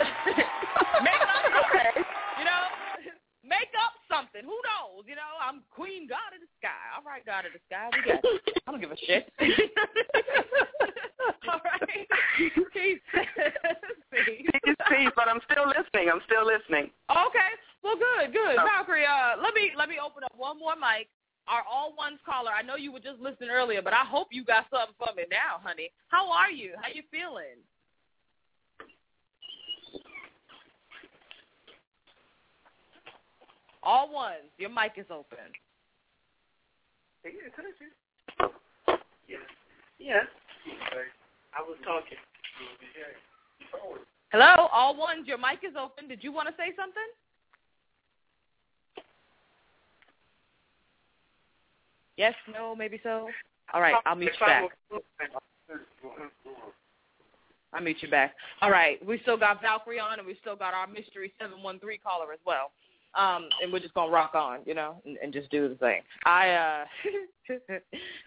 *laughs* Make up something. You know, *laughs* make up something. Who knows? You know, I'm Queen God of the Sky. All right, God of the Sky, we got. You. *laughs* I don't give a shit. All right. Peace. Peace. Peace, peace. But I'm still listening. I'm still listening. Okay. Well, good, good. Oh. Valkyrie, uh, let me let me open up one more mic. Our all ones caller. I know you were just listening earlier, but I hope you got something for me now, honey. How are you? How you feeling? All ones. Your mic is open. Yes. Yes. I was talking. Hello, all ones. Your mic is open. Did you want to say something? Yes, no, maybe so. All right, I'll meet you back. I'll meet you back. All right, we still got Valkyrie on, and we still got our mystery seven one three caller as well. Um, and we're just gonna rock on, you know, and, and just do the thing. I uh, *laughs*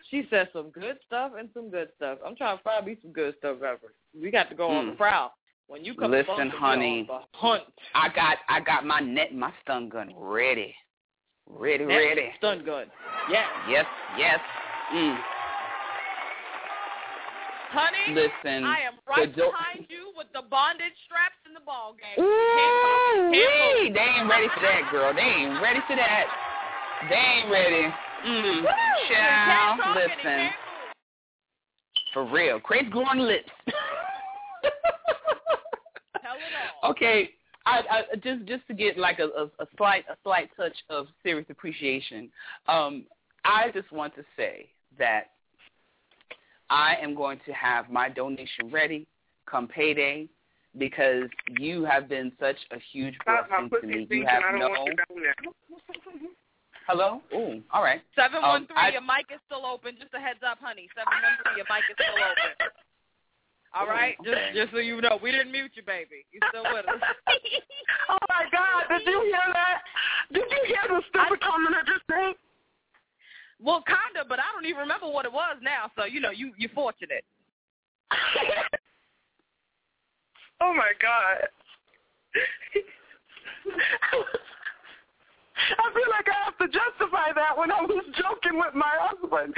she said some good stuff and some good stuff. I'm trying to find me some good stuff ever. We got to go on the Hmm. prowl. When you come Listen, honey, hunt, I got I got my net, my stun gun ready, ready, Net ready. stun gun. Yeah, Yes, yes. Mm. honey. Listen, I am right the do- behind you with the bondage straps in the ball game. Ooh, Can't wee. they ain't ready for that, girl. They ain't ready for that. They ain't ready. Mm. Woo! Child, Can't talk and he listen. For real. Crazy growing lips. Tell it all. *laughs* okay. I, I just just to get like a, a, a slight a slight touch of serious appreciation. Um, I just want to say that I am going to have my donation ready come payday because you have been such a huge Stop blessing to pussy me. You have I don't no want you down there. hello. Ooh, all right. Seven one Um, three. I- Your mic is still open. Just a heads up, honey. Seven one three. Your mic is still open. All right. Just just so you know, we didn't mute you, baby. You still with us. *laughs* Oh my God! Did you hear that? Did you hear the stupid comment I just made? well, kinda, but I don't even remember what it was now. So you know, you you're fortunate. *laughs* oh my God! I feel like I have to justify that when I was joking with my husband.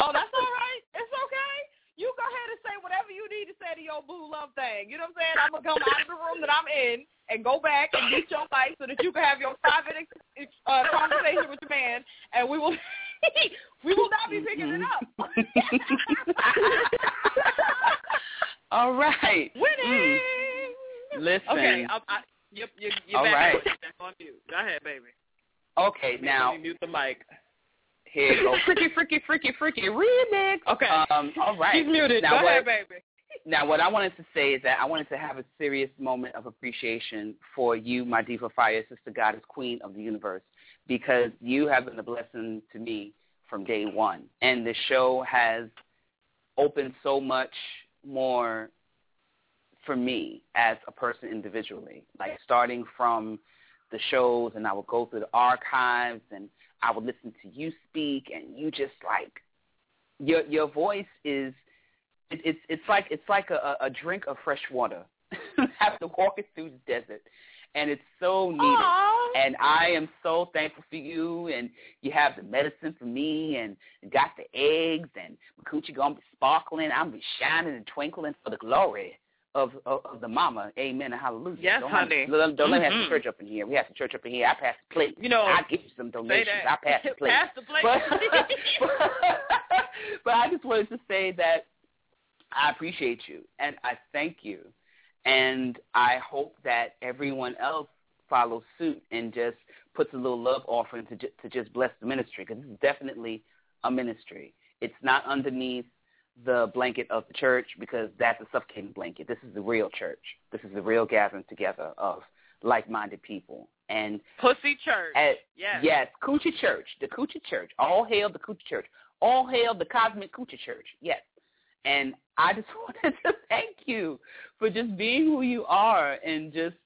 Oh, that's all right. It's okay. You go ahead and say whatever you need to say to your boo love thing. You know what I'm saying? I'm gonna come out of the room that I'm in and go back and get your mic so that you can have your private uh, conversation with your man, and we will *laughs* we will not be picking it up. *laughs* All right. *laughs* Winning. Mm. Listen. Okay. I, I, you, you, you're All back, right. back on mute. Go ahead, baby. Okay, now mute the mic. Here you go. Freaky, freaky, freaky, freaky remix. Okay. Um. All right. She's muted. Now go what, ahead, baby. Now, what I wanted to say is that I wanted to have a serious moment of appreciation for you, my diva fire sister goddess, queen of the universe, because you have been a blessing to me from day one, and the show has opened so much more for me as a person individually. Like starting from the shows, and I would go through the archives, and I would listen to you speak, and you just like your your voice is it, it's it's like it's like a, a drink of fresh water *laughs* after walking through the desert, and it's so needed. Aw. And I am so thankful for you, and you have the medicine for me, and got the eggs, and my coochie gonna be sparkling. I'm be shining and twinkling for the glory of of, of the mama. Amen and hallelujah. Yes, don't honey. Let, don't let me have some church up in here. We have some church up in here. I pass the plate. You know, I give you some donations. I pass the *laughs* plate. Pass the plate. *laughs* *laughs* But, but I just wanted to say that I appreciate you and I thank you. And I hope that everyone else follows suit and just puts a little love offering to, ju- to just bless the ministry because this is definitely a ministry. It's not underneath the blanket of the church because that's a suffocating blanket. This is the real church. This is the real gathering together of like-minded people. And Pussy Church. at, Yes. Yes, Coochie Church, the Coochie Church. All hail the Coochie Church. All hail the Cosmic Coochie Church. Yes. And I just *laughs* wanted to thank you for just being who you are and just,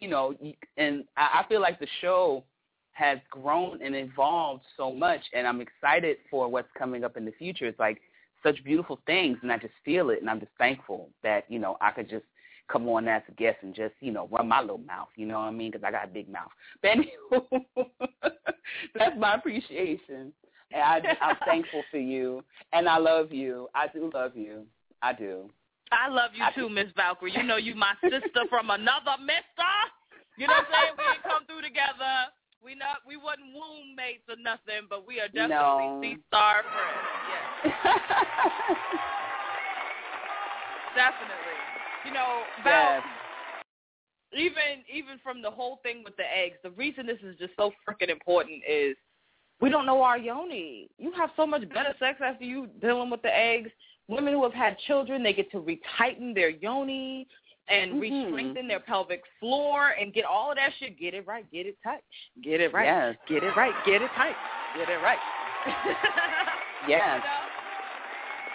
you know, and I I feel like the show has grown and evolved so much and I'm excited for what's coming up in the future. It's like such beautiful things and I just feel it and I'm just thankful that, you know, I could just come on as a guest and just, you know, run my little mouth, you know what I mean? Because I got a big mouth. *laughs* But anyway, *laughs* that's my appreciation. And I, I'm thankful for you, and I love you. I do love you. I do. I love you I too, Miss Valkyrie. You know you my sister from another mister. You know what I'm saying? We ain't come through together. We not we wasn't womb mates or nothing, but we are definitely No. sea star friends. Yes. *laughs* definitely. You know, Val, Yes. even even from the whole thing with the eggs, the reason this is just so freaking important is we don't know our yoni. You have so much better sex after you dealing with the eggs. women who have had children, they get to retighten their yoni and Mhm. re-strengthen their pelvic floor and get all of that shit. Get it right, get it tight, get it right, Yes. get it right, get it tight, get it right. *laughs* Yes. *laughs* You know?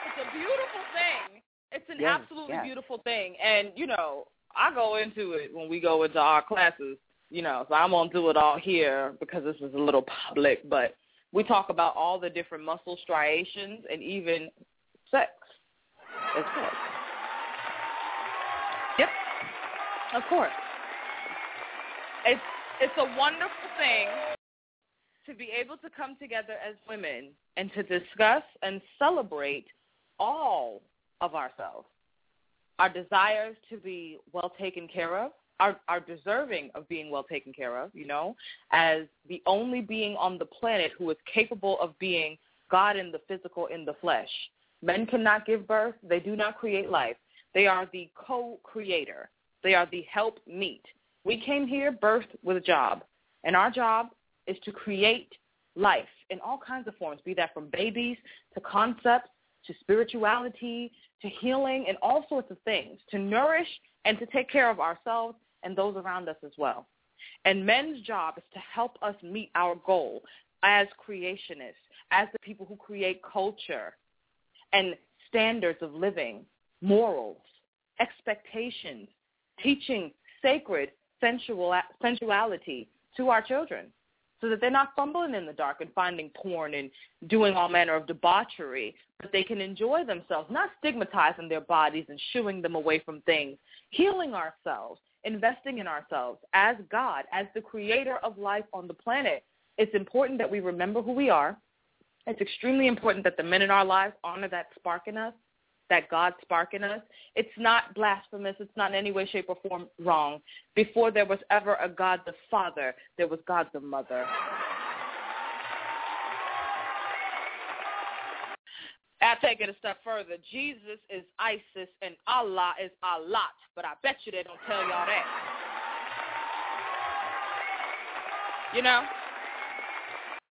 It's a beautiful thing. It's an Yes, absolutely yes. beautiful thing. And, you know, I go into it when we go into our classes, you know, so I'm going to do it all here because this is a little public, but we talk about all the different muscle striations and even sex as well. Of course. It's it's a wonderful thing to be able to come together as women and to discuss and celebrate all of ourselves. Our desires to be well taken care of, are, are deserving of being well taken care of, you know, as the only being on the planet who is capable of being God in the physical, in the flesh. Men cannot give birth. They do not create life. They are the co-creator. They are the help meet. We came here birthed with a job, and our job is to create life in all kinds of forms, be that from babies to concepts to spirituality to healing and all sorts of things, to nourish and to take care of ourselves and those around us as well. And men's job is to help us meet our goal as creationists, as the people who create culture and standards of living, morals, expectations, teaching sacred sensual, sensuality to our children so that they're not fumbling in the dark and finding porn and doing all manner of debauchery, but they can enjoy themselves, not stigmatizing their bodies and shooing them away from things, healing ourselves, investing in ourselves as God, as the creator of life on the planet. It's important that we remember who we are. It's extremely important that the men in our lives honor that spark in us, that God spark in us. It's not blasphemous. It's not in any way, shape, or form wrong. Before there was ever a God the Father, there was God the Mother. I take it a step further. Jesus is ISIS and Allah is Allah, but I bet you they don't tell y'all that. You know?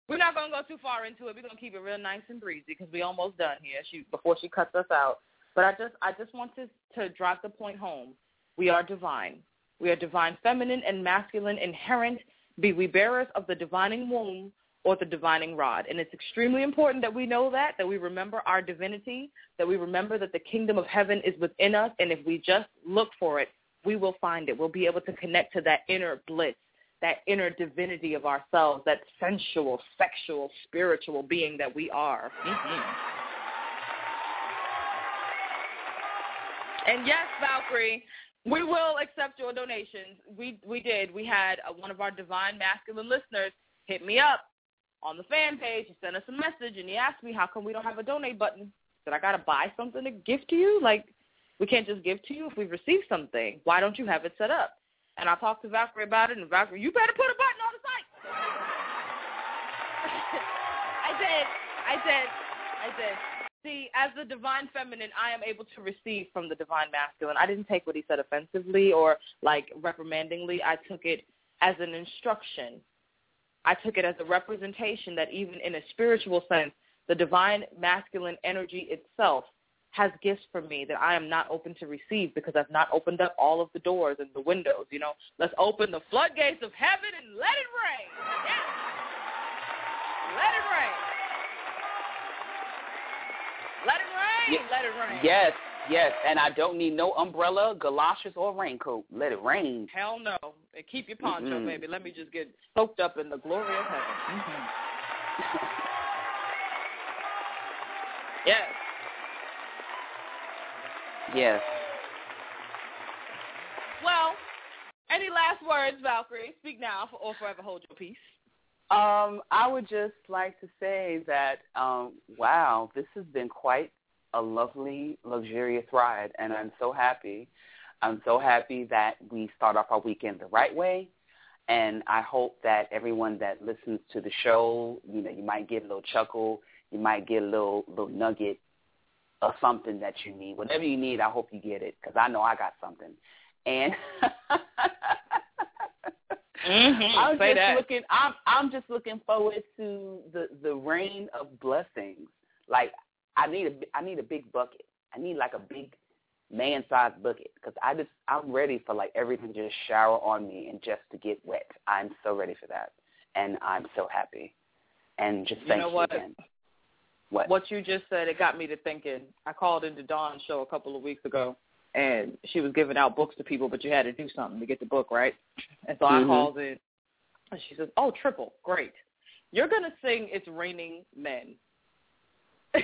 We're not going to go too far into it. We're going to keep it real nice and breezy because we almost done here she, before she cuts us out. But I just I just want to, to drive the point home. We are divine. We are divine feminine and masculine inherent, be we bearers of the divining womb or the divining rod. And it's extremely important that we know that, that we remember our divinity, that we remember that the kingdom of heaven is within us, and if we just look for it, we will find it. We'll be able to connect to that inner bliss, that inner divinity of ourselves, that sensual, sexual, spiritual being that we are. Mm-hmm. And yes, Valkyrie, we will accept your donations. We we did. We had uh, one of our divine masculine listeners hit me up on the fan page. He sent us a message and he asked me, "How come we don't have a donate button? Did I gotta buy something to give to you? Like, we can't just give to you if we've received something. Why don't you have it set up?" And I talked to Valkyrie about it, and Valkyrie, you better put a button on the site. *laughs* I did. I did. I did. See, as the divine feminine, I am able to receive from the divine masculine. I didn't take what he said offensively or like reprimandingly. I took it as an instruction. I took it as a representation that even in a spiritual sense, the divine masculine energy itself has gifts for me that I am not open to receive because I've not opened up all of the doors and the windows. You know, let's open the floodgates of heaven and let it rain. Let it rain. Let it rain. Ye- Let it rain. Yes, yes, and I don't need no umbrella, galoshes, or raincoat. Let it rain. Hell no. And keep your poncho, Mm-mm. baby. Let me just get soaked up in the glory of heaven. Mm-hmm. yes. Yes. Well, any last words, Valkyrie? Speak now or forever hold your peace. Um, I would just like to say that, um, wow, this has been quite a lovely, luxurious ride, and I'm so happy. I'm so happy that we start off our weekend the right way, and I hope that everyone that listens to the show, you know, you might get a little chuckle, you might get a little little nugget of something that you need. Whatever you need, I hope you get it because I know I got something. And *laughs* Mm-hmm. I'm Say just that. looking. I'm I'm just looking forward to the the rain of blessings. Like I need a I need a big bucket. I need like a big man-sized bucket because I just I'm ready for like everything to just shower on me and just to get wet. I'm so ready for that, and I'm so happy. And just You thank know you what? again. What? What you just said, it got me to thinking. I called into Dawn's show a couple of weeks ago, and she was giving out books to people, but you had to do something to get the book, right? And so I Mhm. called in, and she says, "Oh, triple, great. You're gonna sing "It's Raining Men." *laughs*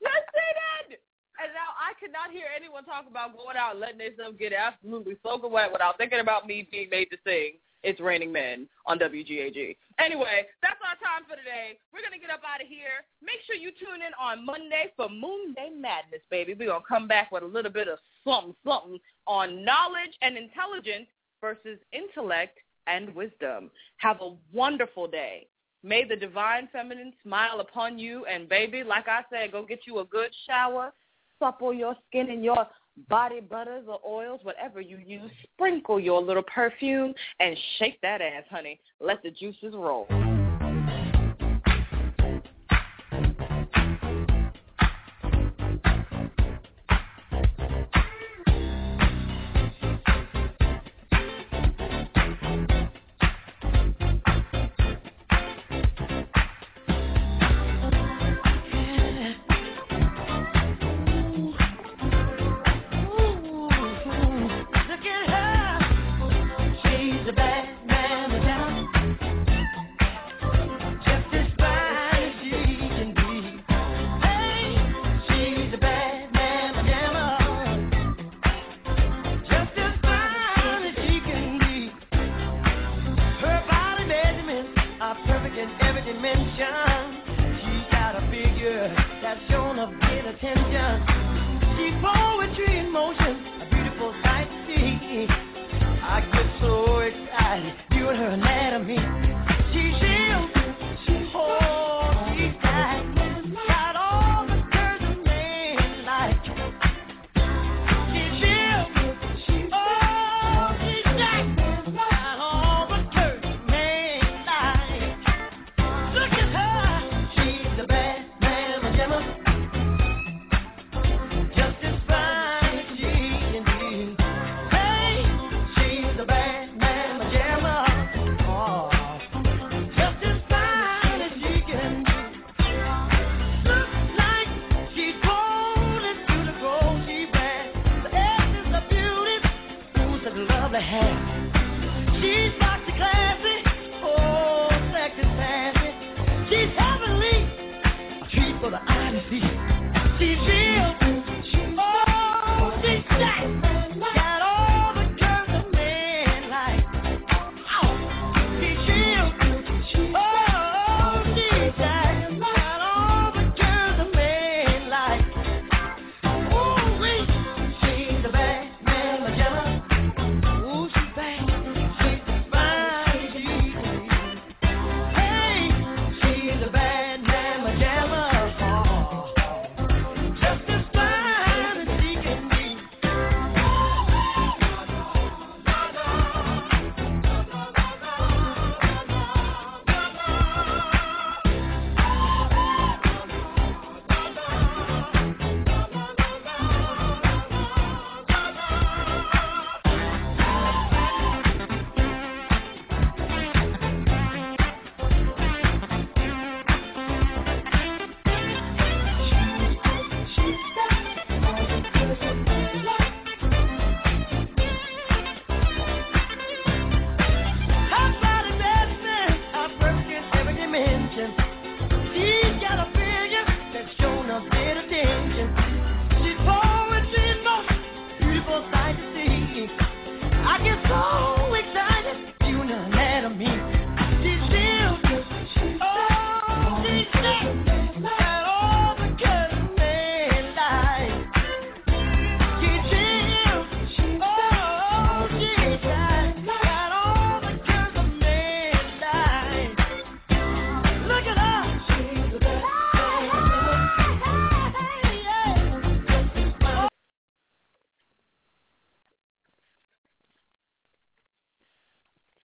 They did. And now I cannot hear anyone talk about going out and letting themselves get absolutely soaking wet without thinking about me being made to sing It's Raining Men on WGAG. Anyway, that's our time for today. We're going to get up out of here. Make sure you tune in on Monday for Moon Day Madness, baby. We're going to come back with a little bit of something, something on knowledge and intelligence versus intellect and wisdom. Have a wonderful day. May the divine feminine smile upon you. And baby, like I said, go get you a good shower, supple your skin and your body butters or oils, whatever you use. Sprinkle your little perfume and shake that ass, honey. Let the juices roll.